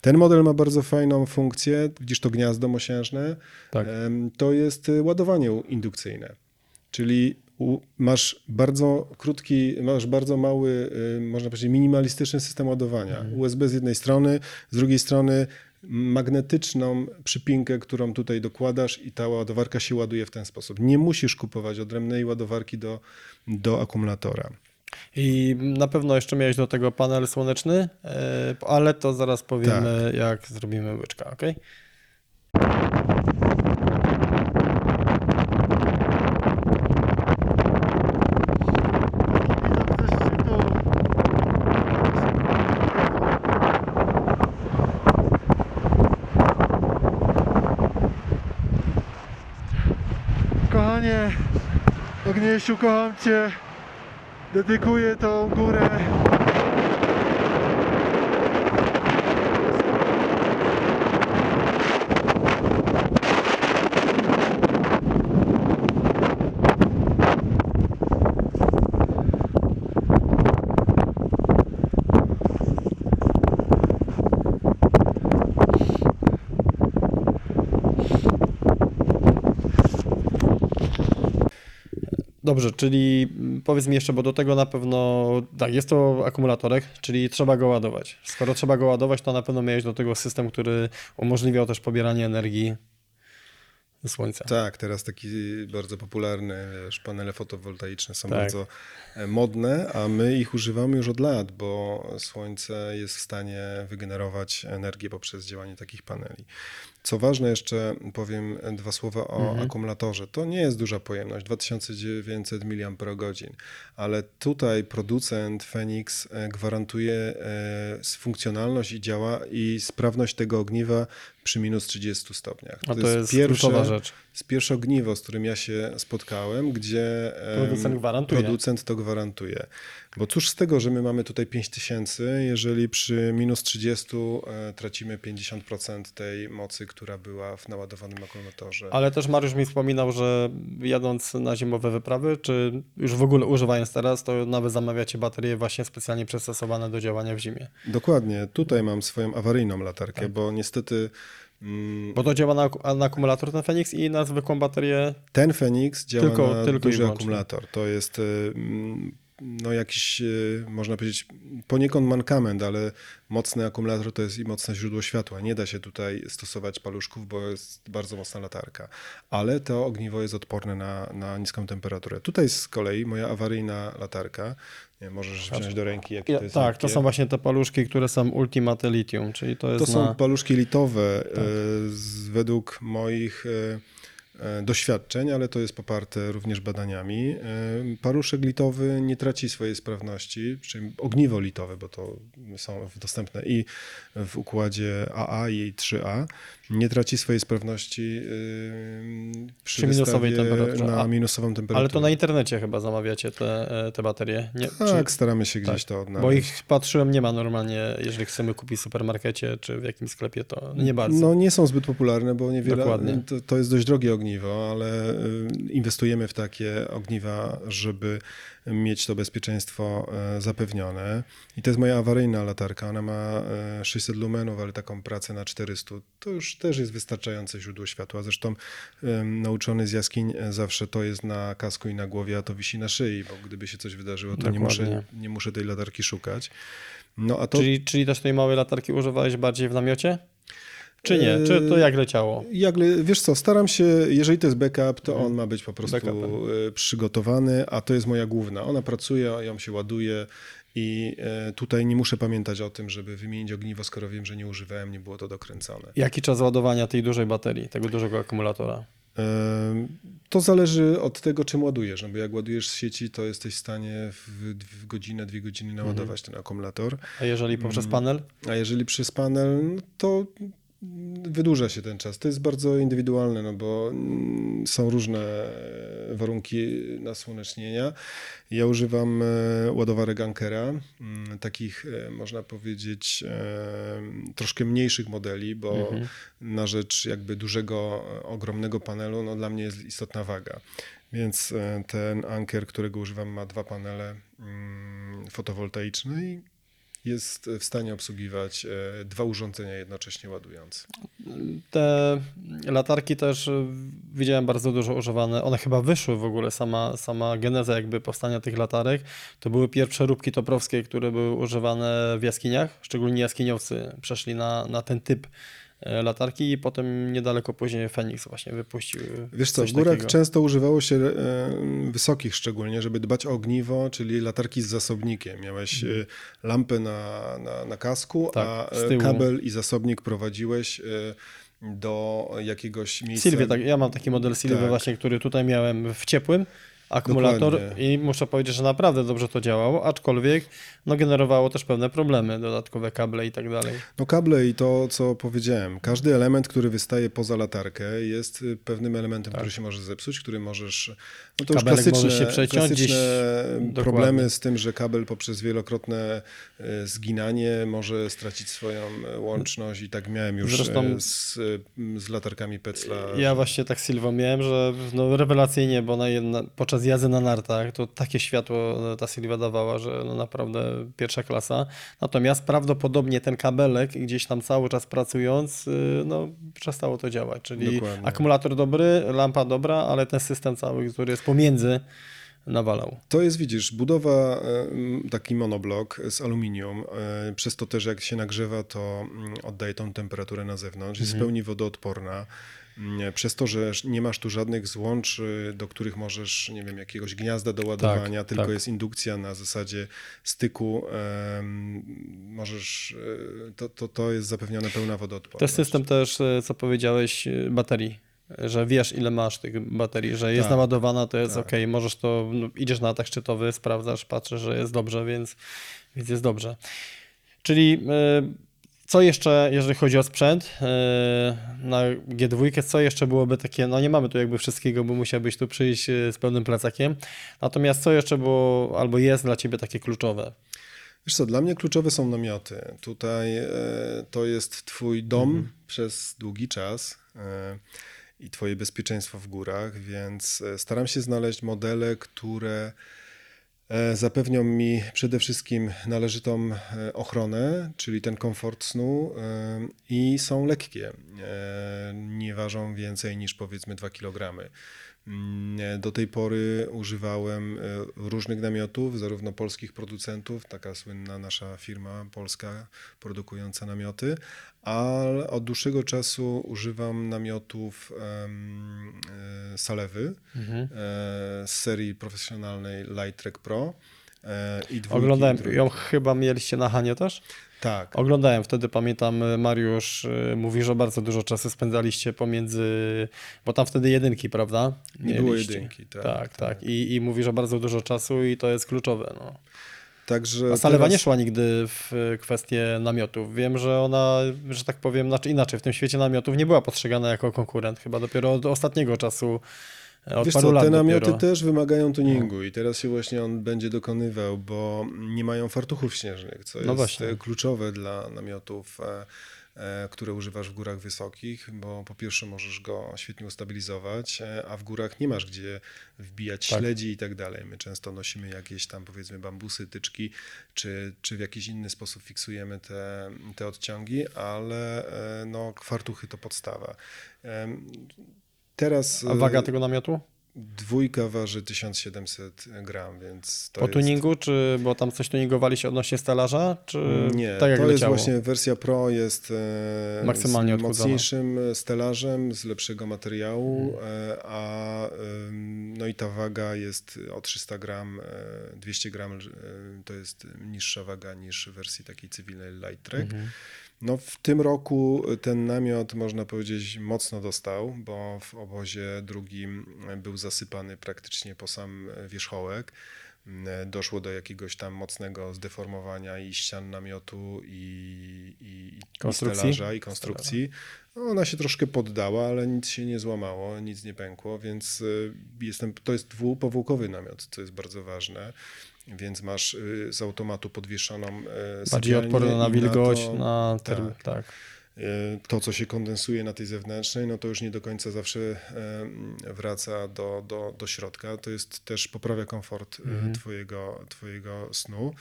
Ten model ma bardzo fajną funkcję, widzisz to gniazdo mosiężne, Tak. To jest y, ładowanie indukcyjne. Czyli masz bardzo krótki, masz bardzo mały, y, można powiedzieć, minimalistyczny system ładowania. Mhm. USB z jednej strony, z drugiej strony magnetyczną przypinkę, którą tutaj dokładasz i ta ładowarka się ładuje w ten sposób. Nie musisz kupować odrębnej ładowarki do, do akumulatora. I na pewno jeszcze miałeś do tego panel słoneczny, e, ale to zaraz powiemy, Tak. jak zrobimy łyczka, ok? Ogniesiu, kocham Cię. Dedykuję tą górę. Dobrze, czyli mm, powiedz mi jeszcze, bo do tego na pewno, tak, jest to akumulatorek, czyli trzeba go ładować. Skoro trzeba go ładować, to na pewno miałeś do tego system, który umożliwiał też pobieranie energii słońca. Tak, teraz taki bardzo popularny, wiesz, panele fotowoltaiczne są Tak. bardzo modne, a my ich używamy już od lat, bo słońce jest w stanie wygenerować energię poprzez działanie takich paneli. Co ważne, jeszcze powiem dwa słowa o Mhm. akumulatorze. To nie jest duża pojemność, 2900 mAh, ale tutaj producent Phoenix e, gwarantuje e, funkcjonalność i działa i sprawność tego ogniwa przy minus 30 stopniach. A to jest kluczowa rzecz. z pierwsze ogniwo, z którym ja się spotkałem, gdzie em, Producent gwarantuje. producent to gwarantuje. Bo cóż z tego, że my mamy tutaj 5000, jeżeli przy minus 30 e, tracimy 50% tej mocy, która była w naładowanym akumulatorze. Ale też Mariusz mi wspominał, że jadąc na zimowe wyprawy, czy już w ogóle używając teraz, to nawet zamawiacie baterie właśnie specjalnie przystosowane do działania w zimie. Dokładnie, tutaj mam swoją awaryjną latarkę, bo niestety Bo to działa na, na akumulator ten Fenix i na zwykłą baterię. ten Phoenix działa Tylko- na tylko duży akumulator. To jest y, mm, no jakiś, e, można powiedzieć, poniekąd mankament, ale mocny akumulator to jest i mocne źródło światła. Nie da się tutaj stosować paluszków, bo jest bardzo mocna latarka. Ale to ogniwo jest odporne na, na niską temperaturę. Tutaj z kolei moja awaryjna latarka, nie, możesz wziąć do ręki, jakie Ja, to jest tak, to są właśnie te paluszki, które są Ultimate Lithium, czyli to jest To są na... Tak. paluszki litowe e, z, według moich e, doświadczeń, ale to jest poparte również badaniami. E, Paluszek litowy nie traci swojej sprawności, czyli ogniwo litowe, bo to są dostępne i w układzie AA i 3A, nie traci swojej sprawności e, przy, Przy minusowej temperaturze. na A- minusową temperaturę. Ale to na internecie chyba zamawiacie te, e, te baterie, nie? Tak, Czy- staramy się gdzieś tak, to odnaleźć. Bo ich patrzyłem, nie ma normalnie, jeżeli chcemy kupić w supermarkecie czy w jakimś sklepie, to nie bardzo. No nie są zbyt popularne, bo niewiele. Dokładnie. To, to jest dość drogie ogniwo, ale y, inwestujemy w takie ogniwa, żeby mieć to bezpieczeństwo e, zapewnione. I to jest moja awaryjna latarka. Ona ma e, 600 lumenów, ale taką pracę na 400. To już też jest wystarczające źródło światła. Zresztą nauczony z jaskiń e, zawsze to jest na kasku i na głowie, a to wisi na szyi, bo gdyby się coś wydarzyło, to nie muszę, nie muszę tej latarki szukać. No a to Czyli, czyli też tej małej latarki używałeś bardziej w namiocie? Czy nie? Czy to Yy, jak leciało? Jak, le- wiesz co, staram się, jeżeli to jest backup, to on ma być po prostu Backupem. e, przygotowany, a to jest moja główna. Ona pracuje, ją się ładuje i e, tutaj nie muszę pamiętać o tym, żeby wymienić ogniwo, skoro wiem, że nie używałem, nie było to dokręcone. Jaki czas ładowania tej dużej baterii, tego dużego akumulatora? To zależy od tego, czym ładujesz, no bo jak ładujesz z sieci, to jesteś w stanie w, w godzinę, dwie godziny naładować ten akumulator. A jeżeli poprzez Mm. panel? A jeżeli przez panel, no to wydłuża się ten czas. To jest bardzo indywidualne, no bo mm, są różne warunki nasłonecznienia. Ja używam e, ładowarek Ankera, mm, takich e, można powiedzieć e, troszkę mniejszych modeli, bo Mhm. na rzecz jakby dużego, ogromnego panelu, no dla mnie jest istotna waga. Więc ten Anker, którego używam, ma dwa panele mm, fotowoltaiczne i jest w stanie obsługiwać e, dwa urządzenia jednocześnie ładując. Te latarki też y, widziałem bardzo dużo używane. One chyba wyszły w ogóle, sama, sama geneza jakby powstania tych latarek. To były pierwsze róbki toprowskie, które były używane w jaskiniach. Szczególnie jaskiniowcy przeszli na, na ten typ e, latarki i potem niedaleko później Fenix właśnie wypuścił Wiesz co, w górach takiego. często używało się e, wysokich szczególnie, żeby dbać o ogniwo, czyli latarki z zasobnikiem. Miałeś e, lampę na, na, na kasku, Tak, a e, kabel i zasobnik prowadziłeś e, do jakiegoś miejsca. Sylwię, tak, ja mam taki model Sylwy Tak. właśnie, który tutaj miałem w ciepłym akumulator Dokładnie. i muszę powiedzieć, że naprawdę dobrze to działało, aczkolwiek no, generowało też pewne problemy, dodatkowe kable i tak dalej. No kable i to, co powiedziałem. Każdy element, który wystaje poza latarkę jest y, pewnym elementem, który się może zepsuć, który możesz... No to już Tak. Kabelek klasyczne, może się przeciąć klasyczne gdzieś- problemy Dokładnie. z tym, że kabel poprzez wielokrotne y, zginanie może stracić swoją y, łączność i tak miałem już Zresztą- z, z latarkami Pecla. Ja właśnie tak Sylwą miałem, że no, rewelacyjnie, bo na jedna, podczas jazdy na nartach to takie światło no, ta Sylwia dawała, że no, naprawdę pierwsza klasa. Natomiast prawdopodobnie ten kabelek gdzieś tam cały czas pracując, y, no przestało to działać. Czyli Dokładnie. akumulator dobry, lampa dobra, ale ten system cały, który jest pomiędzy, nawalał. To jest, widzisz, budowa, e, taki monoblok z aluminium, e, przez to też jak się nagrzewa, to mm, oddaje tą temperaturę na zewnątrz, jest w pełni wodoodporna. Przez to, że nie masz tu żadnych złącz, y, do których możesz, nie wiem, jakiegoś gniazda do ładowania, tylko tak. jest indukcja na zasadzie styku, możesz, e, to, to, to jest zapewnione pełna To wodoodporność. jest system też, y, co powiedziałeś, y, baterii. Że wiesz, ile masz tych baterii, że jest Tak, naładowana, to jest tak. ok. Możesz to, no, idziesz na atak szczytowy, sprawdzasz, patrzysz, że jest dobrze, więc, więc jest dobrze. Czyli y, co jeszcze, jeżeli chodzi o sprzęt y, na G2, co jeszcze byłoby takie, no nie mamy tu jakby wszystkiego, bo musiałbyś tu przyjść y, z pełnym plecakiem. Natomiast co jeszcze było, albo jest dla ciebie takie kluczowe? Wiesz co, dla mnie kluczowe są namioty. Tutaj e, to jest twój dom Mhm. przez długi czas e, i twoje bezpieczeństwo w górach, więc e, staram się znaleźć modele, które e, zapewnią mi przede wszystkim należytą e, ochronę, czyli ten komfort snu e, i są lekkie. E, Nie ważą więcej niż powiedzmy 2 kg. Mm, Do tej pory używałem e, różnych namiotów, zarówno polskich producentów, taka słynna nasza firma polska produkująca namioty, ale od dłuższego czasu używam namiotów e, Salewy Mhm. e, z serii profesjonalnej Light Trek Pro. I dwójki, Oglądałem, i ją chyba mieliście na Hanie też? Tak, Oglądałem wtedy, pamiętam, y, Mariusz y, mówi, że bardzo dużo czasu spędzaliście pomiędzy, bo tam wtedy jedynki, prawda? Nie było jedynki, tak, Tak, tak. tak. I, I mówi, że bardzo dużo czasu i to jest kluczowe. No. także A Salewa teraz- nie szła nigdy w y, kwestię namiotów. Wiem, że ona, że tak powiem, znaczy inaczej, w tym świecie namiotów nie była postrzegana jako konkurent. Chyba dopiero od ostatniego czasu, od Wiesz paru co, lat te namioty dopiero. też wymagają tuningu i teraz się właśnie on będzie dokonywał, bo nie mają fartuchów śnieżnych, co No jest właśnie. e, kluczowe dla namiotów, e, e, które używasz w górach wysokich, bo po pierwsze możesz go świetnie ustabilizować, a w górach nie masz gdzie wbijać Tak. śledzi i tak dalej. My często nosimy jakieś tam powiedzmy bambusy, tyczki, czy, czy w jakiś inny sposób fiksujemy te, te odciągi, ale no, fartuchy to podstawa. Teraz A waga tego namiotu? Dwójka waży 1700 gram, więc to po jest... tuningu, czy bo tam coś tuningowaliście odnośnie stelaża, czy Nie, tak jak to jest leciało? właśnie wersja Pro, jest e, Maksymalnie z mocniejszym stelażem, z lepszego materiału, e, a no i ta waga jest o 300 gram, e, 200 gram, e, to jest niższa waga niż w wersji takiej cywilnej Light Trek. Mhm. No w tym roku ten namiot można powiedzieć mocno dostał, bo w obozie drugim był zasypany praktycznie po sam wierzchołek. Doszło do jakiegoś tam mocnego zdeformowania i ścian namiotu i, i, i Konstrukcji? stelaża i konstrukcji. No, Ona się troszkę poddała, ale nic się nie złamało, nic nie pękło, więc y, jestem, to jest dwupowłókowy namiot, co jest bardzo ważne. Więc masz y, z automatu podwieszoną y, Bardziej odporny na wilgoć, to- na term, tak. tak. E, to, co się kondensuje na tej zewnętrznej, no to już nie do końca zawsze e, wraca do, do, do środka. To jest też poprawia komfort e, Mhm. twojego, twojego snu.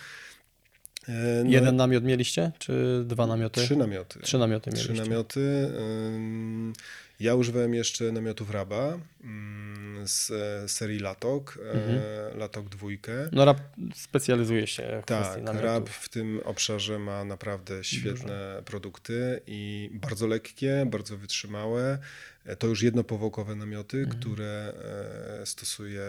E, no, Jeden namiot mieliście, czy dwa namioty? Trzy namioty. Trzy namioty Trzy mieliście. namioty. Ja używałem jeszcze namiotów Raba ym, z e, serii Latok, Mhm. e, Latok dwójkę. No rap specjalizuje się w Tak, Rab w tym obszarze ma naprawdę świetne produkty i bardzo lekkie, bardzo wytrzymałe. E, To już jednopowłokowe namioty, Mhm. które stosuję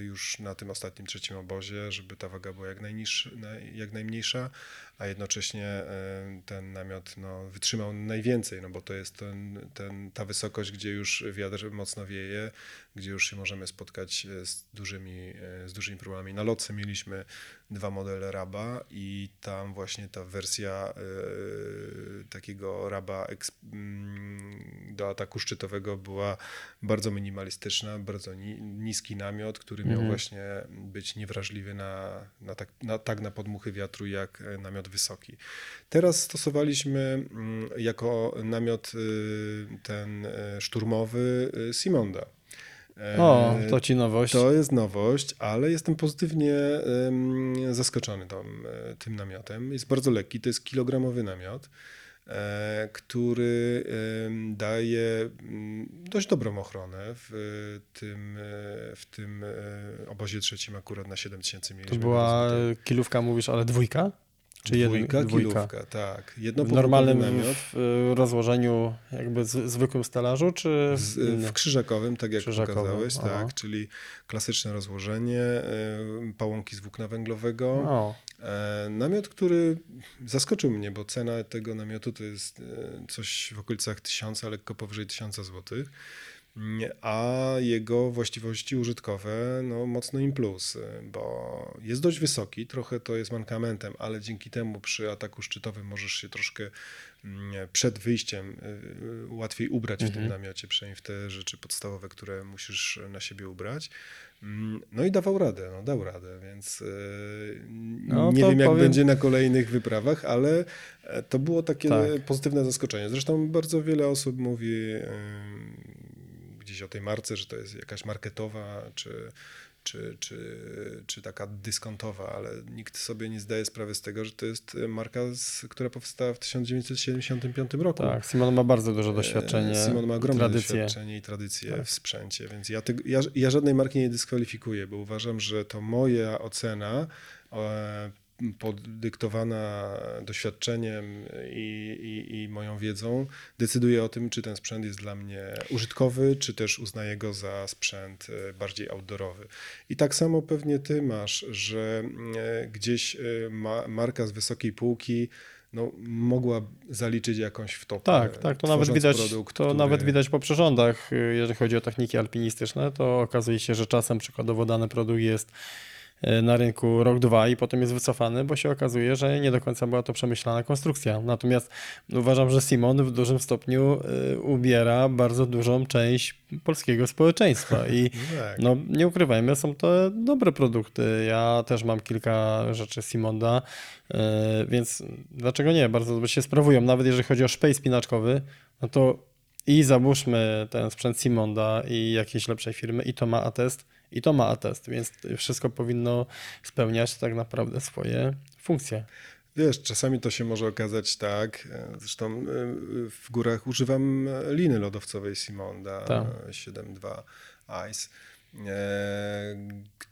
już na tym ostatnim trzecim obozie, żeby ta waga była jak, najniższa, naj- jak najmniejsza, a jednocześnie e, ten namiot no, wytrzymał najwięcej, no bo to jest ten, ten, ta wysokość, gdzie już wiatr mocno wieje, gdzie już się możemy spotkać e, z dużymi, e, z dużymi problemami. Na lotce mieliśmy dwa modele Raba i tam właśnie ta wersja e, takiego Raba mm, do ataku szczytowego była bardzo minimalistyczna, bardzo ni, niski namiot, który miał Mhm. właśnie być niewrażliwy na, na, tak, na tak na podmuchy wiatru jak e, namiot wysoki. Teraz stosowaliśmy mm, jako namiot y, ten e, szturmowy y, Simonda. E, O, to ci nowość. to jest nowość, ale jestem pozytywnie zaskoczony tym, e, tym namiotem. Jest bardzo lekki, to jest kilogramowy namiot, e, który daje mm, dość dobrą ochronę w tym, e, w tym e, obozie trzecim akurat na 7000 To mieliśmy. była rozbite. kilówka, mówisz, ale dwójka? Czy jeden- dwójka, kilówka, tak. W Jedno normalnym namiot. w, w rozłożeniu, jakby z, zwykłym stelażu, czy w, Z, innym? w krzyżakowym, tak jak Krzyżakowym, pokazałeś, aha. tak, czyli klasyczne rozłożenie, y, pałąki z włókna węglowego. O, E, Namiot, który zaskoczył mnie, bo cena tego namiotu to jest coś w okolicach tysiąca, lekko powyżej tysiąca złotych, a jego właściwości użytkowe no, mocno im plus, bo jest dość wysoki, trochę to jest mankamentem, ale dzięki temu przy ataku szczytowym możesz się troszkę mm, przed wyjściem e, łatwiej ubrać w tym Mhm. namiocie, przynajmniej w te rzeczy podstawowe, które musisz na siebie ubrać. Mm, No i dawał radę, no dał radę, więc e, No nie wiem jak powiem- będzie na kolejnych wyprawach, ale e, to było takie Tak. pozytywne zaskoczenie. Zresztą bardzo wiele osób mówi gdzieś o tej marce, że to jest jakaś marketowa, czy, czy, czy, czy taka dyskontowa, ale nikt sobie nie zdaje sprawy z tego, że to jest marka, która powstała w 1975 roku. Tak, Simon ma bardzo doświadczenie. E, Simon ma ogromne tradycję. doświadczenie i tradycję Tak. w sprzęcie, więc ja, ja, ja żadnej marki nie dyskwalifikuję, bo uważam, że to moja ocena e, podyktowana doświadczeniem i, i, i moją wiedzą decyduje o tym, czy ten sprzęt jest dla mnie użytkowy, czy też uznaję go za sprzęt e, bardziej outdoorowy. I tak samo pewnie ty masz, że e, gdzieś e, ma, marka z wysokiej półki no, mogła zaliczyć jakąś wtopę. Tak, tak, to nawet widać, produkt, to który- nawet widać po przyrządach, jeżeli chodzi o techniki alpinistyczne, to okazuje się, że czasem przykładowo dany produkt jest na rynku rok, dwa i potem jest wycofany, bo się okazuje, że nie do końca była to przemyślana konstrukcja. Natomiast uważam, że Simon w dużym stopniu y, ubiera bardzo dużą część polskiego społeczeństwa i No tak. no nie ukrywajmy, są to dobre produkty. Ja też mam kilka rzeczy Simonda, yy, więc dlaczego nie? Bardzo dobrze się sprawują. Nawet jeżeli chodzi o szpej spinaczkowy, no to i zabórzmy ten sprzęt Simonda i jakiejś lepszej firmy i to ma atest, i to ma atest, więc wszystko powinno spełniać tak naprawdę swoje funkcje. Wiesz, czasami to się może okazać tak, e, zresztą e, w górach używam liny lodowcowej Simonda Tak. e, 7.2 Ice, e,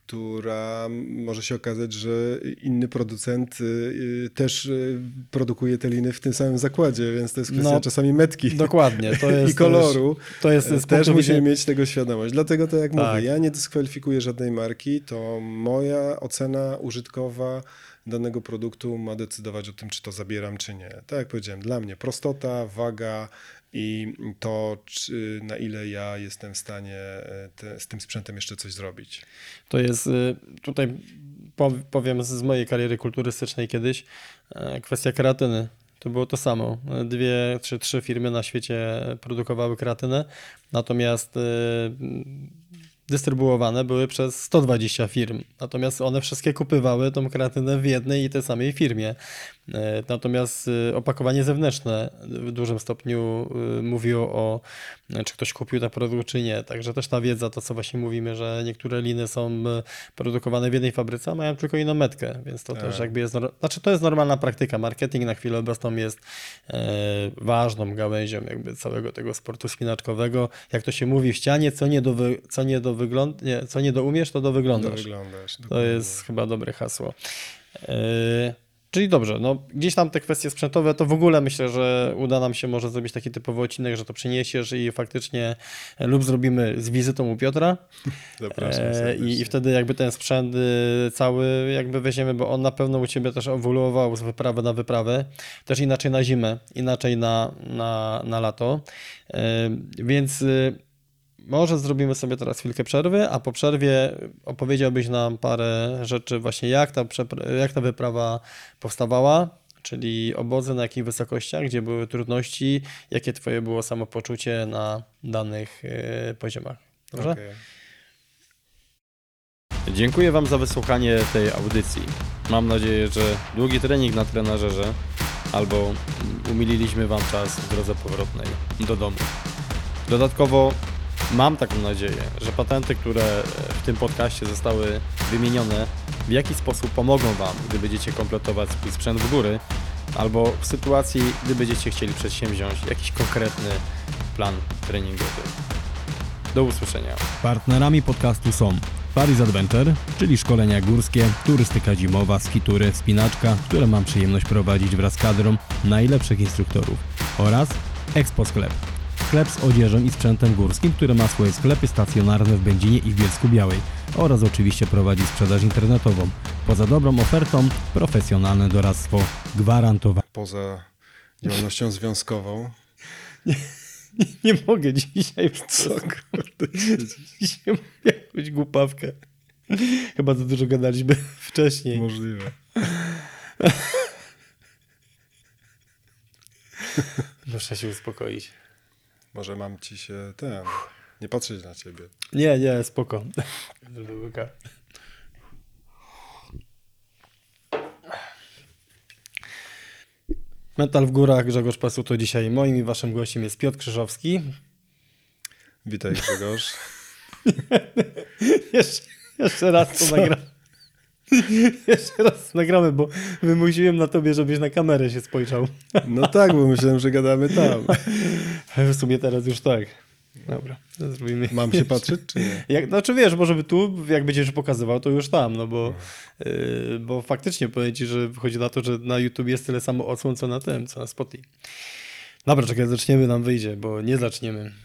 która może się okazać, że inny producent e, też e, produkuje te liny w tym samym zakładzie, więc to jest kwestia No, czasami metki Dokładnie, to jest i koloru. To jest E, z Też musimy widzenia- mieć tego świadomość. Dlatego to jak Tak. mówię, ja nie dyskwalifikuję żadnej marki, to moja ocena użytkowa danego produktu ma decydować o tym, czy to zabieram, czy nie. Tak jak powiedziałem, dla mnie prostota, waga i to, czy, na ile ja jestem w stanie e, te, z tym sprzętem jeszcze coś zrobić. To jest y, tutaj po- powiem z- z mojej kariery kulturystycznej kiedyś e, kwestia kreatyny. To było to samo. Dwie czy trzy firmy na świecie produkowały kreatynę, natomiast y, dystrybuowane były przez 120 firm. Natomiast one wszystkie kupywały tą kreatynę w jednej i tej samej firmie. E, Natomiast y, opakowanie zewnętrzne w dużym stopniu y, mówiło o, e, czy ktoś kupił ten produkt, czy nie. Także też ta wiedza, to co właśnie mówimy, że niektóre liny są produkowane w jednej fabryce, a mają tylko inną metkę, więc to Tak. też jakby jest, znaczy to jest normalna praktyka. Marketing na chwilę obecną jest e, ważną gałęzią jakby całego tego sportu spinaczkowego. Jak to się mówi w ścianie, co nie do, co nie do wygląd, nie, co nie do umiesz, to do wyglądasz. wyglądasz. To jest chyba dobre hasło. Yy, czyli dobrze, no gdzieś tam te kwestie sprzętowe, to w ogóle myślę, że uda nam się może zrobić taki typowy odcinek, że to przyniesiesz i faktycznie e, lub zrobimy z wizytą u Piotra Zapraszam e, i, i wtedy jakby ten sprzęt y, cały jakby weźmiemy, bo on na pewno u Ciebie też ewoluował z wyprawy na wyprawę, też inaczej na zimę, inaczej na, na, na lato, E, więc y, może zrobimy sobie teraz chwilkę przerwy, a po przerwie opowiedziałbyś nam parę rzeczy właśnie jak ta, jak ta wyprawa powstawała, czyli obozy na jakich wysokościach, gdzie były trudności, jakie twoje było samopoczucie na danych y, poziomach. Dobrze? Okej. Dziękuję Wam za wysłuchanie tej audycji. Mam nadzieję, że długi trening na trenażerze albo umililiśmy Wam czas w drodze powrotnej do domu. Dodatkowo mam taką nadzieję, że patenty, które w tym podcaście zostały wymienione, w jaki sposób pomogą Wam, gdy będziecie kompletować swój sprzęt w góry, albo w sytuacji, gdy będziecie chcieli przedsięwziąć jakiś konkretny plan treningowy. Do usłyszenia. Partnerami podcastu są Paris Adventure, czyli szkolenia górskie, turystyka zimowa, skitury, wspinaczka, które mam przyjemność prowadzić wraz z kadrą najlepszych instruktorów oraz Expo Sklep. Sklep z odzieżą i sprzętem górskim, który ma swoje sklepy stacjonarne w Będzinie i w Bielsku Białej oraz oczywiście prowadzi sprzedaż internetową. Poza dobrą ofertą, profesjonalne doradztwo gwarantowane. Poza działalnością związkową. Nie mogę dzisiaj w co, kurde. Dzisiaj jakąś głupawkę. Chyba za dużo gadaliśmy wcześniej. Możliwe. Muszę się uspokoić. Może mam ci się ten. Nie patrzeć na ciebie. Nie, nie, spoko. Metal w górach, Grzegorz Pasu to dzisiaj moim i waszym gościem jest Piotr Krzyżowski. Witaj Grzegorz. Jeszcze, Jeszcze raz to nagramy. Jeszcze raz nagramy, bo wymusiłem na tobie, żebyś na kamerę się spojrzał. No tak, bo myślałem, że gadamy tam. W sumie teraz już tak. Dobra, to zrobimy. Mam się patrzeć, czy nie? Jak, znaczy wiesz, może by tu, jak będziesz pokazywał, to już tam, no bo, yy, bo faktycznie powiem ci, że chodzi na to, że na YouTube jest tyle samo odsłon, co na tym, co na Spotify. Dobra, czekaj, zaczniemy, nam wyjdzie, bo nie zaczniemy.